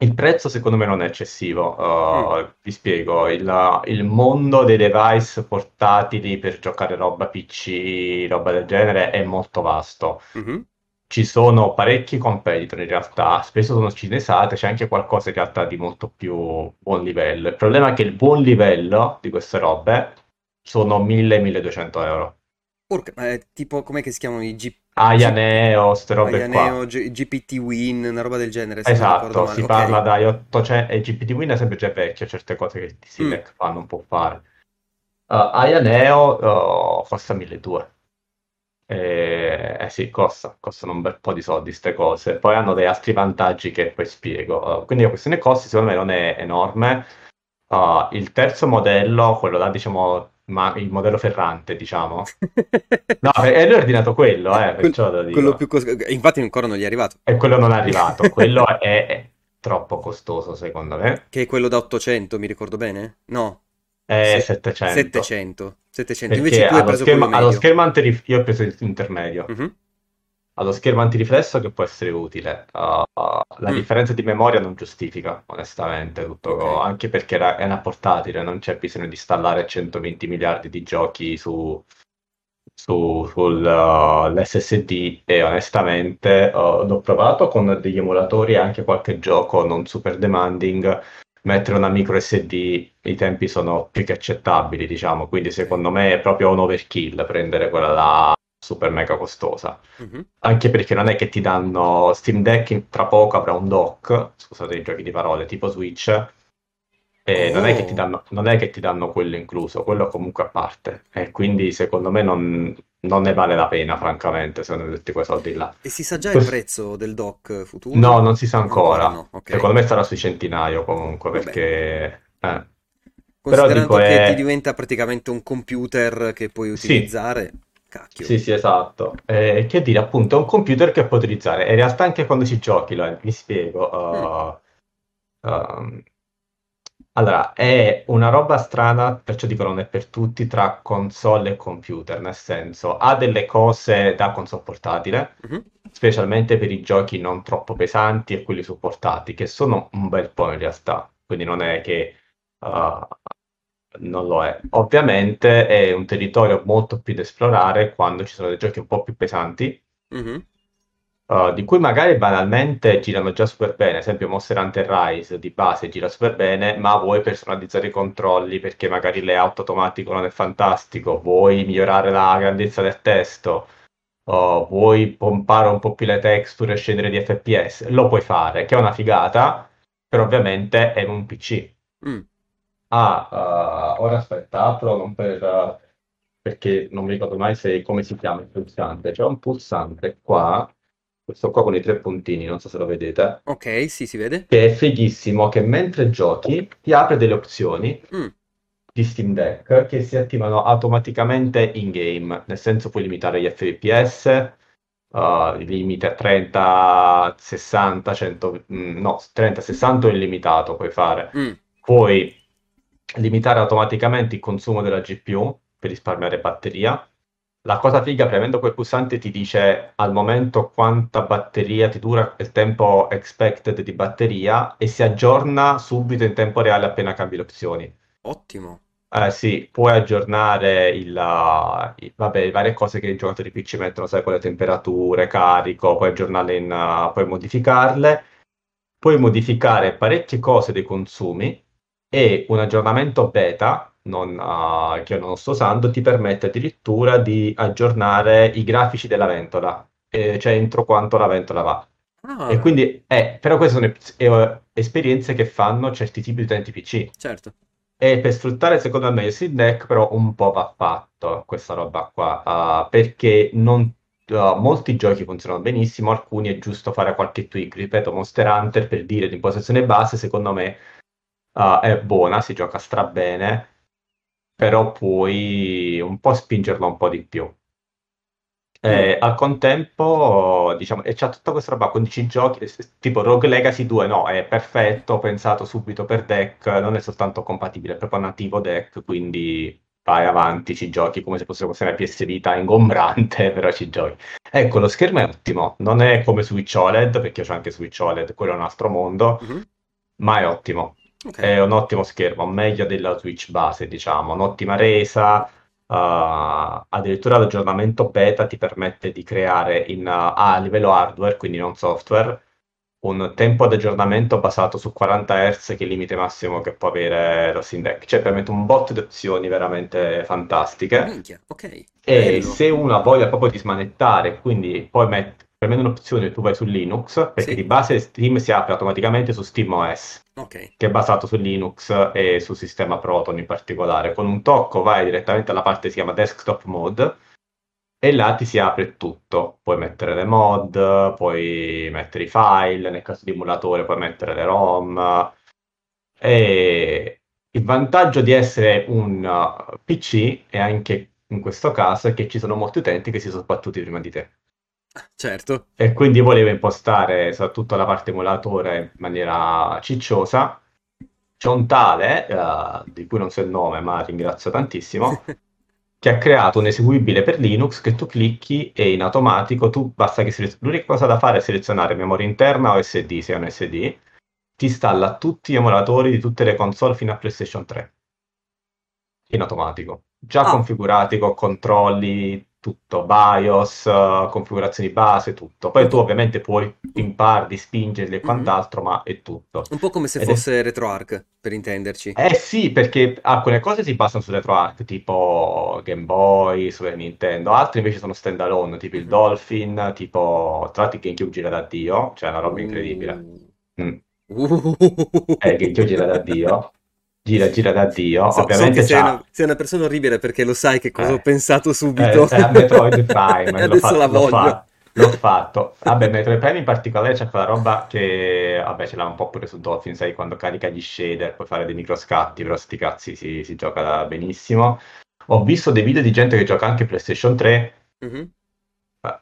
il prezzo secondo me non è eccessivo. Uh, Vi spiego, il, il mondo dei device portatili per giocare roba PC, roba del genere, è molto vasto. Mhm. Ci sono parecchi competitor in realtà, spesso sono cinesate, c'è anche qualcosa in realtà di molto più buon livello. Il problema è che il buon livello di queste robe sono 1000-1200 euro. Porca, è tipo, com'è che si chiamano i G... Aya G- Neo, ste robe Aya qua. G- GPT Win, una roba del genere, Esatto, si Ok. parla dai 800 e GPT Win è sempre già vecchio, certe cose che il TC Mm. Fa non può fare. Uh, Aya Neo uh, costa 1200. Eh, eh sì, costa, costano un bel po' di soldi queste cose. Poi hanno dei altri vantaggi che poi spiego. Uh, quindi la questione costi secondo me non è enorme. Uh, il terzo modello, quello là diciamo, ma il modello ferrante, diciamo. No, e lui ha ordinato quello, eh, perciò quello dico. più cos- Infatti ancora non gli è arrivato, E quello non è arrivato, quello è, è troppo costoso secondo me. che è quello da 800, mi ricordo bene? No, Se- 700. 700. 700. Perché Invece tu hai allo preso schermo, quello allo medio. schermo antirif- io ho preso l'intermedio. Mhm. Allo schermo antiriflesso che può essere utile. Uh, uh, la Mm. differenza di memoria non giustifica, onestamente, tutto, Ok. anche perché è una portatile, non c'è bisogno di installare 120 miliardi di giochi su, su, sull'SSD e onestamente uh, l'ho provato con degli emulatori e anche qualche gioco non super demanding. Mettere una micro SD, i tempi sono più che accettabili, diciamo, quindi secondo me è proprio un overkill prendere quella là super mega costosa. Mhm. Anche perché non è che ti danno Steam Deck tra poco avrà un dock, scusate i giochi di parole, tipo Switch. E non è che ti Oh. danno, non è che ti danno quello incluso, quello comunque a parte. E quindi secondo me non, non ne vale la pena, francamente, se non tutti quei soldi là. E si sa già il prezzo del dock futuro? No, non si sa ancora. no, ok. Secondo me sarà sui centinaio comunque, Vabbè. perché... eh. Considerando dico, che è- ti diventa praticamente un computer che puoi Sì. Cacchio. Sì, sì, esatto. Eh, che dire, appunto, è un computer che puoi utilizzare. In realtà anche quando ci giochi, lo- mi spiego. uh, um, allora, è una roba strana, perciò dico non è per tutti, tra console e computer, nel senso, ha delle cose da console portatile, Mhm. specialmente per i giochi non troppo pesanti e quelli supportati, che sono un bel po' in realtà. Quindi non è che uh, non lo è. Ovviamente è un territorio molto più da esplorare quando ci sono dei giochi un po' più pesanti, Mhm. uh, di cui magari banalmente girano già super bene. Ad esempio, Monster Hunter Rise di base gira super bene, ma vuoi personalizzare i controlli perché magari il layout automatico non è fantastico, vuoi migliorare la grandezza del testo, uh, vuoi pompare un po' più le texture e scendere di FPS, lo puoi fare, che è una figata, però ovviamente è un PC. Mm. Ah, uh, ora aspetta, apro non per, uh, perché non mi ricordo mai se, come si chiama il pulsante. C'è un pulsante qua, questo qua con i tre puntini, non so se lo vedete, Ok, sì, si vede. che è fighissimo, che mentre giochi ti apre delle opzioni Mm. di Steam Deck che si attivano automaticamente in game, nel senso puoi limitare gli FPS, uh, limite a 30, 60, 100, mm, no, 30, 60 o illimitato puoi fare. Mm. Puoi limitare automaticamente il consumo della GPU per risparmiare batteria. La cosa figa, premendo quel pulsante ti dice al momento quanta batteria ti dura il tempo expected di batteria e si aggiorna subito in tempo reale appena cambi le opzioni. Ottimo. Eh sì, puoi aggiornare il, uh, i- vabbè, le varie cose che i giocatori PC mettono, sai, con le temperature, carico, puoi aggiornarle in, uh, puoi modificarle, puoi modificare parecchie cose dei consumi e un aggiornamento beta, non, uh, che io non sto usando, ti permette addirittura di aggiornare i grafici della ventola, eh, cioè entro quanto la ventola va. Ah, E quindi, eh, però queste sono eh, esperienze che fanno certi tipi di utenti PC. certo. E per sfruttare secondo me il Steam Deck però un po' va fatto questa roba qua, uh, perché non, uh, molti giochi funzionano benissimo, alcuni è giusto fare qualche tweak, ripeto Monster Hunter per dire l'impostazione base secondo me uh, è buona, si gioca strabene, però puoi un po' spingerla un po' di più. Eh, al contempo, diciamo, e c'ha tutta questa roba, 15 giochi, tipo Rogue Legacy 2, no, è perfetto, pensato subito per deck, non è soltanto compatibile, è proprio nativo deck, quindi vai avanti, ci giochi come se fosse una PS Vita ingombrante, però ci giochi. Ecco, lo schermo è ottimo, non è come Switch OLED, perché c'è anche Switch OLED, quello è un altro mondo, Mhm. ma è ottimo. È un ottimo schermo, meglio della Switch base, diciamo, un'ottima resa. Uh, addirittura l'aggiornamento beta ti permette di creare in, uh, a livello hardware, quindi non software, un tempo di aggiornamento basato su 40 Hz, che è il limite massimo che può avere lo Steam Deck. Cioè, permette un botto di opzioni veramente fantastiche. Minchia, ok. E Bello. se uno ha voglia proprio di smanettare, quindi poi met- premendo un'opzione tu vai su Linux, perché Sì. di base Steam si apre automaticamente su SteamOS Ok. che è basato su Linux e sul sistema Proton in particolare. Con un tocco vai direttamente alla parte che si chiama Desktop Mode e là ti si apre tutto. Puoi mettere le mod, puoi mettere i file, nel caso di emulatore puoi mettere le ROM. E il vantaggio di essere un uh, PC è anche in questo caso che ci sono molti utenti che si sono sbattuti prima di te. Certo. E quindi volevo impostare soprattutto la parte emulatore in maniera cicciosa. C'è un tale, eh, di cui non so il nome, ma ringrazio tantissimo, che ha creato un eseguibile per Linux che tu clicchi e in automatico tu basta che selez- l'unica cosa da fare è selezionare memoria interna o SD, se è un SD, ti installa tutti gli emulatori di tutte le console fino a PlayStation 3 in automatico, già Ah. configurati con controlli, tutto, BIOS, eh, configurazioni base, tutto. Poi tu ovviamente puoi impardi, spingerli e Mhm. quant'altro, ma è tutto. Un po' come se Ed è- fosse RetroArch, per intenderci. Eh sì, perché alcune cose si passano su RetroArch, tipo Game Boy, Super Nintendo, altre invece sono standalone, tipo il Mhm. Dolphin, tipo tra l'altro GameCube gira da Dio, cioè è una roba incredibile. Mm. Uh. Eh, GameCube gira da Dio, gira, gira da Dio, So, so ovviamente che sei una, sei una persona orribile perché lo sai che cosa Eh. ho pensato Eh, subito. eh, a Metroid Prime, l'ho Adesso fatto, la voglio. fa- l'ho fatto. Vabbè, Metroid Prime in particolare c'è quella roba che, vabbè, ce l'ha un po' pure su Dolphin, sai, quando carica gli shader, puoi fare dei microscatti, però sti cazzi si, si gioca benissimo. Ho visto dei video di gente che gioca anche PlayStation 3, Mhm. Eh,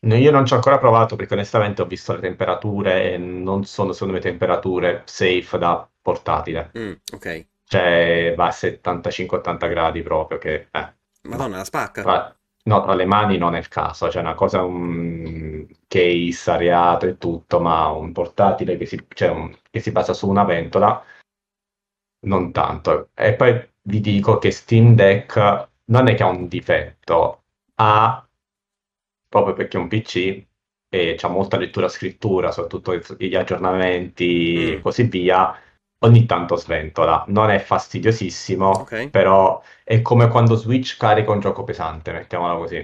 eh, io non ci ho ancora provato perché onestamente ho visto le temperature e non sono secondo me temperature safe da portatile. Mm, ok. Cioè va a 75-80 gradi proprio che... Eh. Madonna, la spacca. Tra, no, tra le mani non è il caso, cioè una cosa, un case ariato e tutto, ma un portatile che si, cioè un- che si basa su una ventola, non tanto. E poi vi dico che Steam Deck non è che ha un difetto, ha proprio perché è un PC e c'ha molta lettura scrittura, soprattutto gli aggiornamenti e Mm. così via, ogni tanto sventola. Non è fastidiosissimo, Ok. però è come quando Switch carica un gioco pesante, mettiamola così,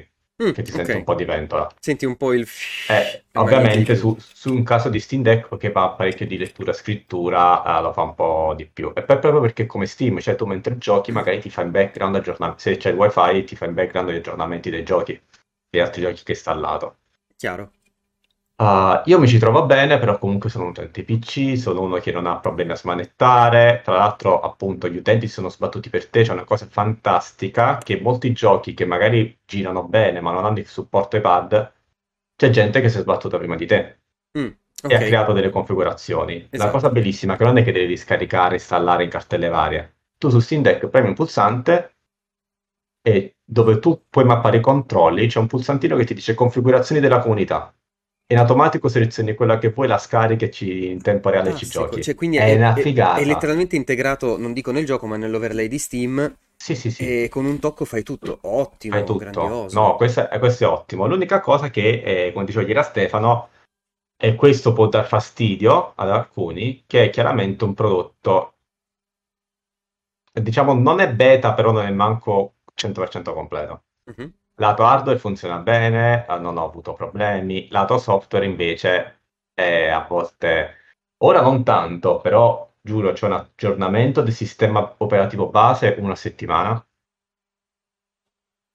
Mm, che ti senti ok. un po' di ventola. Senti un po' il... Eh, ovviamente su, su un caso di Steam Deck che fa parecchio di lettura scrittura eh, lo fa un po' di più e poi proprio perché come Steam cioè tu mentre giochi magari ti fa in background aggiornamenti se c'è il wifi ti fa in background gli aggiornamenti dei giochi e altri giochi che hai installato Chiaro. Uh, io mi ci trovo bene, però comunque sono un utente PC, sono uno che non ha problemi a smanettare. Tra l'altro, appunto, gli utenti si sono sbattuti per te. C'è una cosa fantastica che molti giochi che magari girano bene ma non hanno il supporto iPad, c'è gente che si è sbattuta prima di te Mm, e ha creato delle configurazioni. La Esatto. cosa bellissima è che non è che devi scaricare installare in cartelle varie. Tu su Steam Deck premi un pulsante e dove tu puoi mappare i controlli c'è un pulsantino che ti dice configurazioni della comunità. In automatico selezioni quella che vuoi, la scarichi e ci, in tempo reale ci Fantastico. giochi. Cioè, quindi è, è, una è- figata. è letteralmente integrato, non dico nel gioco, ma nell'overlay di Steam Sì, sì, sì. e con un tocco fai tutto. Ottimo, Fai tutto. grandioso. No, questo è, questo è ottimo. L'unica cosa che, eh, come diceva ieri Stefano, e questo può dar fastidio ad alcuni, che è chiaramente un prodotto, diciamo, non è beta, però non è manco 100% completo. Mhm. Lato hardware funziona bene, non ho avuto problemi. Lato software invece è a volte, ora non tanto, però giuro, c'è un aggiornamento del sistema operativo base una settimana.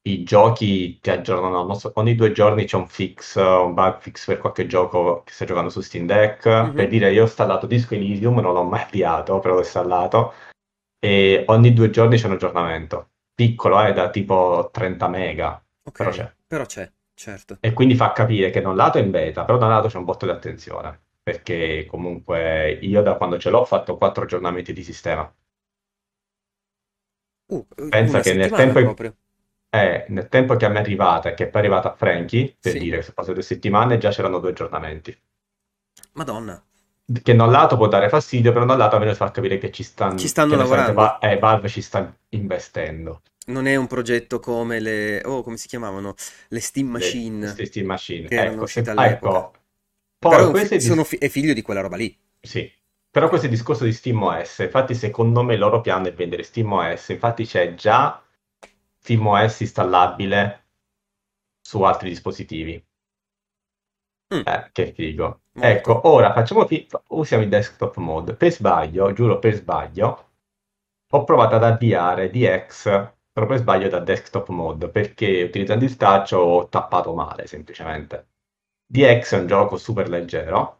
I giochi ti aggiornano, non so, ogni due giorni c'è un fix, un bug fix per qualche gioco che stai giocando su Steam Deck. Mhm. Per dire, io ho installato Disco Elysium, non l'ho mai avviato, però l'ho installato. E ogni due giorni c'è un aggiornamento. Piccolo, eh, da tipo 30 mega. Ok, Però c'è. però c'è, certo. E quindi fa capire che da un lato è in beta, però da un lato c'è un botto di attenzione. Perché comunque io da quando ce l'ho ho fatto quattro aggiornamenti di sistema. Uh, Pensa che nel tempo, proprio. eh, nel tempo che a me è arrivata e che poi è arrivata a Frankie, per Sì. dire che sono passate due settimane, già c'erano due aggiornamenti. Madonna. Che da un lato può dare fastidio, però da un lato almeno fa capire che ci stanno, Ci stanno lavorando. Va- eh, Valve ci sta investendo. Non è un progetto come le... Oh, come si chiamavano? Le Steam Le, Machine. queste Steam Machine. che erano Ecco, se- ecco. Poi Però è sono fi- è figlio di quella roba lì. Sì, però questo è il discorso di SteamOS, infatti secondo me il loro piano è vendere SteamOS, infatti c'è già SteamOS installabile su altri dispositivi. Mm, Eh, che figo. molto. Ecco, ora facciamo fi- usiamo il desktop mode. Per sbaglio, giuro per sbaglio, ho provato ad avviare DX, per sbaglio da desktop mode, perché utilizzando il touch ho tappato male, semplicemente. DX è un gioco super leggero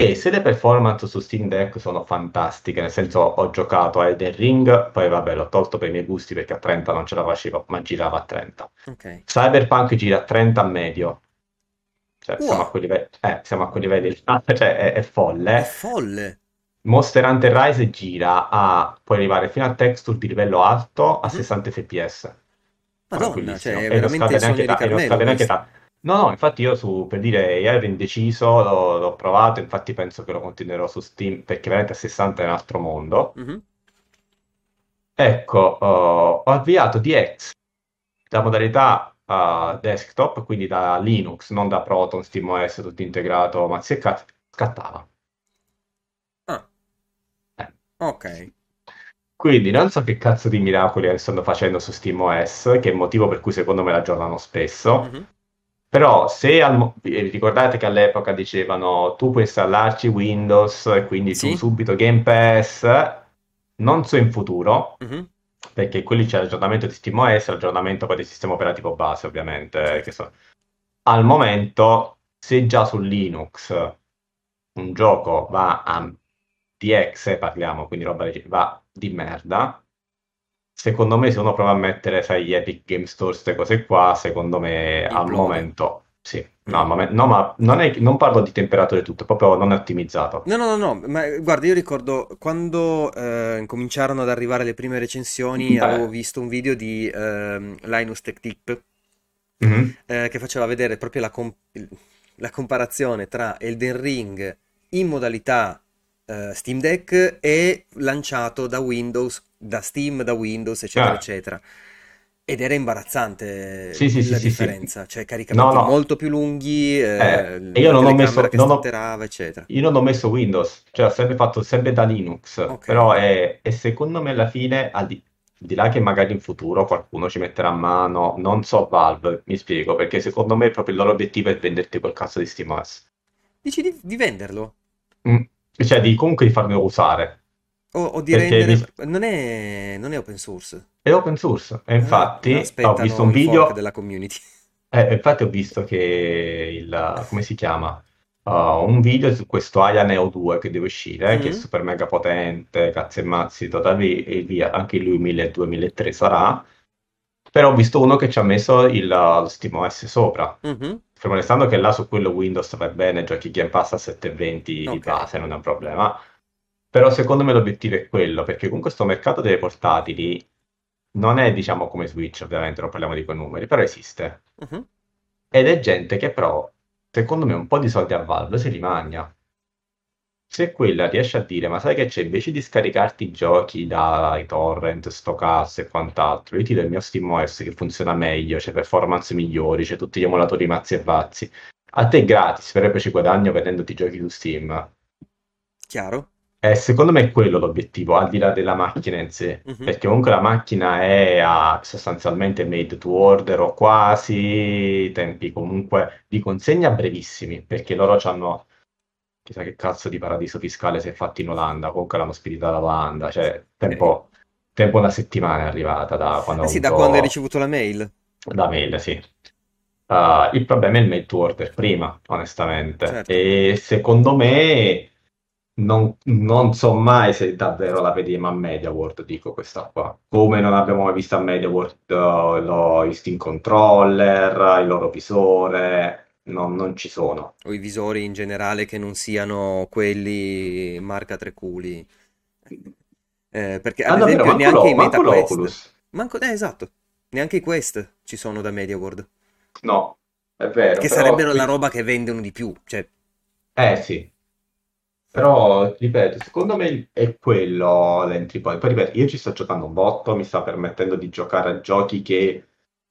e se le performance su Steam Deck sono fantastiche, nel senso ho giocato a Elden Ring, poi vabbè l'ho tolto per i miei gusti perché a 30 non ce la facevo, ma girava a 30. Ok. Cyberpunk gira a 30 a medio, cioè siamo a Wow, quei livelli, eh, siamo a quei livelli, cioè è, è è folle. folle. Monster Hunter Rise gira a, puoi arrivare fino a texture di livello alto a Mhm. 60 fps, Madonna, cioè è e non scade neanche, ta- e non Carmelo scade neanche ta- No, no, infatti io su, per dire, io ero indeciso, l'ho, l'ho provato, infatti penso che lo continuerò su Steam, perché veramente a 60 è un altro mondo. Mhm. Ecco, ho ho avviato DX, la modalità uh, desktop, quindi da Linux, non da Proton, SteamOS, tutto integrato, ma si ca- scattava. Ah, Eh. ok. Quindi non so che cazzo di miracoli stanno facendo su SteamOS, che è il motivo per cui secondo me l'aggiornano spesso. Mhm. Però se al vi ricordate che all'epoca dicevano tu puoi installarci Windows e quindi tu Sì. subito Game Pass, non so in futuro, Mhm. Perché quelli c'è l'aggiornamento di SteamOS, l'aggiornamento poi del sistema operativo base ovviamente. Che so. Al momento, se già su Linux un gioco va a DX, parliamo, quindi roba va di merda, secondo me se uno prova a mettere, sai, gli Epic Game Store, queste cose qua, secondo me al Implode. momento, sì, no, momento, no, ma non, è, non parlo di temperature tutto, proprio non è ottimizzato. No, no, no, no, ma guarda, io ricordo quando eh, cominciarono ad arrivare le prime recensioni, Beh. avevo visto un video di ehm, Linus Tech Tip Mhm. eh, che faceva vedere proprio la, com- la comparazione tra Elden Ring in modalità eh, Steam Deck e lanciato da Windows da Steam, da Windows, eccetera, Ah. eccetera. Ed era imbarazzante Sì, sì, la sì, differenza, cioè caricamenti No, no. molto più lunghi, eh, Eh, e io non ho messo- che non ho- eccetera. Io non ho messo Windows, cioè ho sempre fatto sempre da Linux, Ok. però è, è secondo me alla fine, al di, di là che magari in futuro qualcuno ci metterà a mano, non so Valve, mi spiego, perché secondo me proprio il loro obiettivo è venderti quel cazzo di SteamOS. Dici di, di venderlo? Mm. Cioè di comunque di farmelo usare. O, o di Perché rendere... vis- Non è, non è open source. È open source, e infatti Ah, ho visto un video... della community. Eh, infatti ho visto che il, come si chiama? Uh, un video su questo Aya Neo 2 che deve uscire, che è Mhm. super mega potente, cazzo e mazzi, totali e via, anche lui 1200-1300 sarà, però ho visto uno che ci ha messo il, lo SteamOS sopra, Mhm. fermo restando che là su quello Windows va bene, giochi Game Pass a 720 di Ok. base, non è un problema, però secondo me l'obiettivo è quello, perché comunque questo mercato delle portatili non è diciamo come Switch, ovviamente non parliamo di quei numeri, però esiste. Mhm. Ed è gente che però, secondo me, un po' di soldi a Valve se li magna. Se quella riesce a dire, ma sai che c'è, invece di scaricarti i giochi dai torrent, sto cazzo e quant'altro, io ti do il mio SteamOS che funziona meglio, c'è performance migliori, c'è tutti gli emulatori mazzi e vazzi. A te è gratis, poi ci guadagno vendendoti i giochi su Steam. Chiaro? Eh, secondo me è quello l'obiettivo, al di là della macchina in sé, Mhm. perché comunque la macchina è a- sostanzialmente made to order o quasi, tempi comunque di consegna brevissimi, perché loro hanno chissà che cazzo di paradiso fiscale si è fatto in Olanda, comunque l'hanno spedita da Olanda, cioè tempo, tempo una settimana è arrivata da quando Eh sì, da avuto- quando hai ricevuto la mail. da mail, sì. Uh, il problema è il made to order prima, onestamente. Certo. E secondo me non, non so mai se davvero la vediamo a MediaWorld, dico questa qua. Come non abbiamo mai visto a MediaWorld uh, lo, il Steam Controller, il loro visore, non, non ci sono. O i visori in generale che non siano quelli marca tre culi. Eh, perché Ah, ad davvero, esempio manco, neanche i manco MetaQuest. l'Oculus. Manco, eh, esatto. Neanche i Quest ci sono da MediaWorld. No, è vero. Che però sarebbero la roba che vendono di più. Cioè, Eh sì, però ripeto, secondo me è quello l'entry point. Poi ripeto, io ci sto giocando un botto, mi sta permettendo di giocare a giochi che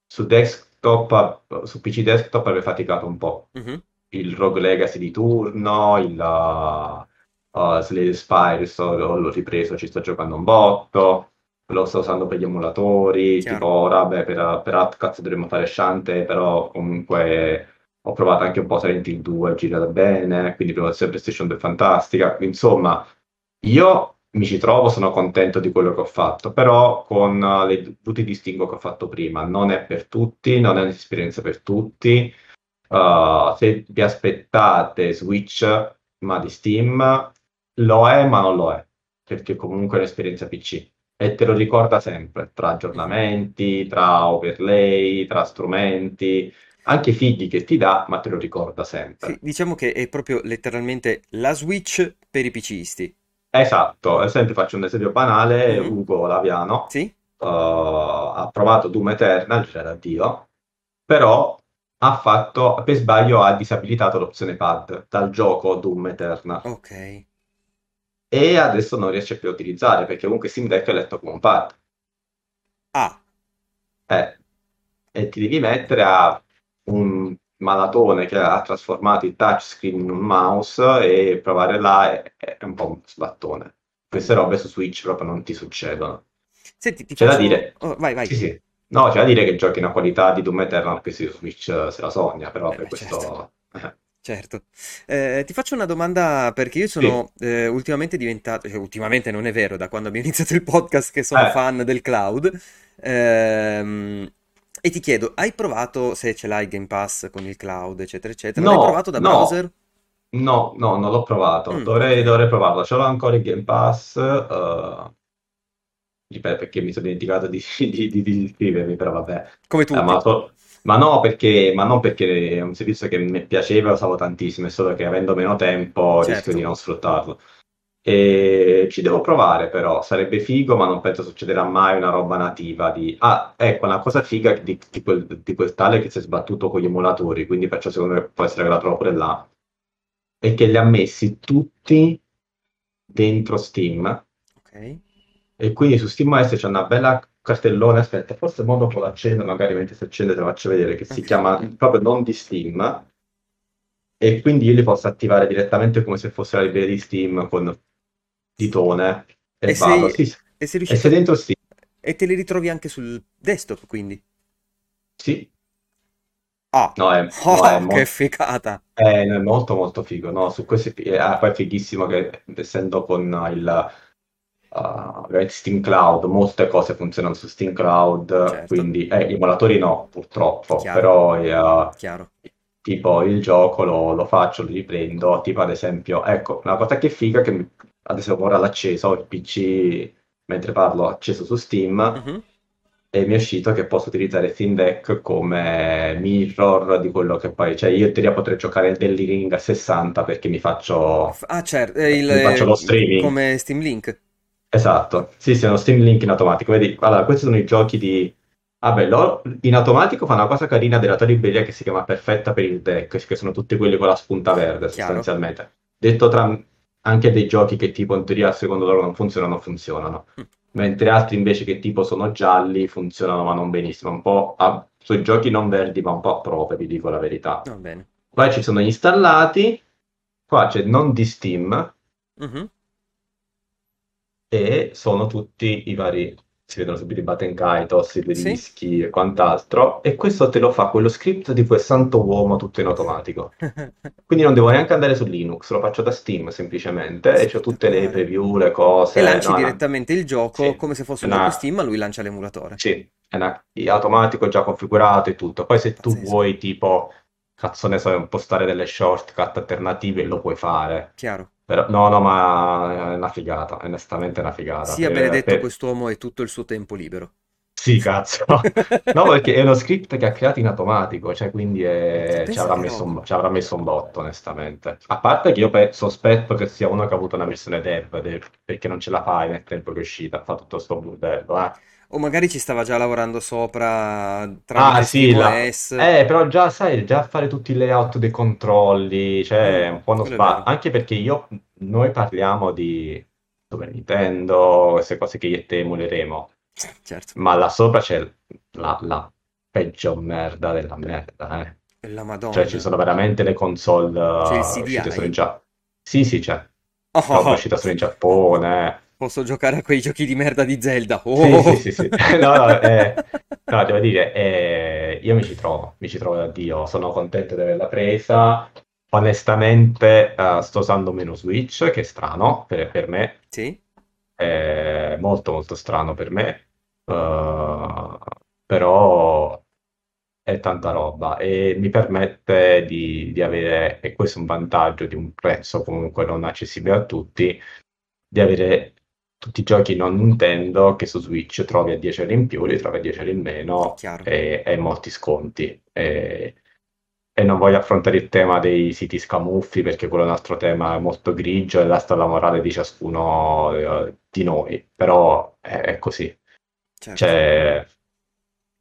su desktop, su PC desktop avrei faticato un po'. mhm. Il Rogue Legacy di turno, il uh, uh, Slay the Spire, sto- l'ho ripreso, ci sto giocando un botto. Lo sto usando per gli emulatori, Chiaro. tipo ora, beh, per, per Outcast dovremmo fare Shante, però comunque ho provato anche un po' Silent Hill 2, è girata bene, quindi promozione PlayStation 2 è fantastica. Insomma, io mi ci trovo, sono contento di quello che ho fatto, però con uh, le tutti i distinguo che ho fatto prima, non è per tutti, non è un'esperienza per tutti. Uh, se vi aspettate Switch, ma di Steam, lo è, ma non lo è, perché comunque è un'esperienza PC. E te lo ricorda sempre, tra aggiornamenti, tra overlay, tra strumenti, anche figli che ti dà, ma te lo ricorda sempre. Sì, diciamo che è proprio letteralmente la Switch per i PCisti. Esatto, ad esempio faccio un esempio banale, Mhm. Ugo Laviano Sì? uh, ha provato Doom Eternal, c'era Dio, però ha fatto, per sbaglio ha disabilitato l'opzione pad dal gioco Doom Eternal Ok. e adesso non riesce più a utilizzare perché comunque Steam Deck è letto come un pad. Ah, Eh, e ti devi mettere a un malatone che ha trasformato il touchscreen in un mouse e provare là è, è un po' un sbattone. Queste robe su Switch proprio non ti succedono. senti, ti C'è da faccio... dire. Oh, vai, vai. Sì, sì. No, c'è da dire che giochi una qualità di Doom Eternal che su Switch eh, se la sogna, però Eh, per questo... Certo. Eh, ti faccio una domanda perché io sono eh, ultimamente diventato, cioè, ultimamente non è vero, da quando abbiamo iniziato il podcast che sono Eh. fan del cloud, ehm, e ti chiedo, hai provato, se ce l'hai Game Pass con il cloud, eccetera, eccetera, l'hai No, provato da no. browser? No, no, non l'ho provato. Mm, Dovrei, dovrei provarlo. Ce l'ho ancora il Game Pass. eh, ripeto, perché mi sono dimenticato di, di, di- di iscrivermi, però vabbè. Come Eh, tutti. ma, so- ma no, perché, ma non perché è un servizio che mi piaceva e usavo tantissimo, è solo che avendo meno tempo Certo. rischio di non sfruttarlo. E ci devo provare però, sarebbe figo, ma non penso succederà mai una roba nativa di... Ah, ecco, una cosa figa di, di quel, di quel tale che si è sbattuto con gli emulatori, quindi perciò secondo me può essere che la trovo pure là, è che li ha messi tutti dentro Steam. Ok. E quindi su SteamOS c'è una bella cartellone, aspetta, forse mo dopo l'accendo, magari mentre si accende te lo faccio vedere, che si chiama proprio non di Steam, e quindi io li posso attivare direttamente come se fosse la libreria di Steam con ditone e, E vado. sei- Sì, sì. E se E riuscite... sei dentro Steam, E te li ritrovi anche sul desktop, quindi. sì. Ah, No, è, Oh, no, è mo- che figata! è molto molto figo, no? Su questi, eh, ah, poi è fighissimo che essendo con il uh, Steam Cloud, molte cose funzionano su Steam Cloud, Certo. quindi eh, i emulatori no, purtroppo, Chiaro. però eh, Chiaro. tipo il gioco lo, lo faccio, lo riprendo, tipo ad esempio, ecco, una cosa che è figa che mi- ad esempio ora l'ho acceso, il PC mentre parlo acceso su Steam Mhm. e mi è uscito che posso utilizzare Steam Deck come mirror di quello che poi, cioè io in teoria potrei giocare Daily Ring a 60 perché mi faccio, Ah, certo, eh, il, mi faccio lo streaming. come Steam Link. Esatto, sì, sì, è uno Steam Link in automatico. Vedi, allora, questi sono i giochi di... Vabbè, loro in automatico fa una cosa carina della tua libreria che si chiama Perfetta per il deck, che sono tutti quelli con la spunta verde, Chiaro. sostanzialmente. Detto tra anche dei giochi che tipo in teoria secondo loro non funzionano, funzionano. Mm. Mentre altri invece che tipo sono gialli, funzionano ma non benissimo. Un po' a- sui giochi non verdi, ma un po' a prove, vi dico la verità. Va bene. Poi ci sono gli installati, qua c'è non di Steam, Mhm. e sono tutti i vari, si vedono subito i button kaitos, i Sì. dischi e quant'altro, e questo te lo fa quello script di quel santo uomo tutto in automatico. Quindi non devo neanche andare su Linux, lo faccio da Steam semplicemente e c'ho tutte le preview, le cose. E lanci no, no. direttamente il gioco Sì. come se fosse un No. gioco Steam, ma lui lancia l'emulatore. Sì, è una- è automatico, già configurato e tutto. Poi se tu Pazzesco. vuoi tipo, cazzo ne so, impostare delle shortcut alternative, lo puoi fare. Chiaro. Però, no, no, ma è una figata, onestamente è una figata. Sia Per- benedetto per- quest'uomo e tutto il suo tempo libero. Sì, cazzo. No, perché è uno script che ha creato in automatico, cioè quindi è- ci avrà messo un, ci avrà messo un botto, onestamente. A parte che io pe- sospetto che sia uno che ha avuto una versione dev, de- perché non ce la fai nel tempo che è uscita, fa tutto sto bordello, eh. O magari ci stava già lavorando sopra Ah, tramite sì, la-. Eh, però già sai, già fare tutti i layout dei controlli, cioè Mm, un po' uno è vero. Anche perché io, noi parliamo di Super Nintendo, queste cose che io e te emuleremo. Certo. Ma là sopra c'è la, la peggio merda della merda, eh. La Madonna. Cioè ci sono veramente le console CDI? uscite solo in Giappone. Sì, sì, c'è. Oh, Roba uscita solo in Giappone. Posso giocare a quei giochi di merda di Zelda. Sì, Oh. sì, sì, sì. No, no, eh, no, devo dire, eh, io mi ci trovo, mi ci trovo da Dio, sono contento di averla presa. Onestamente, eh, sto usando meno Switch, che è strano per, per me, Sì? è molto molto strano per me, eh, però è tanta roba e mi permette di, di avere, e questo è un vantaggio di un prezzo comunque non accessibile a tutti, di avere tutti i giochi non Nintendo che su Switch trovi a 10 euro in più, li trovi a 10 euro in meno e, e molti sconti. E, e non voglio affrontare il tema dei siti scamuffi perché quello è un altro tema molto grigio e là sta la morale di ciascuno eh, di noi, però è, è così. Certo. Cioè,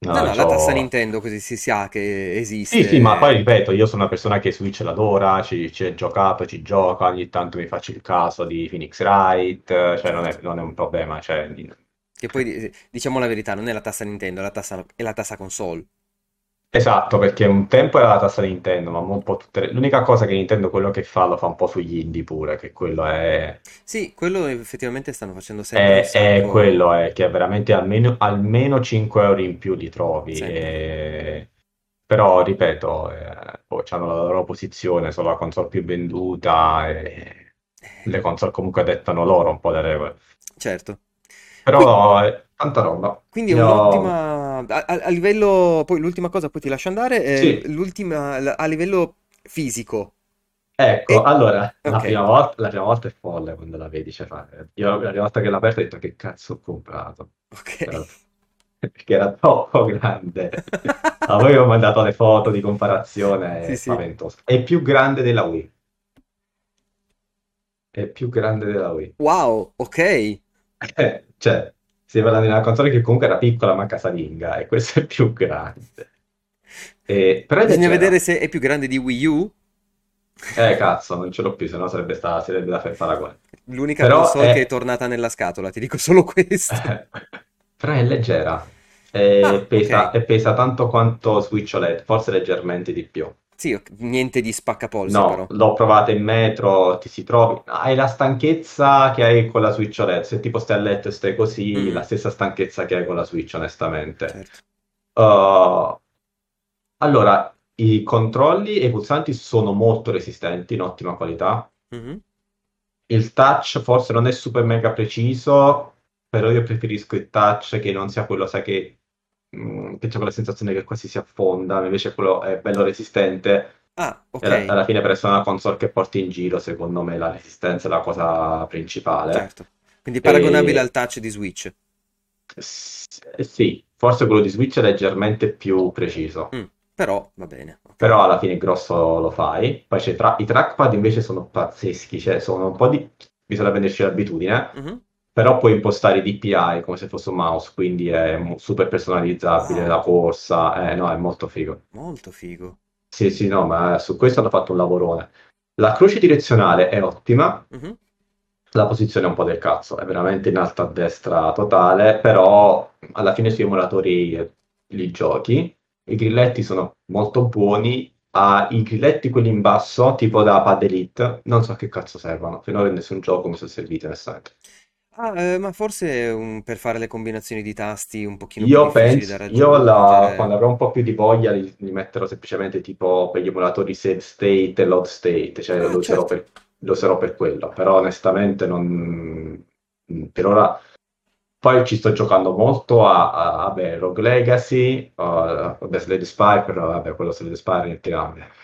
No, no, no, la tassa Nintendo così si sa che esiste. Sì, sì, ma poi ripeto, io sono una persona che Switch l'adora, ci, ci è giocato, ci gioca, ogni tanto mi faccio il caso di Phoenix Wright, cioè non è, non è un problema, cioè, Che poi di- diciamo la verità, non è la tassa Nintendo, è la tassa, è la tassa console. Esatto, perché un tempo era la tassa Nintendo, ma un po' tutte le- L'unica cosa che Nintendo quello che fa lo fa un po' sugli indie pure, che quello è... Sì, quello effettivamente stanno facendo sempre È, è quello, è che veramente almeno, almeno 5 euro in più li trovi. E- Però, ripeto, eh, poi hanno la loro posizione, sono la console più venduta e le console comunque dettano loro un po' le regole. Certo. Però è tanta roba. Quindi è Io- un'ottima... A, a- livello... Poi l'ultima cosa, poi ti lascio andare, è Sì. l'ultima a livello fisico. Ecco, E- allora, la ok. prima volta, la prima volta è folle quando la vedi, cioè, io la prima volta che l'ho aperta ho detto che cazzo ho comprato, Ok. Però- perché era troppo grande. A voi ho mandato le foto di comparazione, è Sì, sì. spaventoso. È più grande della Wii. È più grande della Wii. Wow, ok. Eh, Cioè, si parla di una console che comunque era piccola ma casalinga e questo è più grande. E, però Bisogna vedere se è più grande di Wii U. Eh, cazzo, non ce l'ho più, sennò sarebbe, sta, sarebbe da fare il paragone. L'unica Però console è- che è tornata nella scatola, ti dico solo questo. Però è leggera. E, Ah, pesa, ok. e pesa tanto quanto Switch OLED, forse leggermente di più. Sì, niente di spaccapolse No, però. l'ho provata in metro, ti si trovi, hai la stanchezza che hai con la Switch OLED, se tipo stai a letto e stai così, Mhm. la stessa stanchezza che hai con la Switch, onestamente. Certo. Uh, allora, i controlli e i pulsanti sono molto resistenti, in ottima qualità. Mhm. Il touch forse non è super mega preciso, però io preferisco il touch che non sia quello, sai, che, mm, che c'è quella sensazione che quasi si affonda, invece quello è bello resistente. Ah, ok. E alla, alla fine per essere una console che porti in giro, secondo me la resistenza è la cosa principale. Certo. Quindi paragonabile E- al touch di Switch. S- sì, forse quello di Switch è leggermente più preciso. Mm, Però va bene. ok. Però alla fine grosso lo fai. Poi c'è tra- i trackpad invece sono pazzeschi, cioè sono un po' di... bisogna prenderci l'abitudine, Mhm. Però puoi impostare i DPI come se fosse un mouse, quindi è super personalizzabile Wow. la corsa, eh, no, è molto figo. Molto figo. Sì, sì, no, ma su questo hanno fatto un lavorone. La croce direzionale è ottima, Mhm. la posizione è un po' del cazzo, è veramente in alto a destra totale, però alla fine sui emulatori eh, li giochi. I grilletti sono molto buoni. Ah, I grilletti quelli in basso, tipo da Pad Elite, non so a che cazzo servono. Finora in nessun gioco mi sono serviti, onestamente. Ah, eh, ma forse un- per fare le combinazioni di tasti un pochino più Io difficili da penso, io la- raggiungere. quando avrò un po' più di voglia li, li metterò semplicemente tipo per gli emulatori save state e load state, cioè Ah, lo userò certo. per, lo userò per quello, però onestamente non, per ora poi ci sto giocando molto a, a vabbè, Rogue Legacy, uh, vabbè, Slade Spire, però vabbè, quello Slade Spire niente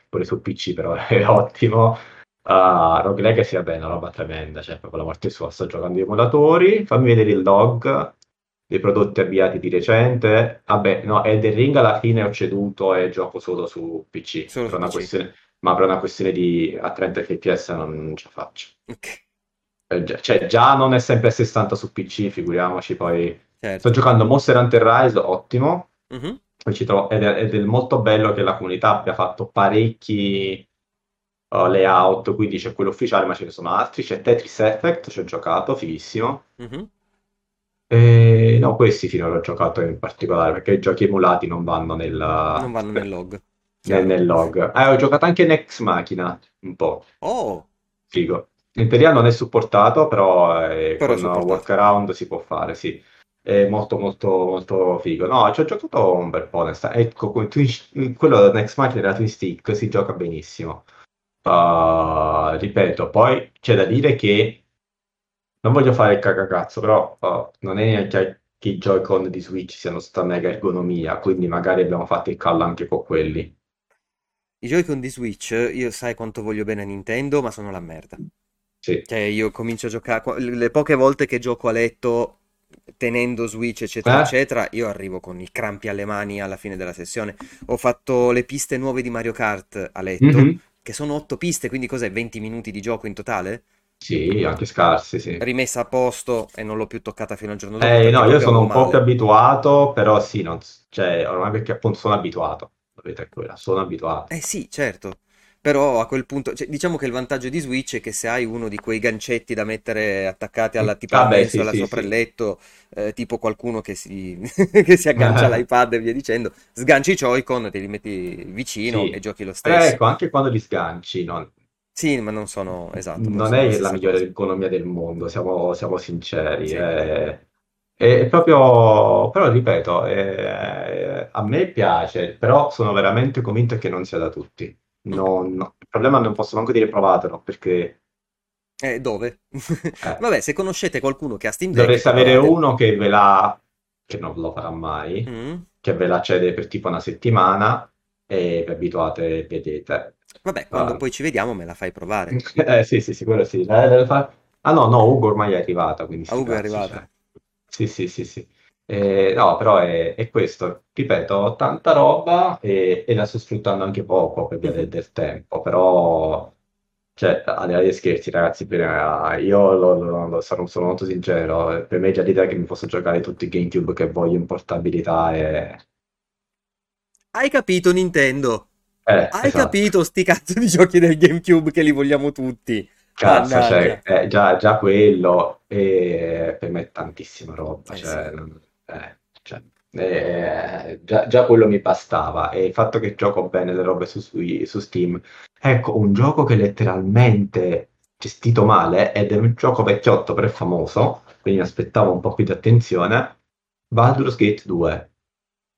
pure su PC però è ottimo. Uh, Rogue Legacy vabbè, è una roba tremenda, cioè proprio la morte sua, sto giocando di emulatori, fammi vedere il log dei prodotti avviati di recente. Vabbè, no, Elden Ring alla fine ho ceduto e gioco solo su PC, Solo per su PC. questione, ma per una questione di a 30 fps non, non ce la faccio. Ok, Eh, già- Cioè, già non è sempre a 60 su PC, figuriamoci poi. certo. Sto giocando Monster Hunter Rise, ottimo. Mhm. Ci trovo- ed, è, ed è molto bello che la comunità abbia fatto parecchi uh, layout, quindi c'è quello ufficiale, ma ce ne sono altri. C'è Tetris Effect, ci ho giocato, fighissimo. Mhm. E, no, questi finora ho giocato in particolare perché i giochi emulati non vanno nel, Non vanno nel log. nel, nel log. Eh, ho giocato anche in Ex Machina, un po', Oh, figo. In teoria non è supportato, però, eh, Però con supportato. workaround si può fare, sì. È molto molto molto figo. No, ci ho giocato un bel po', onesta- Ecco, con quello Next Machina della Twin Stick si gioca benissimo. Uh, ripeto, poi c'è da dire che non voglio fare il cagacazzo, però uh, non è neanche che i Joy-Con di Switch siano sta mega ergonomia, quindi magari abbiamo fatto il callo anche con quelli. i Joy-Con di Switch, io sai quanto voglio bene a Nintendo, ma sono la merda. Sì. Cioè, io comincio a giocare, le poche volte che gioco a letto tenendo Switch, eccetera, Eh? eccetera, io arrivo con i crampi alle mani alla fine della sessione. Ho fatto le piste nuove di Mario Kart a letto, Mhm. Che sono otto piste, quindi cos'è? 20 minuti di gioco in totale? Sì, anche scarsi, sì. Rimessa a posto e non l'ho più toccata fino al giorno dopo. Eh, no, io sono un avevo po' più male. abituato, però sì, non, cioè, ormai perché appunto sono abituato. La verità è quella, sono abituato. Eh sì, certo. Però a quel punto, cioè, diciamo che il vantaggio di Switch è che se hai uno di quei gancetti da mettere attaccati alla tipo alla Vabbè, mensola sì, sì, sopra il letto, eh, tipo qualcuno che si, che si aggancia all'iPad e via dicendo, sganci i Joy-Con, te li metti vicino e giochi lo Eh, stesso. ecco, anche quando li sganci, non, Sì, ma non sono, esatto, non non sono è la migliore cosa. economia del mondo, siamo, siamo sinceri. Sì. È, è proprio, però ripeto, è- a me piace, però sono veramente convinto che non sia da tutti. Non- no. Il problema non posso manco dire provatelo, perché Eh, dove? Vabbè, se conoscete qualcuno che ha Steam Deck, dovreste avere provate. uno che ve la, che non lo farà mai, Mm. che ve la cede per tipo una settimana e vi abituate e vedete. Vabbè, quando Ah. poi ci vediamo me la fai provare. Eh, sì, sì, sì, quello sì. La- la- fa- Ah no, no, Ugo ormai è arrivata, quindi Ah, Ugo è arrivata. cioè. Sì, sì, sì, sì. Eh, no, però è, è questo, ripeto, tanta roba e, e la sto sfruttando anche poco per via del, del tempo, però, cioè, al di là dei scherzi, ragazzi, per- eh, io lo, lo- lo- sono, sono molto sincero, per me già l'idea che mi posso giocare tutti i GameCube che voglio in portabilità è... Hai capito, Nintendo? Eh, Hai esatto. capito sti cazzo di giochi del GameCube che li vogliamo tutti? Cazzo, Mannaggia. cioè, già, già quello eh, per me è tantissima roba. Eh, cioè, sì. non- eh, cioè, eh, già, già quello mi bastava. E il fatto che gioco bene le robe su, su- su Steam. Ecco, un gioco che letteralmente gestito male ed è un gioco vecchiotto però è famoso, quindi mi aspettavo un po' più di attenzione. Baldur's Gate 2,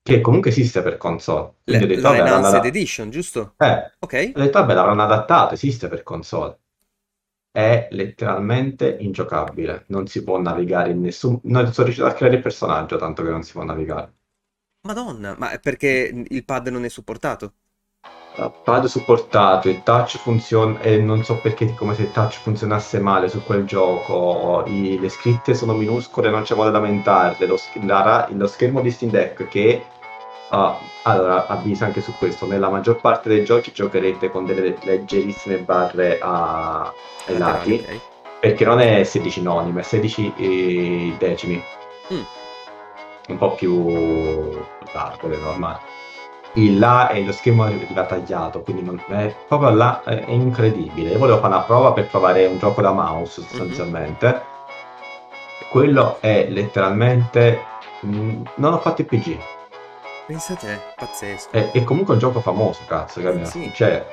che comunque esiste per console. Le- detto, la Enhanced Edition, giusto? eh, Ok. ho detto, vabbè, l'avranno adattato, esiste per console. È letteralmente ingiocabile, non si può navigare in nessun... Non sono riuscito a creare il personaggio, tanto che non si può navigare. Madonna, ma è perché il pad non è supportato? Il pad supportato, il touch funziona... E non so perché, come se il touch funzionasse male su quel gioco. i- le scritte sono minuscole, non c'è modo da lamentarle. Lo, sch- ra- lo schermo di Steam Deck che... ah, allora, avviso anche su questo, nella maggior parte dei giochi giocherete con delle leggerissime barre a- ai lati. Laterali, ok. Perché non è 16 noni, ma è 16 eh, decimi. Mm. Un po' più largo del normale. Il là e lo schermo arriva tagliato, quindi non- è proprio là è incredibile. Io volevo fare una prova per provare un gioco da mouse sostanzialmente. Quello è letteralmente. mm, non ho fatto il PG. Pensa a te, pazzesco. È, è comunque un gioco famoso, cazzo. Che Sì. Cioè,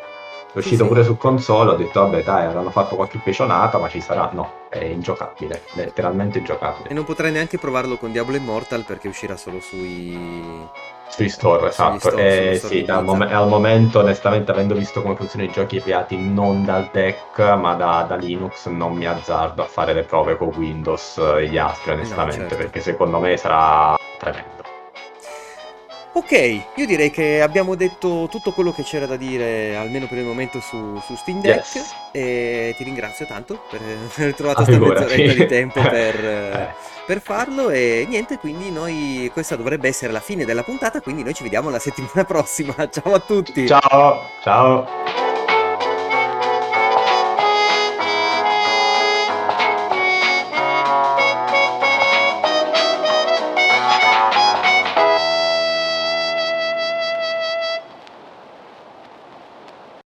è uscito sì. pure su console. Ho detto, vabbè, dai, avranno fatto qualche pecionata, ma ci sarà. No, è ingiocabile, letteralmente ingiocabile. E non potrai neanche provarlo con Diablo Immortal perché uscirà solo sui... Sui store, esatto. store, Eh, store sì, al, mom- al momento, onestamente, avendo visto come funzionano i giochi avviati non dal deck, ma da, da Linux, non mi azzardo a fare le prove con Windows e gli altri, onestamente, certo. perché secondo me sarà tremendo. Ok, io direi che abbiamo detto tutto quello che c'era da dire, almeno per il momento, su, su Steam Deck. Yes. E ti ringrazio tanto per aver trovato questa mezz'oretta di tempo per, Eh. per farlo. E niente, quindi noi, questa dovrebbe essere la fine della puntata, quindi noi ci vediamo la settimana prossima. Ciao a tutti! Ciao, ciao.